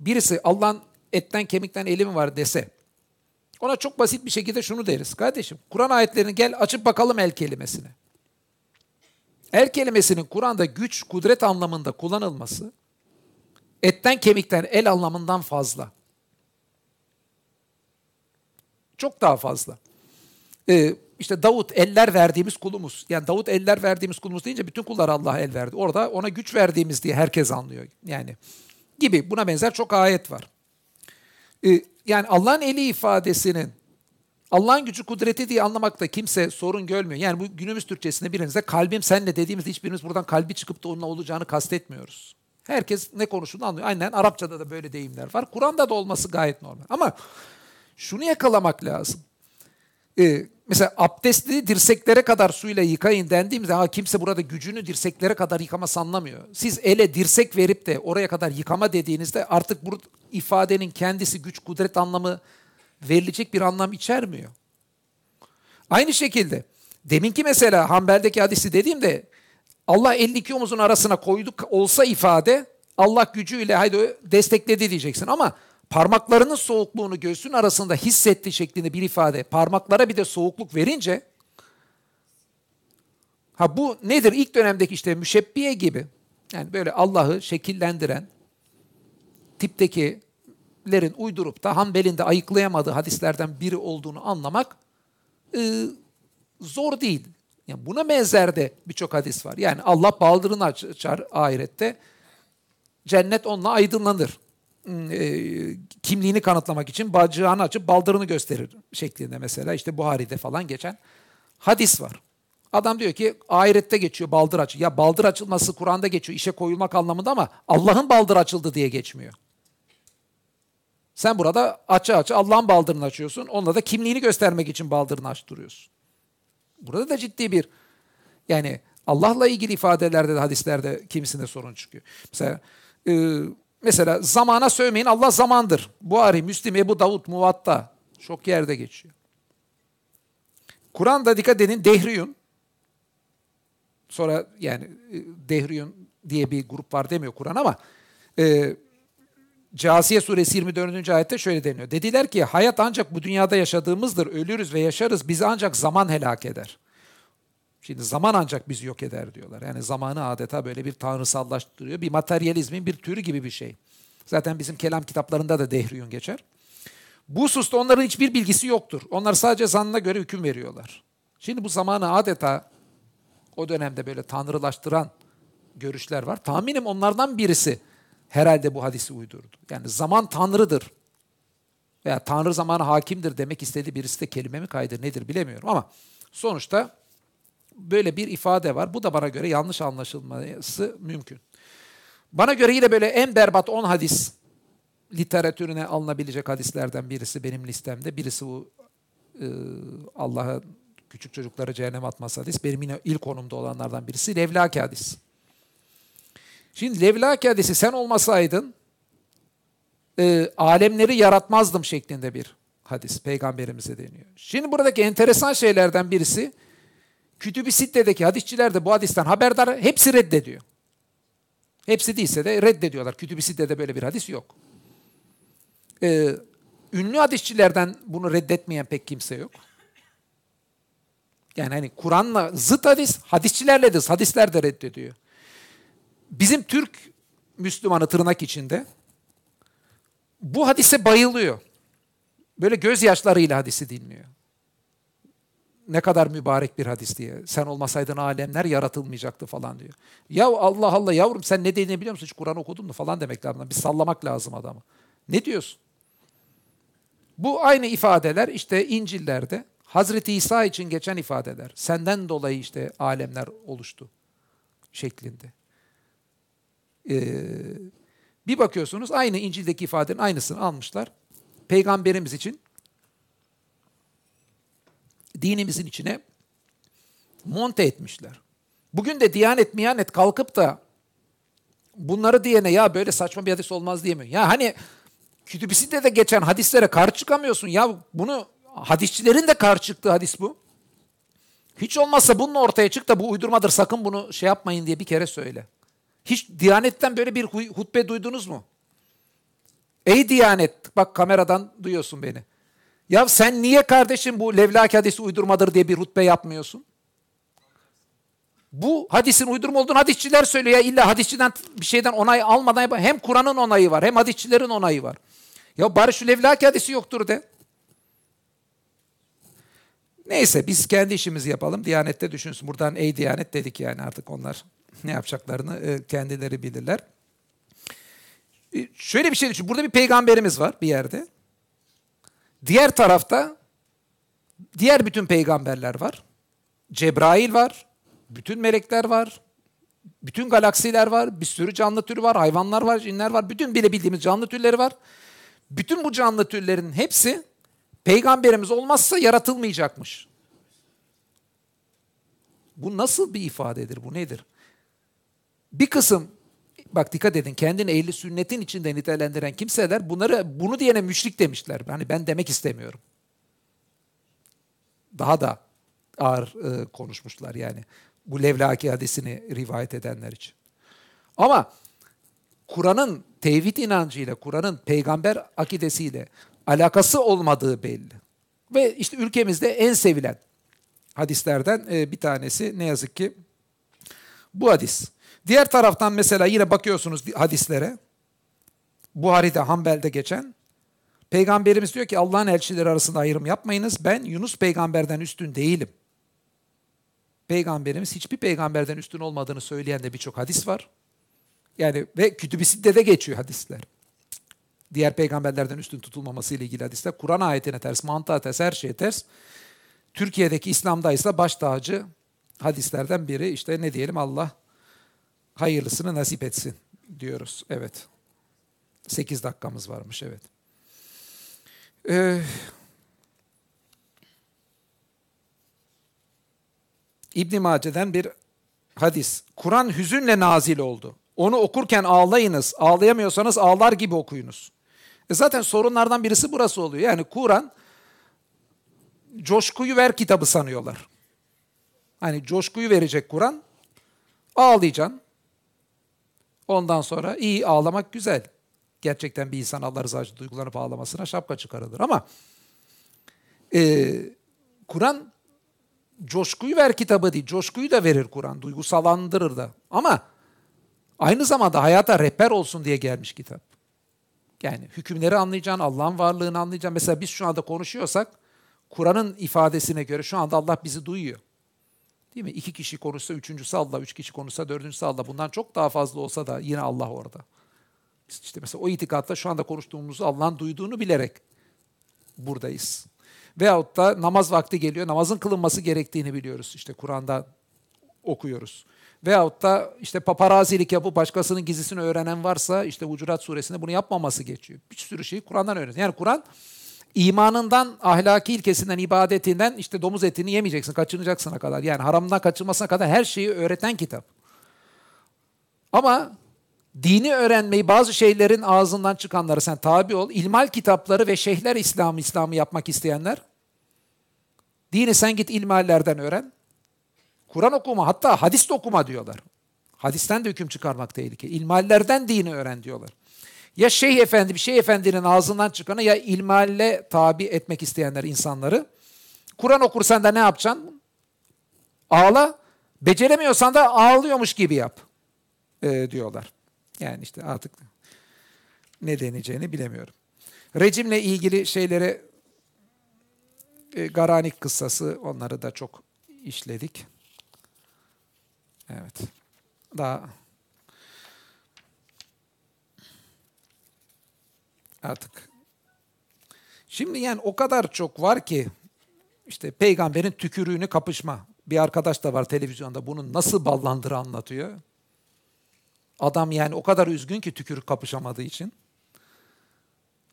Speaker 1: birisi Allah'ın etten kemikten eli mi var dese ona çok basit bir şekilde şunu deriz. Kardeşim Kur'an ayetlerini gel açıp bakalım el kelimesine. El kelimesinin Kur'an'da güç, kudret anlamında kullanılması etten kemikten el anlamından fazla. Çok daha fazla. Ee, işte Davut eller verdiğimiz kulumuz. Yani Davut eller verdiğimiz kulumuz deyince bütün kullar Allah'a el verdi. Orada ona güç verdiğimiz diye herkes anlıyor. Yani gibi buna benzer çok ayet var. Ee, yani Allah'ın eli ifadesinin Allah'ın gücü kudreti diye anlamakta kimse sorun görmüyor. Yani bu günümüz Türkçesinde birinizde kalbim senle dediğimizde hiçbirimiz buradan kalbi çıkıp da onunla olacağını kastetmiyoruz. Herkes ne konuştuğunu anlıyor. Aynen Arapçada da böyle deyimler var. Kur'an'da da olması gayet normal. Ama şunu yakalamak lazım. Ee, mesela abdestli dirseklere kadar suyla yıkayın dendiğimde ha kimse burada gücünü dirseklere kadar yıkaması anlamıyor. Siz ele dirsek verip de oraya kadar yıkama dediğinizde artık bu ifadenin kendisi güç kudret anlamı verilecek bir anlam içermiyor. Aynı şekilde deminki mesela Hanbel'deki hadisi dediğimde Allah 52 omuzun arasına koyduk olsa ifade Allah gücüyle haydi destekledi diyeceksin ama parmaklarının soğukluğunu göğsün arasında hissetti şeklinde bir ifade parmaklara bir de soğukluk verince ha bu nedir? İlk dönemdeki işte müşebbiye gibi yani böyle Allah'ı şekillendiren tiptekilerin uydurup da Hanbel'in de ayıklayamadığı hadislerden biri olduğunu anlamak e, zor değil. Yani buna benzer de birçok hadis var. Yani Allah baldırını açar ahirette. Cennet onunla aydınlanır. Hmm, e, kimliğini kanıtlamak için bacağını açıp baldırını gösterir şeklinde mesela. işte Buhari'de falan geçen hadis var. Adam diyor ki ahirette geçiyor baldır açı. Ya baldır açılması Kur'an'da geçiyor işe koyulmak anlamında ama Allah'ın baldır açıldı diye geçmiyor. Sen burada açı açı Allah'ın baldırını açıyorsun. Onunla da kimliğini göstermek için baldırını açtırıyorsun. Burada da ciddi bir yani Allah'la ilgili ifadelerde de hadislerde kimisinde sorun çıkıyor. Mesela e, mesela zamana sövmeyin Allah zamandır. Buhari, Müslim, Ebu Davud, Muvatta çok yerde geçiyor. Kur'an'da dikkat edin Dehriyun sonra yani e, Dehriyun diye bir grup var demiyor Kur'an ama e, Casiye suresi 24. ayette şöyle deniyor. Dediler ki hayat ancak bu dünyada yaşadığımızdır. Ölürüz ve yaşarız. Bizi ancak zaman helak eder. Şimdi zaman ancak bizi yok eder diyorlar. Yani zamanı adeta böyle bir tanrısallaştırıyor. Bir materyalizmin bir türü gibi bir şey. Zaten bizim kelam kitaplarında da Dehriyun geçer. Bu hususta onların hiçbir bilgisi yoktur. Onlar sadece zannına göre hüküm veriyorlar. Şimdi bu zamanı adeta o dönemde böyle tanrılaştıran görüşler var. Tahminim onlardan birisi herhalde bu hadisi uydurdu. Yani zaman tanrıdır veya tanrı zamanı hakimdir demek istediği birisi de kelime mi kaydır nedir bilemiyorum ama sonuçta böyle bir ifade var. Bu da bana göre yanlış anlaşılması mümkün. Bana göre yine böyle en berbat 10 hadis literatürüne alınabilecek hadislerden birisi benim listemde. Birisi bu e, Allah'a küçük çocukları cehennem atması hadis. Benim yine ilk konumda olanlardan birisi Levlaki hadis. Şimdi Levlaki hadisi sen olmasaydın e, alemleri yaratmazdım şeklinde bir hadis peygamberimize deniyor. Şimdi buradaki enteresan şeylerden birisi Kütüb-i Sitte'deki hadisçiler de bu hadisten haberdar hepsi reddediyor. Hepsi değilse de reddediyorlar. Kütüb-i Sitte'de böyle bir hadis yok. Ee, ünlü hadisçilerden bunu reddetmeyen pek kimse yok. Yani hani Kur'an'la zıt hadis, hadisçilerle de hadisler de reddediyor. Bizim Türk Müslümanı tırnak içinde bu hadise bayılıyor. Böyle gözyaşlarıyla hadisi dinliyor. Ne kadar mübarek bir hadis diye. Sen olmasaydın alemler yaratılmayacaktı falan diyor. Ya Allah Allah yavrum sen ne dediğini biliyor musun? Hiç Kur'an okudun mu falan demek lazım. Bir sallamak lazım adamı. Ne diyorsun? Bu aynı ifadeler işte İncil'lerde Hazreti İsa için geçen ifadeler. Senden dolayı işte alemler oluştu şeklinde. Ee, bir bakıyorsunuz aynı İncil'deki ifadenin aynısını almışlar. Peygamberimiz için dinimizin içine monte etmişler. Bugün de Diyanet Miyanet kalkıp da bunları diyene ya böyle saçma bir hadis olmaz diyemiyor. Ya hani kütübisinde de geçen hadislere karşı çıkamıyorsun. Ya bunu hadisçilerin de karşı çıktığı hadis bu. Hiç olmazsa bunun ortaya çık da bu uydurmadır sakın bunu şey yapmayın diye bir kere söyle. Hiç Diyanet'ten böyle bir hutbe duydunuz mu? Ey Diyanet, bak kameradan duyuyorsun beni. Ya sen niye kardeşim bu levlaki hadisi uydurmadır diye bir hutbe yapmıyorsun? Bu hadisin uydurma olduğunu hadisçiler söylüyor. Ya illa hadisçiden bir şeyden onay almadan hem Kur'an'ın onayı var hem hadisçilerin onayı var. Ya bari şu hadisi yoktur de. Neyse biz kendi işimizi yapalım. Diyanette düşünsün. Buradan ey Diyanet dedik yani artık onlar ne yapacaklarını e, kendileri bilirler. E, şöyle bir şey düşün. Burada bir peygamberimiz var bir yerde. Diğer tarafta diğer bütün peygamberler var. Cebrail var. Bütün melekler var. Bütün galaksiler var. Bir sürü canlı türü var. Hayvanlar var, cinler var. Bütün bilebildiğimiz canlı türleri var. Bütün bu canlı türlerin hepsi peygamberimiz olmazsa yaratılmayacakmış. Bu nasıl bir ifadedir? Bu nedir? Bir kısım bak dikkat edin kendini ehli sünnetin içinde nitelendiren kimseler bunları bunu diyene müşrik demişler. Hani ben demek istemiyorum. Daha da ağır e, konuşmuşlar yani. Bu levlaki hadisini rivayet edenler için. Ama Kur'an'ın tevhid inancıyla, Kur'an'ın peygamber akidesiyle alakası olmadığı belli. Ve işte ülkemizde en sevilen hadislerden e, bir tanesi ne yazık ki bu hadis. Diğer taraftan mesela yine bakıyorsunuz hadislere. Buhari'de, Hanbel'de geçen. Peygamberimiz diyor ki Allah'ın elçileri arasında ayrım yapmayınız. Ben Yunus peygamberden üstün değilim. Peygamberimiz hiçbir peygamberden üstün olmadığını söyleyen de birçok hadis var. Yani ve kütüb-i de geçiyor hadisler. Diğer peygamberlerden üstün tutulmaması ile ilgili hadisler. Kur'an ayetine ters, mantığa ters, her şeye ters. Türkiye'deki İslam'da ise baş tacı hadislerden biri. İşte ne diyelim Allah hayırlısını nasip etsin diyoruz. Evet. 8 dakikamız varmış evet. Ee, İbn Mace'den bir hadis. Kur'an hüzünle nazil oldu. Onu okurken ağlayınız. Ağlayamıyorsanız ağlar gibi okuyunuz. E zaten sorunlardan birisi burası oluyor. Yani Kur'an coşkuyu ver kitabı sanıyorlar. Hani coşkuyu verecek Kur'an. Ağlayacaksın. Ondan sonra iyi ağlamak güzel. Gerçekten bir insan Allah rızası duygulanıp ağlamasına şapka çıkarılır. Ama e, Kur'an coşkuyu ver kitabı değil. Coşkuyu da verir Kur'an. Duygusallandırır da. Ama aynı zamanda hayata rehber olsun diye gelmiş kitap. Yani hükümleri anlayacaksın, Allah'ın varlığını anlayacaksın. Mesela biz şu anda konuşuyorsak Kur'an'ın ifadesine göre şu anda Allah bizi duyuyor. Değil mi? İki kişi konuşsa üçüncüsü Allah, üç kişi konuşsa dördüncüsü Allah. Bundan çok daha fazla olsa da yine Allah orada. İşte mesela o itikatta şu anda konuştuğumuzu Allah'ın duyduğunu bilerek buradayız. Veyahut da namaz vakti geliyor, namazın kılınması gerektiğini biliyoruz. İşte Kur'an'da okuyoruz. Veyahut da işte paparazilik yapıp başkasının gizlisini öğrenen varsa işte Hucurat suresinde bunu yapmaması geçiyor. Bir sürü şeyi Kur'an'dan öğreniyor. Yani Kur'an imanından, ahlaki ilkesinden, ibadetinden işte domuz etini yemeyeceksin, kaçınacaksına kadar. Yani haramdan kaçınmasına kadar her şeyi öğreten kitap. Ama dini öğrenmeyi bazı şeylerin ağzından çıkanları sen tabi ol. İlmal kitapları ve şeyhler İslam'ı İslam'ı yapmak isteyenler dini sen git ilmallerden öğren. Kur'an okuma hatta hadis de okuma diyorlar. Hadisten de hüküm çıkarmak tehlikeli. İlmallerden dini öğren diyorlar. Ya şeyh efendi bir şey efendinin ağzından çıkanı ya ilmalle tabi etmek isteyenler insanları. Kur'an okursan da ne yapacaksın? Ağla. Beceremiyorsan da ağlıyormuş gibi yap e, diyorlar. Yani işte artık ne deneyeceğini bilemiyorum. Rejimle ilgili şeylere e, Garanik kıssası onları da çok işledik. Evet. Daha artık Şimdi yani o kadar çok var ki işte peygamberin tükürüğünü kapışma. Bir arkadaş da var televizyonda bunun nasıl ballandığı anlatıyor. Adam yani o kadar üzgün ki tükürük kapışamadığı için.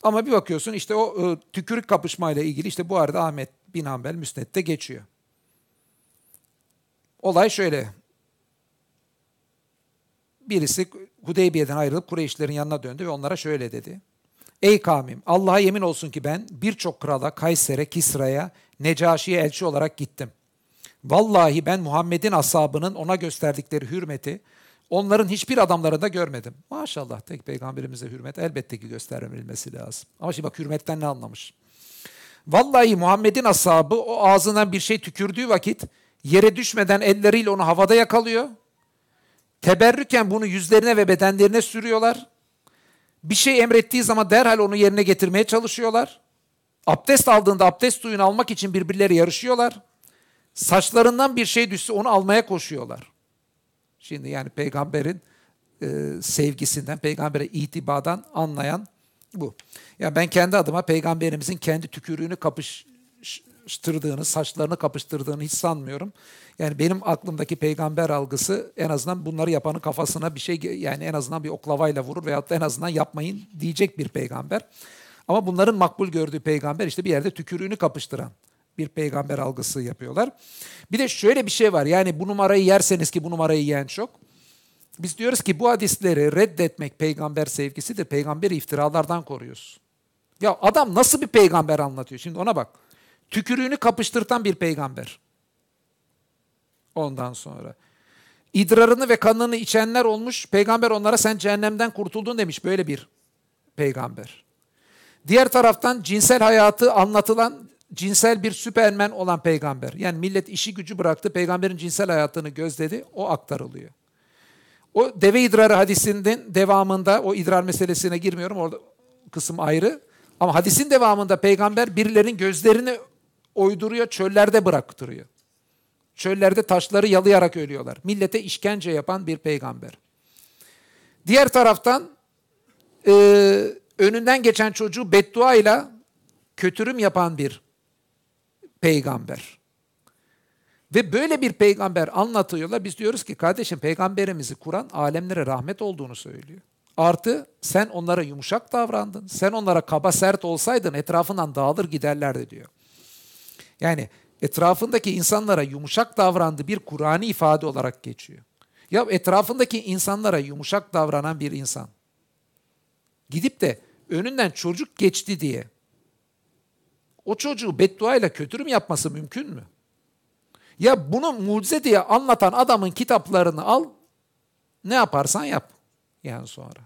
Speaker 1: Ama bir bakıyorsun işte o e, tükürük kapışmayla ilgili işte bu arada Ahmet bin Hanbel Müsnet'te geçiyor. Olay şöyle. Birisi Hudeybiye'den ayrılıp Kureyşlerin yanına döndü ve onlara şöyle dedi. Ey kavmim Allah'a yemin olsun ki ben birçok krala, Kayser'e, Kisra'ya, Necaşi'ye elçi olarak gittim. Vallahi ben Muhammed'in ashabının ona gösterdikleri hürmeti onların hiçbir adamlarında görmedim. Maşallah tek peygamberimize hürmet elbette ki gösterilmesi lazım. Ama şimdi bak hürmetten ne anlamış? Vallahi Muhammed'in ashabı o ağzından bir şey tükürdüğü vakit Yere düşmeden elleriyle onu havada yakalıyor. Teberrüken bunu yüzlerine ve bedenlerine sürüyorlar. Bir şey emrettiği zaman derhal onu yerine getirmeye çalışıyorlar. Abdest aldığında abdest suyunu almak için birbirleri yarışıyorlar. Saçlarından bir şey düşse onu almaya koşuyorlar. Şimdi yani peygamberin e, sevgisinden, peygambere itibadan anlayan bu. Ya ben kendi adıma peygamberimizin kendi tükürüğünü kapıştırdığını, saçlarını kapıştırdığını hiç sanmıyorum. Yani benim aklımdaki peygamber algısı en azından bunları yapanın kafasına bir şey yani en azından bir oklavayla vurur veyahut da en azından yapmayın diyecek bir peygamber. Ama bunların makbul gördüğü peygamber işte bir yerde tükürüğünü kapıştıran bir peygamber algısı yapıyorlar. Bir de şöyle bir şey var yani bu numarayı yerseniz ki bu numarayı yiyen çok. Biz diyoruz ki bu hadisleri reddetmek peygamber sevgisidir. Peygamberi iftiralardan koruyoruz. Ya adam nasıl bir peygamber anlatıyor? Şimdi ona bak. Tükürüğünü kapıştırtan bir peygamber. Ondan sonra. İdrarını ve kanını içenler olmuş. Peygamber onlara sen cehennemden kurtuldun demiş. Böyle bir peygamber. Diğer taraftan cinsel hayatı anlatılan cinsel bir süpermen olan peygamber. Yani millet işi gücü bıraktı. Peygamberin cinsel hayatını gözledi. O aktarılıyor. O deve idrarı hadisinin devamında o idrar meselesine girmiyorum. Orada kısım ayrı. Ama hadisin devamında peygamber birilerinin gözlerini oyduruyor, çöllerde bıraktırıyor. Çöllerde taşları yalayarak ölüyorlar. Millete işkence yapan bir peygamber. Diğer taraftan e, önünden geçen çocuğu beddua ile kötürüm yapan bir peygamber. Ve böyle bir peygamber anlatıyorlar. Biz diyoruz ki kardeşim peygamberimizi Kur'an alemlere rahmet olduğunu söylüyor. Artı sen onlara yumuşak davrandın. Sen onlara kaba sert olsaydın etrafından dağılır giderlerdi diyor. Yani etrafındaki insanlara yumuşak davrandı bir Kur'an'ı ifade olarak geçiyor. Ya etrafındaki insanlara yumuşak davranan bir insan gidip de önünden çocuk geçti diye o çocuğu bedduayla kötürüm yapması mümkün mü? Ya bunu mucize diye anlatan adamın kitaplarını al, ne yaparsan yap yani sonra.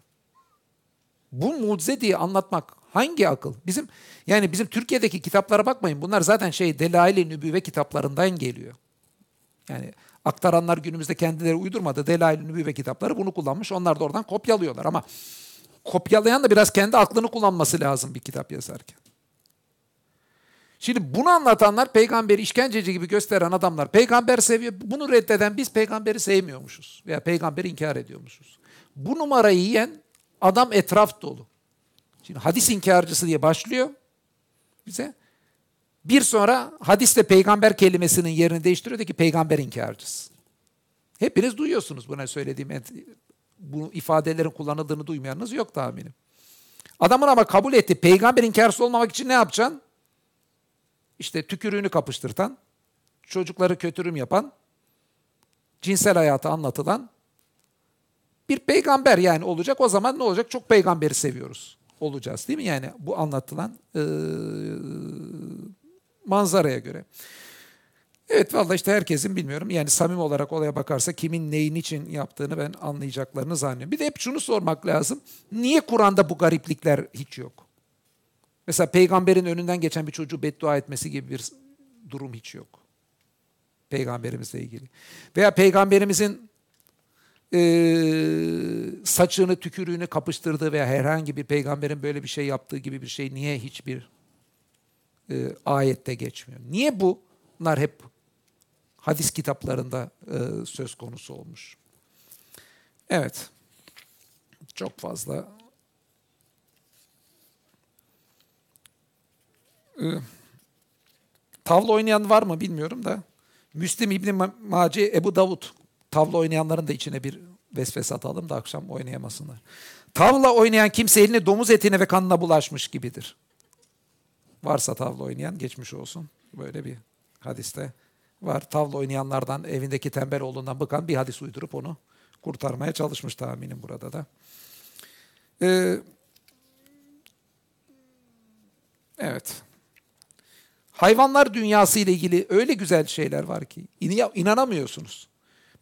Speaker 1: Bu mucize diye anlatmak hangi akıl? Bizim yani bizim Türkiye'deki kitaplara bakmayın. Bunlar zaten şey Delail-i Nübüvve kitaplarından geliyor. Yani aktaranlar günümüzde kendileri uydurmadı. Delail-i Nübüvve kitapları bunu kullanmış. Onlar da oradan kopyalıyorlar ama kopyalayan da biraz kendi aklını kullanması lazım bir kitap yazarken. Şimdi bunu anlatanlar peygamberi işkenceci gibi gösteren adamlar peygamber seviyor. Bunu reddeden biz peygamberi sevmiyormuşuz veya peygamberi inkar ediyormuşuz. Bu numarayı yiyen adam etraf dolu. Şimdi hadis inkarcısı diye başlıyor bize. Bir sonra hadiste peygamber kelimesinin yerini değiştiriyor da ki peygamber inkarcısı. Hepiniz duyuyorsunuz buna söylediğim bu ifadelerin kullanıldığını duymayanınız yok tahminim. Adamın ama kabul etti. Peygamber inkarcısı olmamak için ne yapacaksın? işte tükürüğünü kapıştırtan, çocukları kötürüm yapan, cinsel hayatı anlatılan bir peygamber yani olacak. O zaman ne olacak? Çok peygamberi seviyoruz. Olacağız değil mi? Yani bu anlatılan e, manzaraya göre. Evet vallahi işte herkesin bilmiyorum yani samim olarak olaya bakarsa kimin neyin için yaptığını ben anlayacaklarını zannediyorum. Bir de hep şunu sormak lazım. Niye Kur'an'da bu gariplikler hiç yok? Mesela peygamberin önünden geçen bir çocuğu beddua etmesi gibi bir durum hiç yok. Peygamberimizle ilgili. Veya peygamberimizin e, saçını, tükürüğünü kapıştırdığı veya herhangi bir peygamberin böyle bir şey yaptığı gibi bir şey niye hiçbir e, ayette geçmiyor? Niye bu? Bunlar hep hadis kitaplarında e, söz konusu olmuş. Evet. Çok fazla Ee, tavla oynayan var mı bilmiyorum da. Müslim İbni Maci, Ebu Davud. Tavla oynayanların da içine bir vesvese atalım da akşam oynayamasınlar. Tavla oynayan kimse elini domuz etine ve kanına bulaşmış gibidir. Varsa tavla oynayan geçmiş olsun. Böyle bir hadiste var. Tavla oynayanlardan evindeki tembel oğlundan bıkan bir hadis uydurup onu kurtarmaya çalışmış tahminim burada da. Ee, evet. Hayvanlar dünyası ile ilgili öyle güzel şeyler var ki inanamıyorsunuz.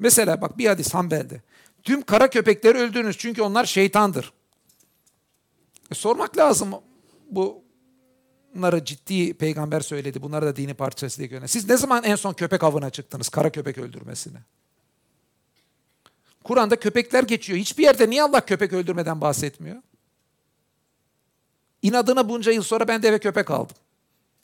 Speaker 1: Mesela bak bir hadis Hanbel'de. Tüm kara köpekleri öldürünüz çünkü onlar şeytandır. E, sormak lazım bu Bunları ciddi peygamber söyledi. Bunları da dini parçası diye gören. Siz ne zaman en son köpek avına çıktınız? Kara köpek öldürmesine. Kur'an'da köpekler geçiyor. Hiçbir yerde niye Allah köpek öldürmeden bahsetmiyor? İnadına bunca yıl sonra ben de eve köpek aldım.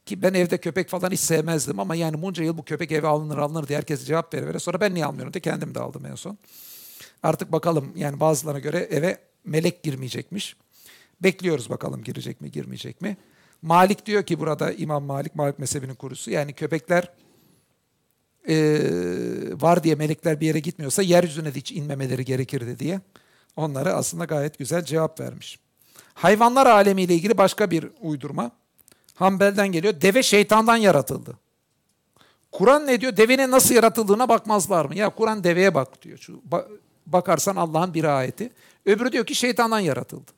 Speaker 1: Ki ben evde köpek falan hiç sevmezdim ama yani bunca yıl bu köpek eve alınır alınır diye herkes cevap verir. vere. Sonra ben niye almıyorum diye kendim de aldım en son. Artık bakalım yani bazılarına göre eve melek girmeyecekmiş. Bekliyoruz bakalım girecek mi girmeyecek mi. Malik diyor ki burada İmam Malik, Malik mezhebinin kurusu yani köpekler e, var diye melekler bir yere gitmiyorsa yeryüzüne de hiç inmemeleri gerekirdi diye onlara aslında gayet güzel cevap vermiş. Hayvanlar alemiyle ilgili başka bir uydurma. Hanbel'den geliyor. Deve şeytandan yaratıldı. Kur'an ne diyor? Devenin nasıl yaratıldığına bakmazlar mı? Ya Kur'an deveye bak diyor. Şu, bakarsan Allah'ın bir ayeti. Öbürü diyor ki şeytandan yaratıldı.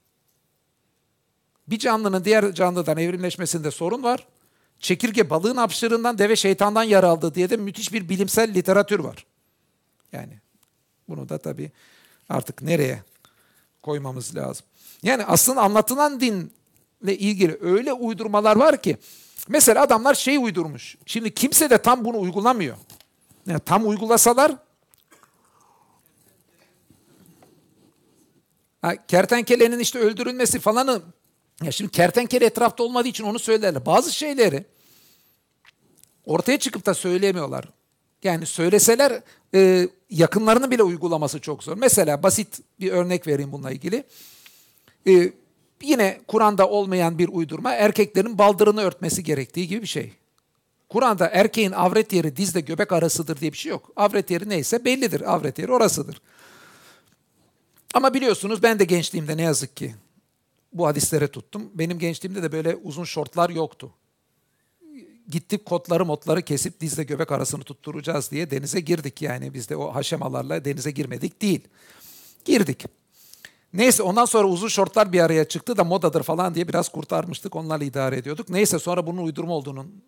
Speaker 1: Bir canlının diğer canlıdan evrimleşmesinde sorun var. Çekirge balığın hapşırığından deve şeytandan yer aldı diye de müthiş bir bilimsel literatür var. Yani bunu da tabii artık nereye koymamız lazım. Yani aslında anlatılan dinle ilgili öyle uydurmalar var ki mesela adamlar şey uydurmuş. Şimdi kimse de tam bunu uygulamıyor. Yani tam uygulasalar ha, kertenkelenin işte öldürülmesi falanı ya şimdi kertenkele etrafta olmadığı için onu söylerler. Bazı şeyleri ortaya çıkıp da söyleyemiyorlar. Yani söyleseler e, yakınlarının bile uygulaması çok zor. Mesela basit bir örnek vereyim bununla ilgili. E, yine Kur'an'da olmayan bir uydurma erkeklerin baldırını örtmesi gerektiği gibi bir şey. Kur'an'da erkeğin avret yeri dizle göbek arasıdır diye bir şey yok. Avret yeri neyse bellidir. Avret yeri orasıdır. Ama biliyorsunuz ben de gençliğimde ne yazık ki bu hadislere tuttum. Benim gençliğimde de böyle uzun şortlar yoktu. Gittik kotları motları kesip dizle göbek arasını tutturacağız diye denize girdik yani. Biz de o haşemalarla denize girmedik değil. Girdik. Neyse ondan sonra uzun şortlar bir araya çıktı da modadır falan diye biraz kurtarmıştık. Onlarla idare ediyorduk. Neyse sonra bunun uydurma olduğunun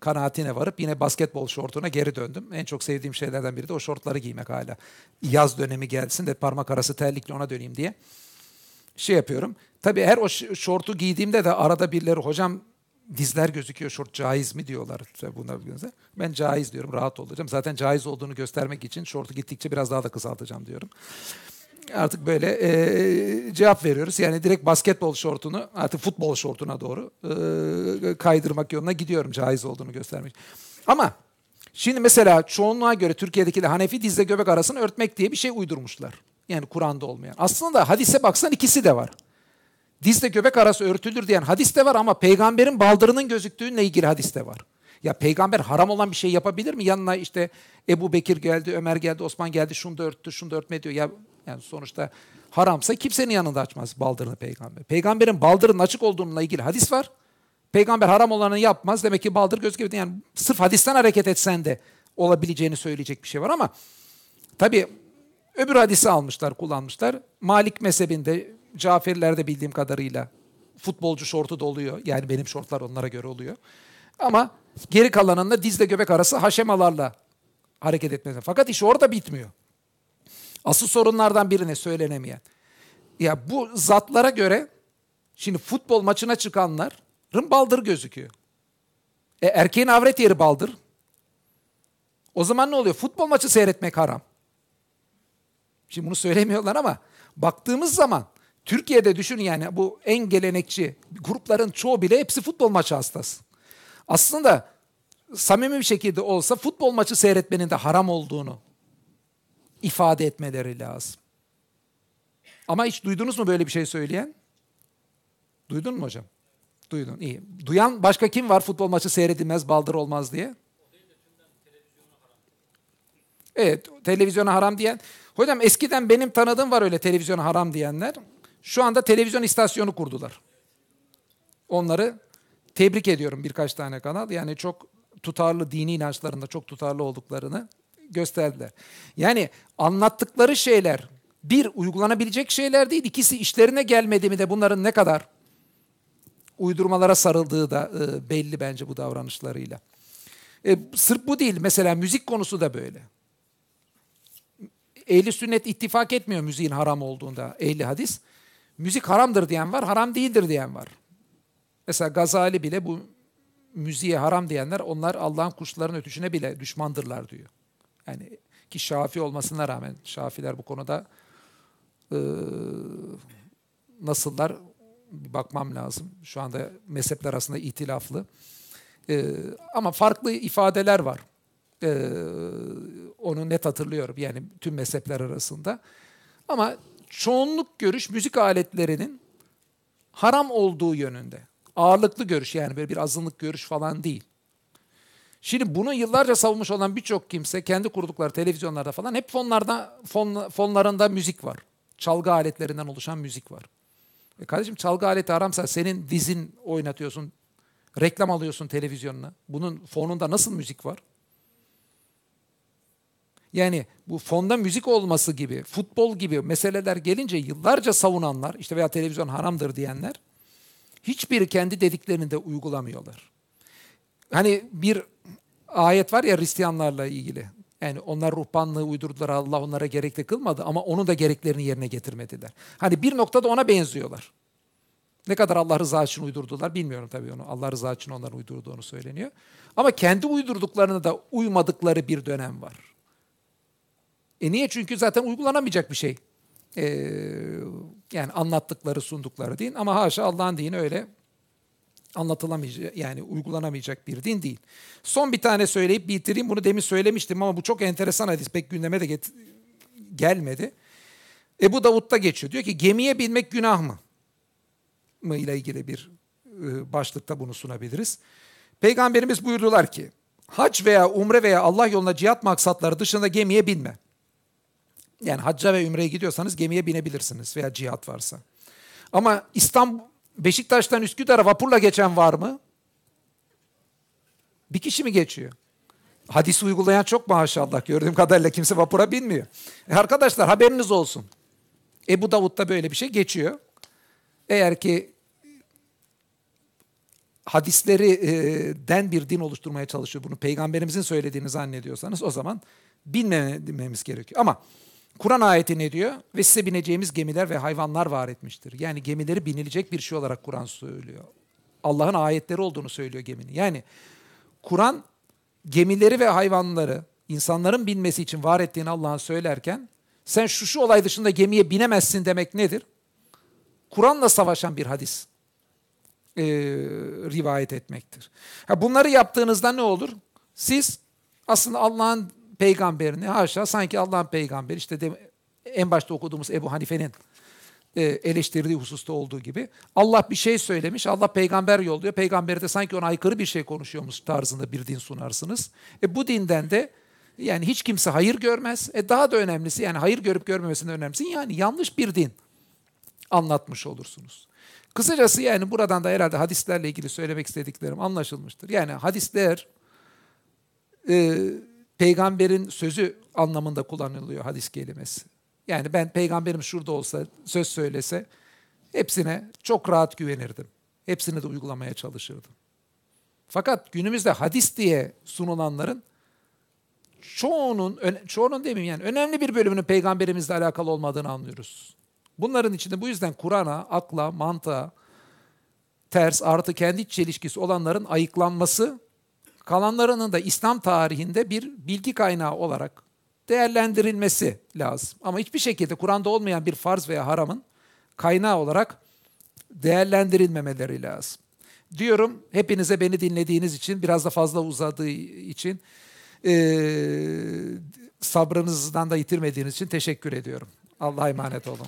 Speaker 1: kanaatine varıp yine basketbol şortuna geri döndüm. En çok sevdiğim şeylerden biri de o şortları giymek hala. Yaz dönemi gelsin de parmak arası terlikle ona döneyim diye şey yapıyorum. Tabii her o şortu giydiğimde de arada birileri hocam dizler gözüküyor şort caiz mi diyorlar. Buna ben caiz diyorum rahat olacağım. Zaten caiz olduğunu göstermek için şortu gittikçe biraz daha da kısaltacağım diyorum. Artık böyle e, cevap veriyoruz. Yani direkt basketbol şortunu artık futbol şortuna doğru e, kaydırmak yoluna gidiyorum caiz olduğunu göstermek. Ama şimdi mesela çoğunluğa göre Türkiye'deki de Hanefi dizle göbek arasını örtmek diye bir şey uydurmuşlar. Yani Kur'an'da olmayan. Aslında hadise baksan ikisi de var. Dizle göbek arası örtülür diyen hadis de var ama peygamberin baldırının gözüktüğünle ilgili hadis de var. Ya peygamber haram olan bir şey yapabilir mi? Yanına işte Ebu Bekir geldi, Ömer geldi, Osman geldi, şunu da örttü, şunu da örtme diyor. Ya yani sonuçta haramsa kimsenin yanında açmaz baldırını peygamber. Peygamberin baldırının açık olduğununla ilgili hadis var. Peygamber haram olanı yapmaz. Demek ki baldır göz gibi. Yani sırf hadisten hareket etsen de olabileceğini söyleyecek bir şey var ama tabii öbür hadisi almışlar, kullanmışlar. Malik mezhebinde Caferilerde bildiğim kadarıyla futbolcu şortu da oluyor. Yani benim şortlar onlara göre oluyor. Ama geri kalanında dizle göbek arası haşemalarla hareket etmesi. Fakat iş orada bitmiyor. Asıl sorunlardan birine söylenemeyen. Ya bu zatlara göre şimdi futbol maçına çıkanların baldır gözüküyor. E, erkeğin avret yeri baldır. O zaman ne oluyor? Futbol maçı seyretmek haram. Şimdi bunu söylemiyorlar ama baktığımız zaman Türkiye'de düşün yani bu en gelenekçi grupların çoğu bile hepsi futbol maçı hastası. Aslında samimi bir şekilde olsa futbol maçı seyretmenin de haram olduğunu ifade etmeleri lazım. Ama hiç duydunuz mu böyle bir şey söyleyen? Duydun mu hocam? Duydun, iyi. Duyan başka kim var futbol maçı seyredilmez, baldır olmaz diye? Evet, televizyona haram diyen. Hocam eskiden benim tanıdığım var öyle televizyona haram diyenler. Şu anda televizyon istasyonu kurdular. Onları tebrik ediyorum birkaç tane kanal. Yani çok tutarlı dini inançlarında çok tutarlı olduklarını gösterdiler. Yani anlattıkları şeyler bir uygulanabilecek şeyler değil. İkisi işlerine gelmedi mi de bunların ne kadar uydurmalara sarıldığı da e, belli bence bu davranışlarıyla. E, sırf bu değil. Mesela müzik konusu da böyle. Ehli sünnet ittifak etmiyor müziğin haram olduğunda ehli hadis. Müzik haramdır diyen var, haram değildir diyen var. Mesela Gazali bile bu müziğe haram diyenler onlar Allah'ın kuşların ötüşüne bile düşmandırlar diyor. Yani ki Şafi olmasına rağmen Şafiler bu konuda e, nasıllar bir bakmam lazım. Şu anda mezhepler arasında itilaflı. E, ama farklı ifadeler var. E, onu net hatırlıyorum yani tüm mezhepler arasında. Ama çoğunluk görüş müzik aletlerinin haram olduğu yönünde. Ağırlıklı görüş yani böyle bir azınlık görüş falan değil. Şimdi bunu yıllarca savunmuş olan birçok kimse kendi kurdukları televizyonlarda falan hep fonlarda fon, fonlarında müzik var. Çalgı aletlerinden oluşan müzik var. E kardeşim çalgı aleti haramsa senin dizin oynatıyorsun, reklam alıyorsun televizyonuna. Bunun fonunda nasıl müzik var? Yani bu fonda müzik olması gibi, futbol gibi meseleler gelince yıllarca savunanlar, işte veya televizyon haramdır diyenler hiçbiri kendi dediklerini de uygulamıyorlar. Hani bir ayet var ya Hristiyanlarla ilgili. Yani onlar ruhbanlığı uydurdular Allah onlara gerekli kılmadı ama onun da gereklerini yerine getirmediler. Hani bir noktada ona benziyorlar. Ne kadar Allah rızası için uydurdular bilmiyorum tabii onu. Allah rızası için onların uydurduğunu söyleniyor. Ama kendi uydurduklarına da uymadıkları bir dönem var. E niye? Çünkü zaten uygulanamayacak bir şey. Ee, yani anlattıkları, sundukları din. Ama haşa Allah'ın dini öyle anlatılamayacak, yani uygulanamayacak bir din değil. Son bir tane söyleyip bitireyim. Bunu demin söylemiştim ama bu çok enteresan hadis. Pek gündeme de get- gelmedi. Ebu Davud'da geçiyor. Diyor ki gemiye binmek günah mı? mı ile ilgili bir e, başlıkta bunu sunabiliriz. Peygamberimiz buyurdular ki hac veya umre veya Allah yoluna cihat maksatları dışında gemiye binme. Yani hacca ve ümreye gidiyorsanız gemiye binebilirsiniz veya cihat varsa. Ama İstanbul, Beşiktaş'tan Üsküdar'a vapurla geçen var mı? Bir kişi mi geçiyor? Hadisi uygulayan çok maşallah. Gördüğüm kadarıyla kimse vapura binmiyor. E arkadaşlar haberiniz olsun. Ebu Davud'da böyle bir şey geçiyor. Eğer ki hadisleri e, den bir din oluşturmaya çalışıyor. Bunu peygamberimizin söylediğini zannediyorsanız o zaman bilmememiz gerekiyor. Ama Kur'an ayeti ne diyor? Ve size bineceğimiz gemiler ve hayvanlar var etmiştir. Yani gemileri binilecek bir şey olarak Kur'an söylüyor. Allah'ın ayetleri olduğunu söylüyor geminin. Yani Kur'an gemileri ve hayvanları insanların binmesi için var ettiğini Allah'ın söylerken sen şu şu olay dışında gemiye binemezsin demek nedir? Kur'an'la savaşan bir hadis e, rivayet etmektir. Ha, bunları yaptığınızda ne olur? Siz aslında Allah'ın peygamberini haşa sanki Allah'ın peygamberi işte de, en başta okuduğumuz Ebu Hanife'nin e, eleştirdiği hususta olduğu gibi Allah bir şey söylemiş, Allah peygamber yolluyor. Peygamberi de sanki ona aykırı bir şey konuşuyormuş tarzında bir din sunarsınız. E, bu dinden de yani hiç kimse hayır görmez. E, daha da önemlisi yani hayır görüp görmemesinin önemlisi yani yanlış bir din anlatmış olursunuz. Kısacası yani buradan da herhalde hadislerle ilgili söylemek istediklerim anlaşılmıştır. Yani hadisler e, peygamberin sözü anlamında kullanılıyor hadis kelimesi. Yani ben peygamberim şurada olsa, söz söylese hepsine çok rahat güvenirdim. Hepsini de uygulamaya çalışırdım. Fakat günümüzde hadis diye sunulanların çoğunun, çoğunun demeyeyim yani önemli bir bölümünün peygamberimizle alakalı olmadığını anlıyoruz. Bunların içinde bu yüzden Kur'an'a, akla, mantığa, ters artı kendi çelişkisi olanların ayıklanması, kalanlarının da İslam tarihinde bir bilgi kaynağı olarak değerlendirilmesi lazım. Ama hiçbir şekilde Kur'an'da olmayan bir farz veya haramın kaynağı olarak değerlendirilmemeleri lazım. Diyorum hepinize beni dinlediğiniz için, biraz da fazla uzadığı için, e, sabrınızdan da yitirmediğiniz için teşekkür ediyorum. Allah'a emanet olun.